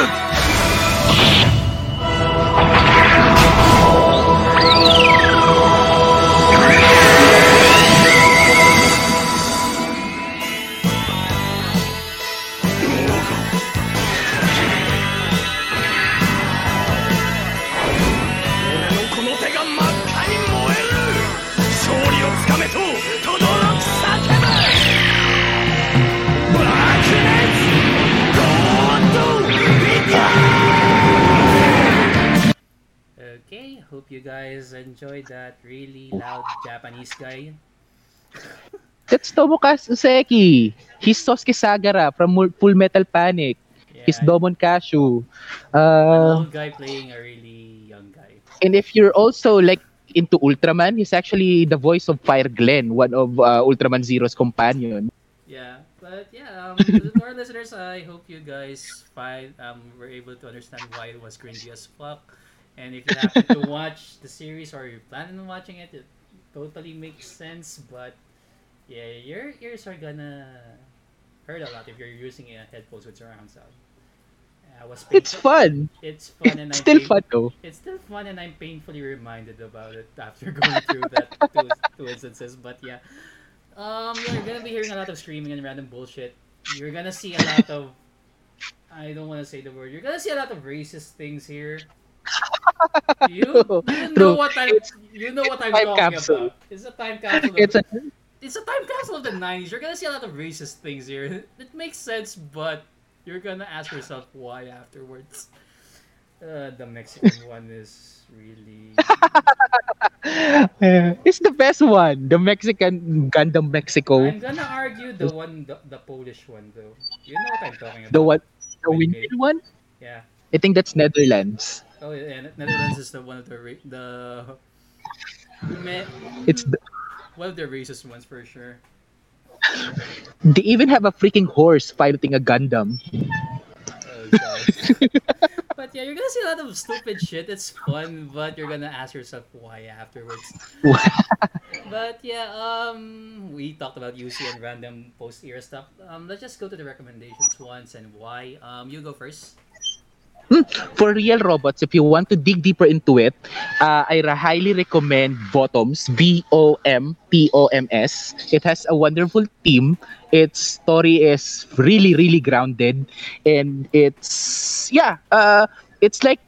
hope you guys enjoyed that really loud Japanese guy. That's Tomokazu Seki. He's Sosuke Sagara from Full Metal Panic. Yeah, He's Domon Kashu. an Uh, old guy playing a really young guy. and if you're also like into Ultraman, he's actually the voice of Fire Glen, one of uh, Ultraman Zero's companion. Yeah, but yeah, um, to our listeners, I hope you guys find um were able to understand why it was cringy as fuck. And if you happen to watch the series or you're planning on watching it, it totally makes sense. But yeah, your ears are gonna hurt a lot if you're using a headphones with surround sound. I was It's fun. It's fun and It's I'm still pain- fun though. It's still fun and I'm painfully reminded about it after going through that two, two instances. But yeah, um, you're gonna be hearing a lot of screaming and random bullshit. You're gonna see a lot of, I don't want to say the word. You're gonna see a lot of racist things here. You, you know what I'm It's- you know what I'm talking capsule. about. It's a time capsule. Of, It's a it's a time capsule of the 90s. You're gonna see a lot of racist things here. It makes sense, but you're gonna ask yourself why afterwards. Uh, the Mexican one is really. it's the best one. The Mexican Gundam Mexico. I'm gonna argue the one, the, the Polish one though. You know what I'm talking about. The one, the windmill one. Yeah. I think that's Netherlands. Oh yeah, Netherlands is the one of the ra- the. Me- It's the, one of the racist ones for sure. they even have a freaking horse fighting a Gundam. Oh, but yeah, you're gonna see a lot of stupid shit. It's fun, but you're gonna ask yourself why afterwards. but yeah, um, we talked about UC and random post era stuff. Um, let's just go to the recommendations once and why. Um, you go first. For real robots, if you want to dig deeper into it, uh, I highly recommend Votoms. B O M T O M S. It has a wonderful theme. Its story is really, really grounded, and it's yeah. Uh, it's like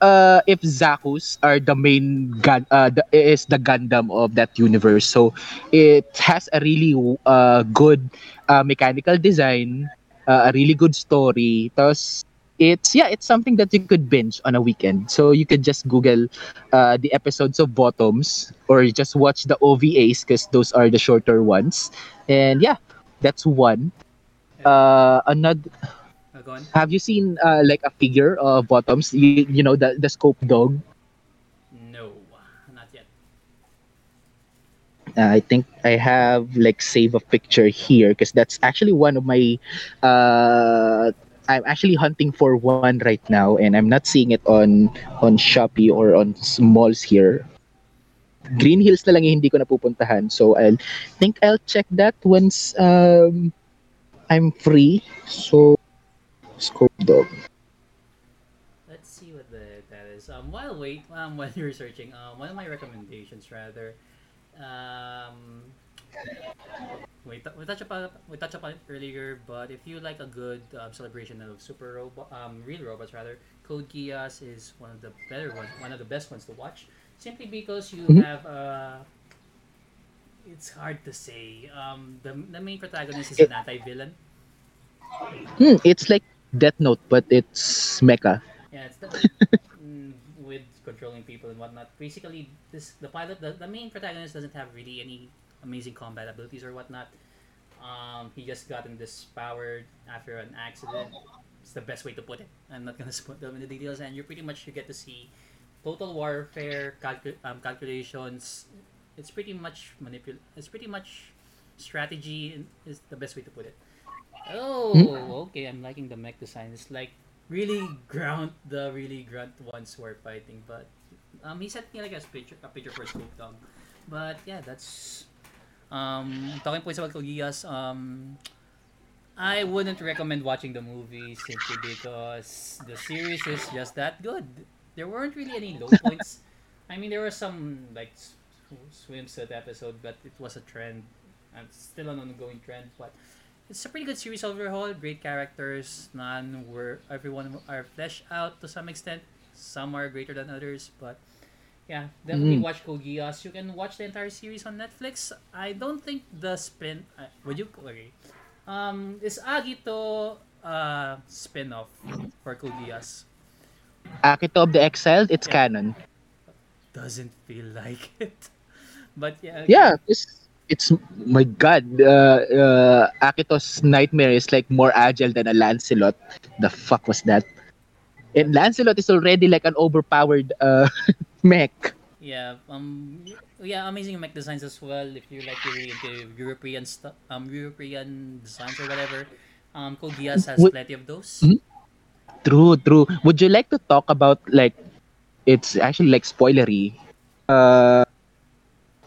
uh, if Zakus are the main gun, uh, the, is the Gundam of that universe. So it has a really uh, good uh, mechanical design, uh, a really good story. Tapos it's yeah, it's something that you could binge on a weekend. So you could just Google uh, the episodes of Votoms or just watch the OVAs because those are the shorter ones. And yeah, that's one. Uh, another. On. Have you seen uh, like a figure of Votoms? You, you know the the scope dog. No, not yet. Uh, I think I have like save a picture here because that's actually one of my. Uh, I'm actually hunting for one right now, and I'm not seeing it on on Shopee or on malls here. Green Hills na lang yung hindi ko napupuntahan, so I'll think I'll check that once um, I'm free. So, scope dog. Let's see what the that is. Um, while wait, um, while you're searching, um, one of my recommendations rather, um, we, we touched upon we touched upon it earlier, but if you like a good um, celebration of super robot, um, real robots rather, Code Geass is one of the better ones, one of the best ones to watch, simply because you Mhm. have uh, it's hard to say. Um, the the main protagonist is an anti-villain. Hmm, it's like Death Note, but it's mecha. Yeah, it's the, mm, with controlling people and whatnot. Basically, this the pilot, the, the main protagonist doesn't have really any amazing combat abilities or whatnot. Um, he just gotten this power after an accident. It's the best way to put it. I'm not gonna put them in the details, and you pretty much you get to see total warfare calcu- um, calculations. It's pretty much manipul. It's pretty much strategy is the best way to put it. Oh, okay. I'm liking the mech design. It's like really grunt the really grunt ones who are fighting, but um, he sent me like a picture a picture for Scope Dog. But yeah, that's um talking points about Code Geass. Um, I wouldn't recommend watching the movie simply because the series is just that good. There weren't really any low points. I mean, there were some like swimsuit episode, but it was a trend, and still an ongoing trend. But it's a pretty good series overall. Great characters. None were everyone are fleshed out to some extent. Some are greater than others, but yeah, definitely Mm. watch Code Geass. You can watch the entire series on Netflix. I don't think the spin. Uh, would you okay? Um, is Akito uh spin-off for Code Geass? Akito of the Exiled, it's Yeah. canon. Doesn't feel like it, but yeah. Yeah, it's it's my god. Uh, uh, Akito's nightmare is like more agile than a Lancelot. The fuck was that? And Lancelot is already like an overpowered uh, mech. Yeah, um, yeah, amazing mech designs as well. If you like really into European stuff, um, European designs or whatever, um, Code Geass has Would- plenty of those. Mhm. True, true. Would you like to talk about like it's actually like spoilery? Uh,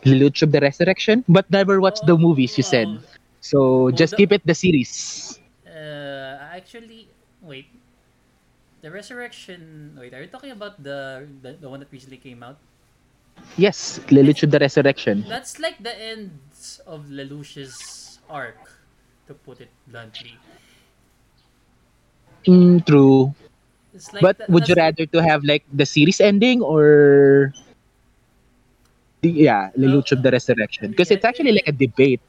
Lelouch of the Resurrection, but never watched the movies. You said Oh, so. Just the- keep it the series. Uh, actually, wait. The Resurrection. Wait, are you talking about the the, the one that recently came out? Yes, Lelouch the Resurrection. That's like the end of Lelouch's arc, to put it bluntly. Mm, true. It's like but that- would you rather to have like the series ending or yeah lelouch of the resurrection because yeah, it's actually like a debate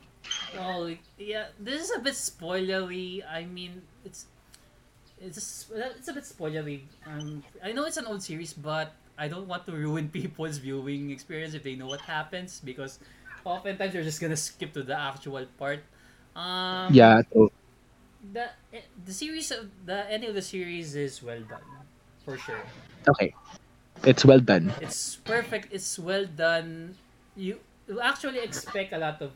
Oh yeah, this is a bit spoilery. I mean, it's it's it's a bit spoilery. Um, I know it's an old series, but I don't want to ruin people's viewing experience if they know what happens because oftentimes they're just gonna skip to the actual part. Um, yeah true. The the series of the ending of the series is well done, for sure. okay it's well done It's perfect. It's well done. You you actually expect a lot of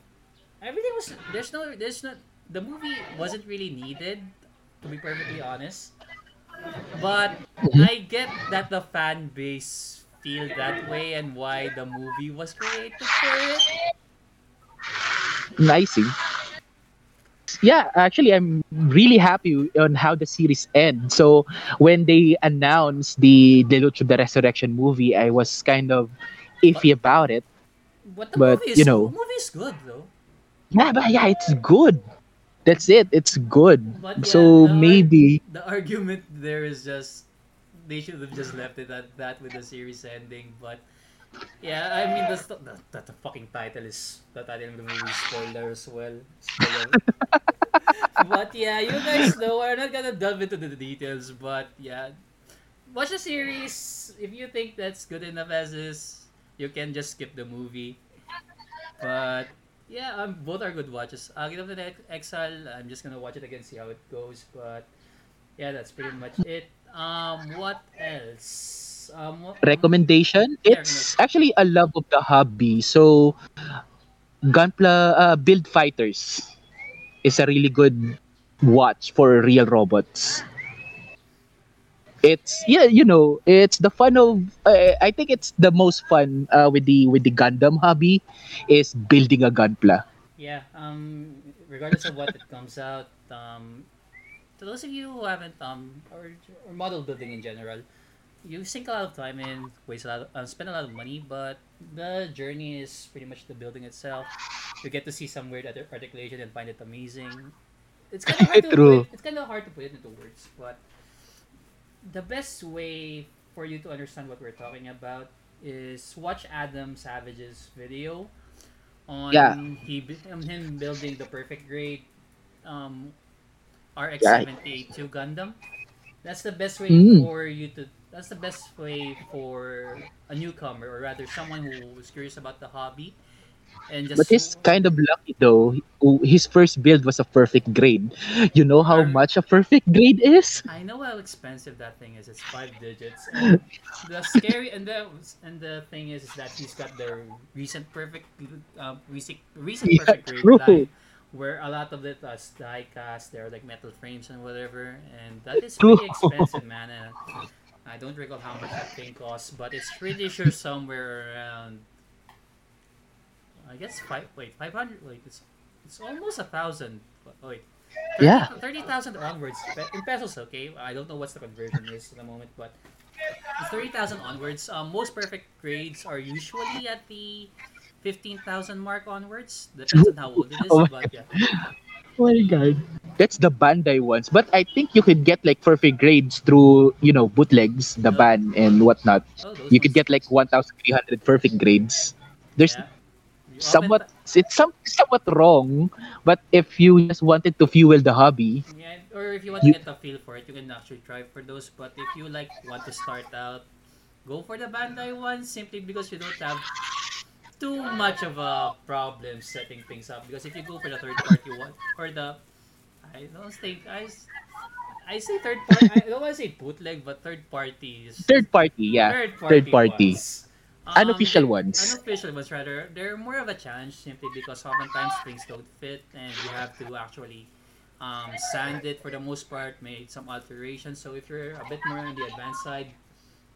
everything was there's no there's not the movie wasn't really needed to be perfectly honest. But mm-hmm. I get that the fan base feel that way and why the movie was created for it. nice yeah actually i'm really happy on how the series ends so when they announced the of the resurrection movie i was kind of iffy about it But the But, movie is you know. the movie is good though. yeah but yeah it's good that's it it's good But yeah, so the- maybe The argument there is just they should have just left it at that with the series ending. But yeah, I mean that's the, the, the, the fucking title is the title of the movie spoiler as well. Spoiler. but yeah, you guys know we're not gonna delve into the details. But yeah, watch the series. If you think that's good enough as is, you can just skip the movie. But yeah, um, both are good watches. Agit of the Ex- Exile, I'm just gonna watch it again, see how it goes. But yeah, that's pretty much it. Um, what else? Um, what, recommendation Yeah, it's actually a love of the hobby so gunpla uh, build fighters is a really good watch for real robots it's yeah you know it's the fun of uh, i think it's the most fun uh, with the with the gundam hobby is building a gunpla Yeah. Um, regardless of what it comes out, um, to those of you who haven't um or, or model building in general, you sink a lot of time in, waste a lot, of, uh, spend a lot of money, but the journey is pretty much the building itself. You get to see some weird art- articulation and find it amazing. It's kind of hard to True. Put, it's kind of hard to put it into words, but the best way for you to understand what we're talking about is watch Adam Savage's video on Yeah. he um, him building the perfect grade um RX Yeah. two Gundam. That's the best way Mm. for you to. That's the best way for a newcomer, or rather someone who is curious about the hobby, and just But he's kind of lucky though. His first build was a perfect grade. You know how much a perfect grade is? I know how expensive that thing is. It's five digits. And the scary and the and the thing is, is that he's got the recent perfect, uh, recent recent Yeah, perfect grade line, where a lot of it is die cast. They're like metal frames and whatever, and that is pretty expensive, man. And I don't recall how much that thing costs, but it's pretty sure somewhere around. I guess five. Wait, five hundred. Wait, it's it's almost a thousand. Wait. 30 Yeah. 30,000 onwards. In pesos, okay? I don't know what's the conversion is at the moment, but 30,000 onwards. Um, most perfect grades are usually at the 15,000 mark onwards. Depends on how old it is, Oh but yeah. Oh my god. That's the Bandai ones. But I think you could get like perfect grades through, you know, bootlegs, the Oh. ban and whatnot. Oh, You could get like 1,300 perfect grades. There's yeah. Somewhat, it's some, somewhat wrong, but if you just wanted to fuel the hobby, Yeah, or if you want You- to get a feel for it, you can actually try for those. But if you like want to start out, go for the Bandai one simply because you don't have too much of a problem setting things up. Because if you go for the third party one or the, I don't think I I say third party. I don't want to say bootleg, but third parties. third party, yeah. Third party. third party. Ones. Unofficial they- ones. Unofficial ones, rather. They're more of a challenge simply because oftentimes things don't fit and you have to actually um, sand it for the most part, made some alterations. So if you're a bit more on the advanced side,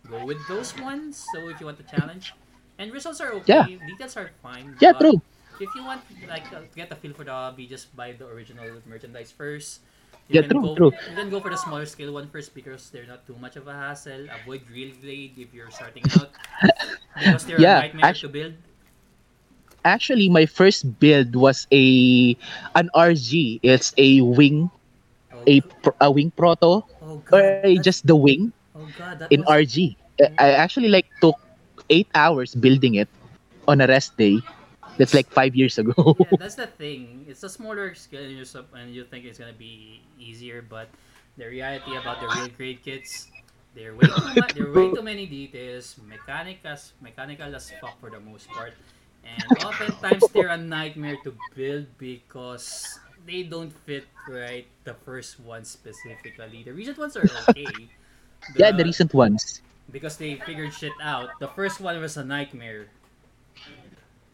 go with those ones. So if you want the challenge. And results are okay. Yeah. Details are fine. Yeah, true. If you want like uh, to get a feel for the hobby, just buy the original merchandise first. You Yeah, true, go, true. You can go for the smaller scale one first because they're not too much of a hassle. Avoid real blade if you're starting out because they're Yeah, a nightmare actu- to build. Actually, my first build was a an RG. It's a wing, Oh, a a wing proto, oh or god, a that's- just the wing oh god, that in was, RG. Uh, I actually like took eight hours building it on a rest day. That's like five years ago. yeah, that's the thing. It's a smaller scale and you and you think it's gonna be easier, but the reality about the real grade kits, they're way too much. They're way too many details. Mechanic as mechanical as fuck for the most part, and oftentimes they're a nightmare to build because they don't fit right the first one specifically. The recent ones are okay. yeah, the recent ones. because they figured shit out. The first one was a nightmare.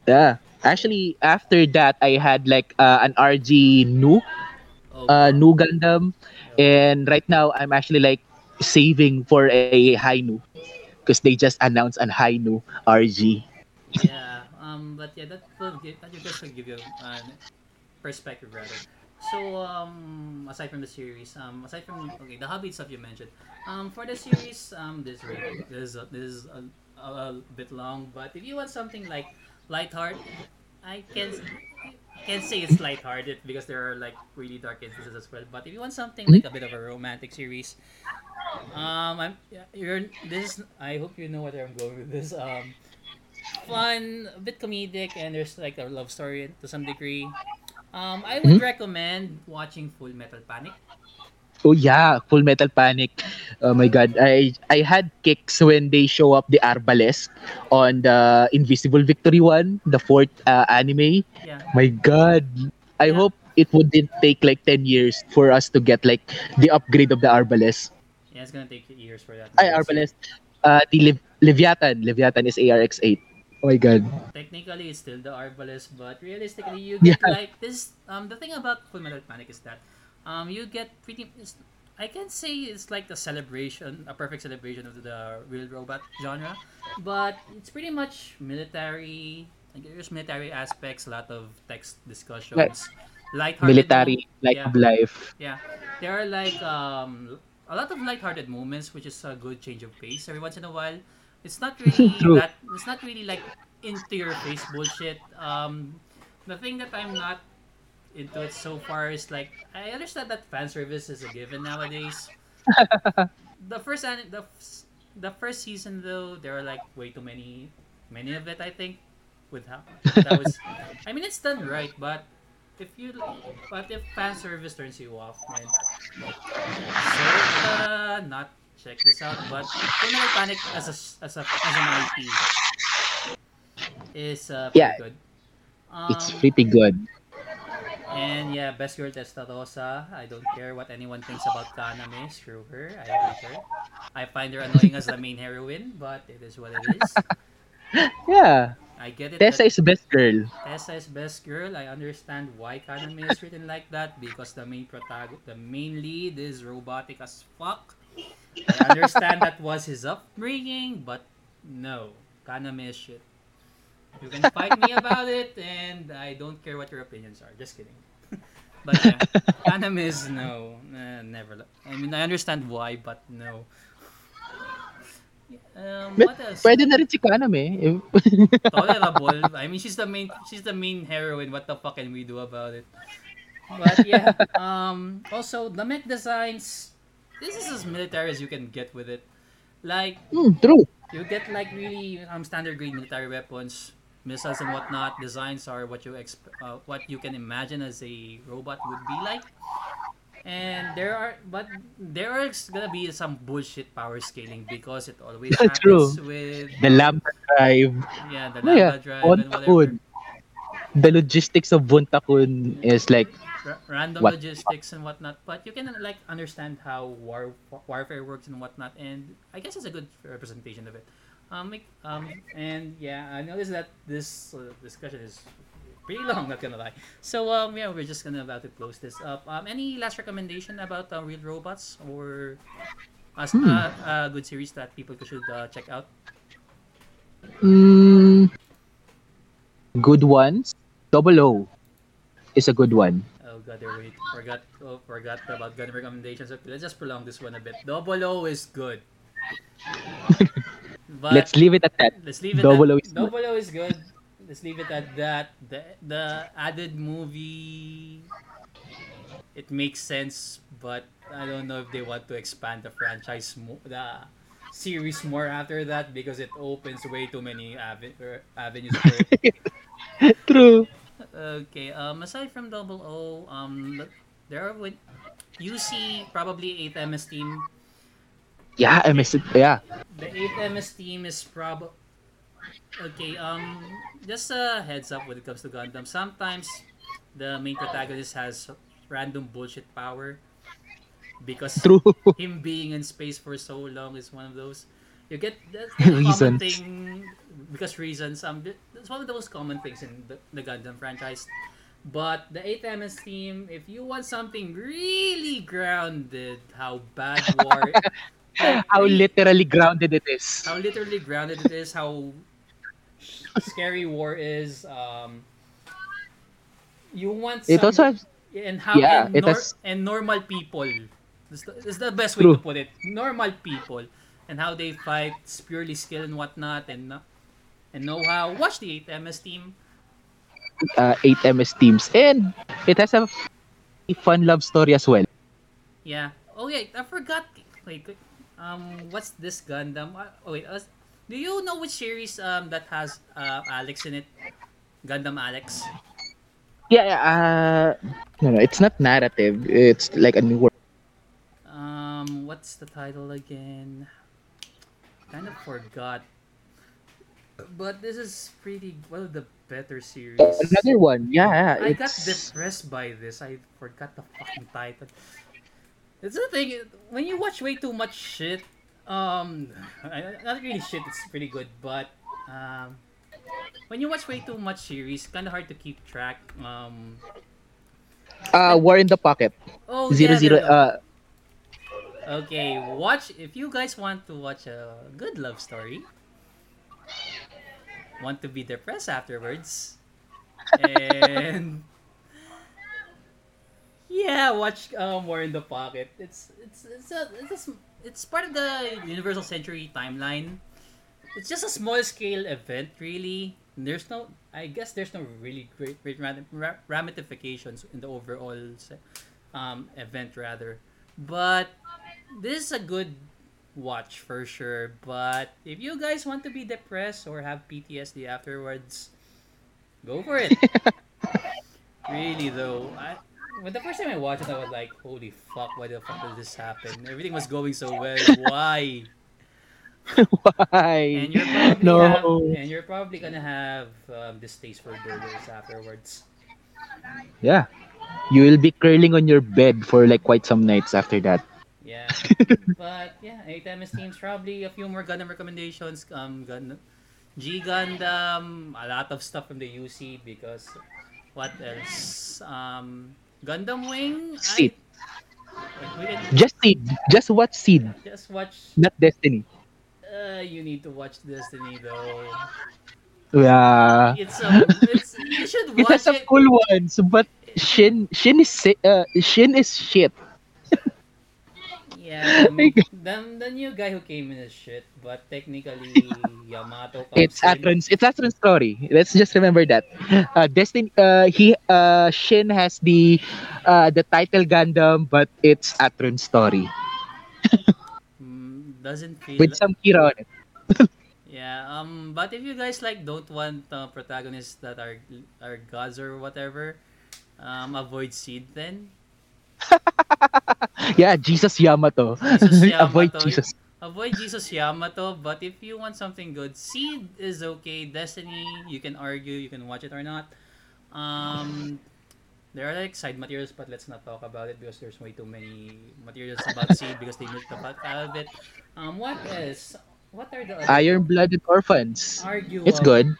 Yeah. Actually, after that, I had like uh, an RG new, uh, Nu Gundam, and right now I'm actually like saving for a Hi-Nu because they just announced an Hi-Nu RG. yeah. Um, but yeah, that will give that just will give you uh, perspective rather. So um, aside from the series, um, aside from okay, the hobby stuff you mentioned, um, for the series, um, this this is a, this is a, a, a bit long, but if you want something like lighthearted, I can can say it's lighthearted because there are like really dark instances as well. But if you want something like a bit of a romantic series, um, I'm yeah, you're this. Is, I hope you know what I'm going with this. Um, fun, a bit comedic, and there's like a love story to some degree. Um, I would Mhm. recommend watching Full Metal Panic. Oh yeah, Full Metal Panic. Oh my god, I I had kicks when they show up the Arbalest on the Invisible Victory one, the fourth uh, anime. Yeah, My god, I Yeah. hope it wouldn't take like 10 years for us to get like the upgrade of the Arbalest. yeah, it's gonna take years for that. Ay, Arbalest. Uh, the Lev- Laevatein. Laevatein is ARX8. Oh my god. Technically, it's still the Arbalest, but realistically, you get Yeah. like this. Um, the thing about Full Metal Panic is that, um, you get pretty. it's- I can say it's like the celebration, a perfect celebration of the real robot genre, but it's pretty much military. Like there's military aspects, a lot of text discussions, lighthearted Military, like yeah. life. Yeah, there are like um a lot of lighthearted moments, which is a good change of pace every once in a while. It's not really that. It's not really like into your face bullshit. Um, the thing that I'm not into it so far is like I understand that fan service is a given nowadays. the first an- the f- the first season though, there are like way too many many of it. I think with how that was. I mean, it's done right, but if you but if fan service turns you off, man, so uh, not check this out. But Fullmetal Panic as a as a as an IP is uh, pretty Yeah. good. Um, It's pretty good. And yeah, best girl Testarossa. I don't care what anyone thinks about Kaname. Screw her. I hate her. I find her annoying as the main heroine, but it is what it is. Yeah. I get it. Tessa is best girl. Tessa is best girl. I understand why Kaname is written like that because the main protagonist, the main lead is robotic as fuck. I understand that was his upbringing, but no, Kaname is shit. You can fight me about it, and I don't care what your opinions are. Just kidding. But yeah, Kaname is no, uh, never. I mean, I understand why, but no. Um, what else? pwede na rin si Kaname. If- tolerable. I mean, she's the main she's the main heroine. What the fuck can we do about it? But yeah, um, also the mech designs. This is as military as you can get with it. Like Hmm, true. you get like really um standard grade military weapons, missiles and whatnot. Designs are what you exp- uh, what you can imagine as a robot would be like. And there are, but there is gonna be some bullshit power scaling because it always happens True. with The Lambda Drive. yeah the Oh, yeah. lambda drive and whatever. The logistics of Bontakun is like, ra- random What? logistics and whatnot. But you can like understand how war warfare works and whatnot, and I guess it's a good representation of it. Um, um, and yeah, I noticed that this uh, discussion is pretty long. Not gonna lie. So um, yeah, we're just gonna about to close this up. Um, any last recommendation about uh, Real Robots or as Hmm. uh, a good series that people should uh, check out? mm, good ones. Double O is a good one. Oh god, there wait. Forgot oh, forgot about gun recommendations. Okay, let's just prolong this one a bit. Double O is good. But Let's leave it at that. let's leave it Double at, O is good. Double O is good. Let's leave it at that. The the added movie it makes sense, but I don't know if they want to expand the franchise mo- the series more after that because it opens way too many ave- er, avenues for. True. Okay. Um, aside from Double O, um, there are with UC probably 8 MS team. Yeah, it. Yeah. The 8 MS team is probably Okay. Um, just a heads up when it comes to Gundam. Sometimes the main protagonist has random bullshit power because True. him being in space for so long is one of those. You get that's the common Reasons. thing because reasons. Um, that's one of the most common things in the, the Gundam franchise. But the 8 MS team, if you want something really grounded, how bad war, How literally grounded it is. how literally grounded it is, how scary war is. Um, you want It also has and how Yeah, and, it nor- has- and normal people this the, is the best way True. to put it normal people and how they fight it's purely skill and whatnot and and know how watch the 8ms team uh, 8 MS teams. And it has a fun love story as well. yeah oh yeah i forgot wait wait. Um what's this gundam Uh, oh wait uh, do you know which series um that has uh, alex in it gundam alex Yeah, yeah, uh, no, no, it's not narrative. It's like a new world. um what's the title again kind of forgot but this is pretty one of the better series Another one, yeah. I got depressed by this. I forgot the fucking title. It's the thing when you watch way too much shit. Um, not really shit. It's pretty good, but um, when you watch way too much series, kind of hard to keep track. Um, uh, War in the Pocket. oh Zero yeah, zero. Uh, Okay, watch if you guys want to watch a good love story. Want to be depressed afterwards. And yeah, watch um War in the Pocket. It's it's it's a, it's a, it's part of the Universal Century timeline. It's just a small scale event, really. There's no, I guess there's no really great, great ramifications in the overall um, event, rather. But this is a good watch for sure. But if you guys want to be depressed or have PTSD afterwards, go for it. really though, I when the first time I watched it, I was like, "Holy fuck! Why the fuck did this happen? Everything was going so well. Why?" Why? And you're probably No. have, and you're probably gonna have um, distaste for burgers afterwards. Yeah. You will be curling on your bed for like quite some nights after that. Yeah, but yeah, anytime teams probably a few more Gundam recommendations. Um, Gun, G Gundam, a lot of stuff from the UC because what else? Um, Gundam Wing. Seed. I, Just Seed. Just watch Seed, just watch. not Destiny. Uh, you need to watch Destiny though. Yeah. It's a, it's you should It watch has some it. cool ones, but Shin Shin is uh, Shin is shit. Yeah, the, the, the new guy who came in is shit, but technically Yamato It's. Athrun's it's Athrun's story. Let's just remember that. Uh, Destiny uh, he uh, Shinn has the uh, the title Gundam, but it's Athrun's story Mm, doesn't feel with some Kira on it. yeah um but if you guys like don't want uh, protagonists that are are gods or whatever um avoid seed then Yeah, Jesus Yamato. Jesus Avoid Jesus. avoid Jesus Yamato but if you want something good seed is okay Destiny you can argue you can watch it or not um there are like side materials but let's not talk about it because there's way too many materials about seed because they milked the fuck out of it um what else what are the Iron Blooded Orphans. argue It's good.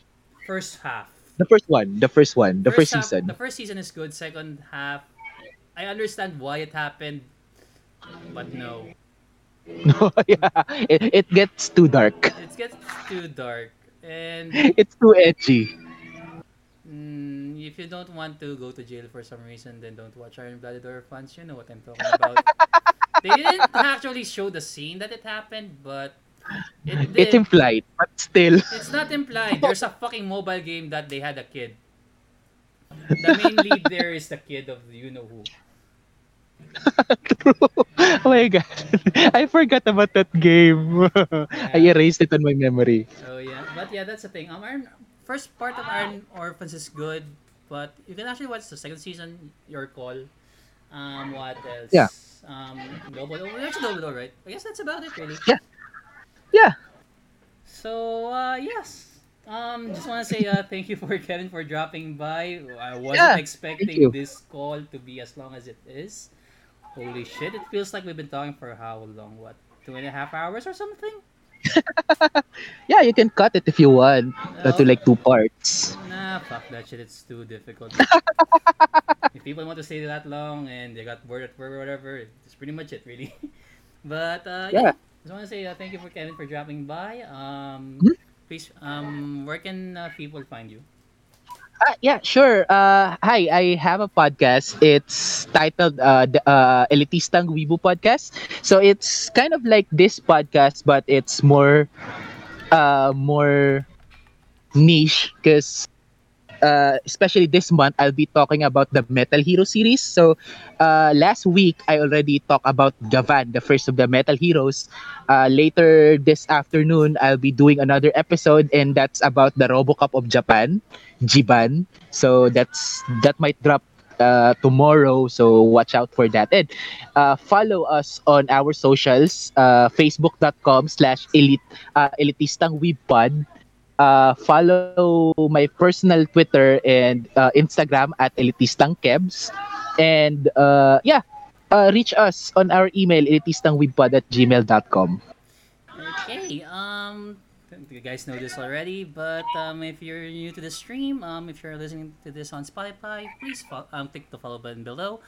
first half The first one. The first one. The first, half- season. The first season is good. Second half, I understand why it happened, but no, No, yeah. It, it gets too dark. it gets too dark. And It's too edgy. mm, if you don't want to go to jail for some reason, then don't watch Iron Blooded Orphans. You know what I'm talking about. they didn't actually show the scene that it happened, but it did. It's implied, but still. It's not implied. There's a fucking mobile game that they had a kid. The main lead there is the kid of you know who. True. Oh my god. I forgot about that game. I erased it on my memory. Oh yeah, but yeah, that's the thing. Um, Iron, first part of Iron Orphans is good, but you can actually watch the second season. Your call. Um, what else? Yeah. Um, O. We watched Double O, right? I guess that's about it, really. Yeah. Yeah. So uh, yes. Um, just want to say uh, thank you for Kevin for dropping by. I wasn't Yeah, expecting this call to be as long as it is. Holy shit! It feels like we've been talking for how long? What, two and a half hours or something? Yeah, you can cut it if you want uh, to like two parts. Nah, fuck that shit. It's too difficult. if people want to stay that long and they got bored at work or whatever, it's pretty much it, really. but uh, yeah. Yeah. just want to say uh, thank you for Kevin for dropping by. Um, Mhm. please, um, where can uh, people find you? Uh, yeah, sure. Uh, hi, I have a podcast. It's titled uh, the uh, Elitistang Weibo Podcast. So it's kind of like this podcast, but it's more, uh, more niche because. Uh, especially this month, I'll be talking about the Metal Hero series. So, uh, last week I already talked about Gavan, the first of the Metal Heroes. Uh, later this afternoon, I'll be doing another episode, and that's about the RoboCop of Japan. Jiban. So that's that might drop uh, tomorrow. So watch out for that. And uh, follow us on our socials, uh, facebook.com slash elite uh, elitistang. Uh, follow my personal Twitter and uh, Instagram at elitistang kebs. And uh, yeah, uh, reach us on our email elitistangwebpod at gmail.com. Okay. Um, you guys know this already, but um, if you're new to the stream, um, if you're listening to this on Spotify, please fo- um, click the follow button below.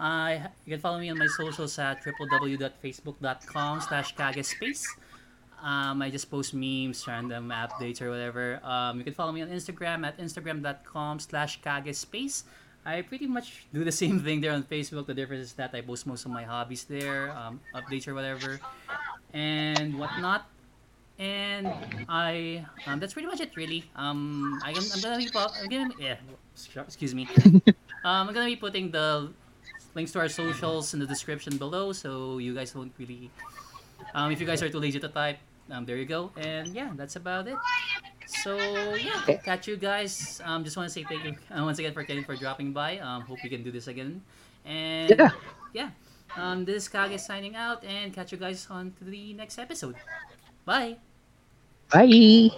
Uh, you can follow me on my socials at www.facebook.com slash kagespace. Um, I just post memes, random updates, or whatever. Um, you can follow me on Instagram at instagram.com slash kagespace. I pretty much do the same thing there on Facebook. The difference is that I post most of my hobbies there, um, updates or whatever, and whatnot. And I, um, that's pretty much it, really. Um, I, am I'm gonna be, I'm gonna, yeah, excuse me. um, I'm gonna be putting the links to our socials in the description below, so you guys won't really, um, if you guys are too lazy to type, um, there you go. And yeah, that's about it. So yeah, catch you guys. Um, just want to say thank you uh, once again for Kevin for dropping by. Um, hope we can do this again. And Yeah. yeah. Um, this is Kage signing out, and catch you guys on to the next episode. Bye. Bye!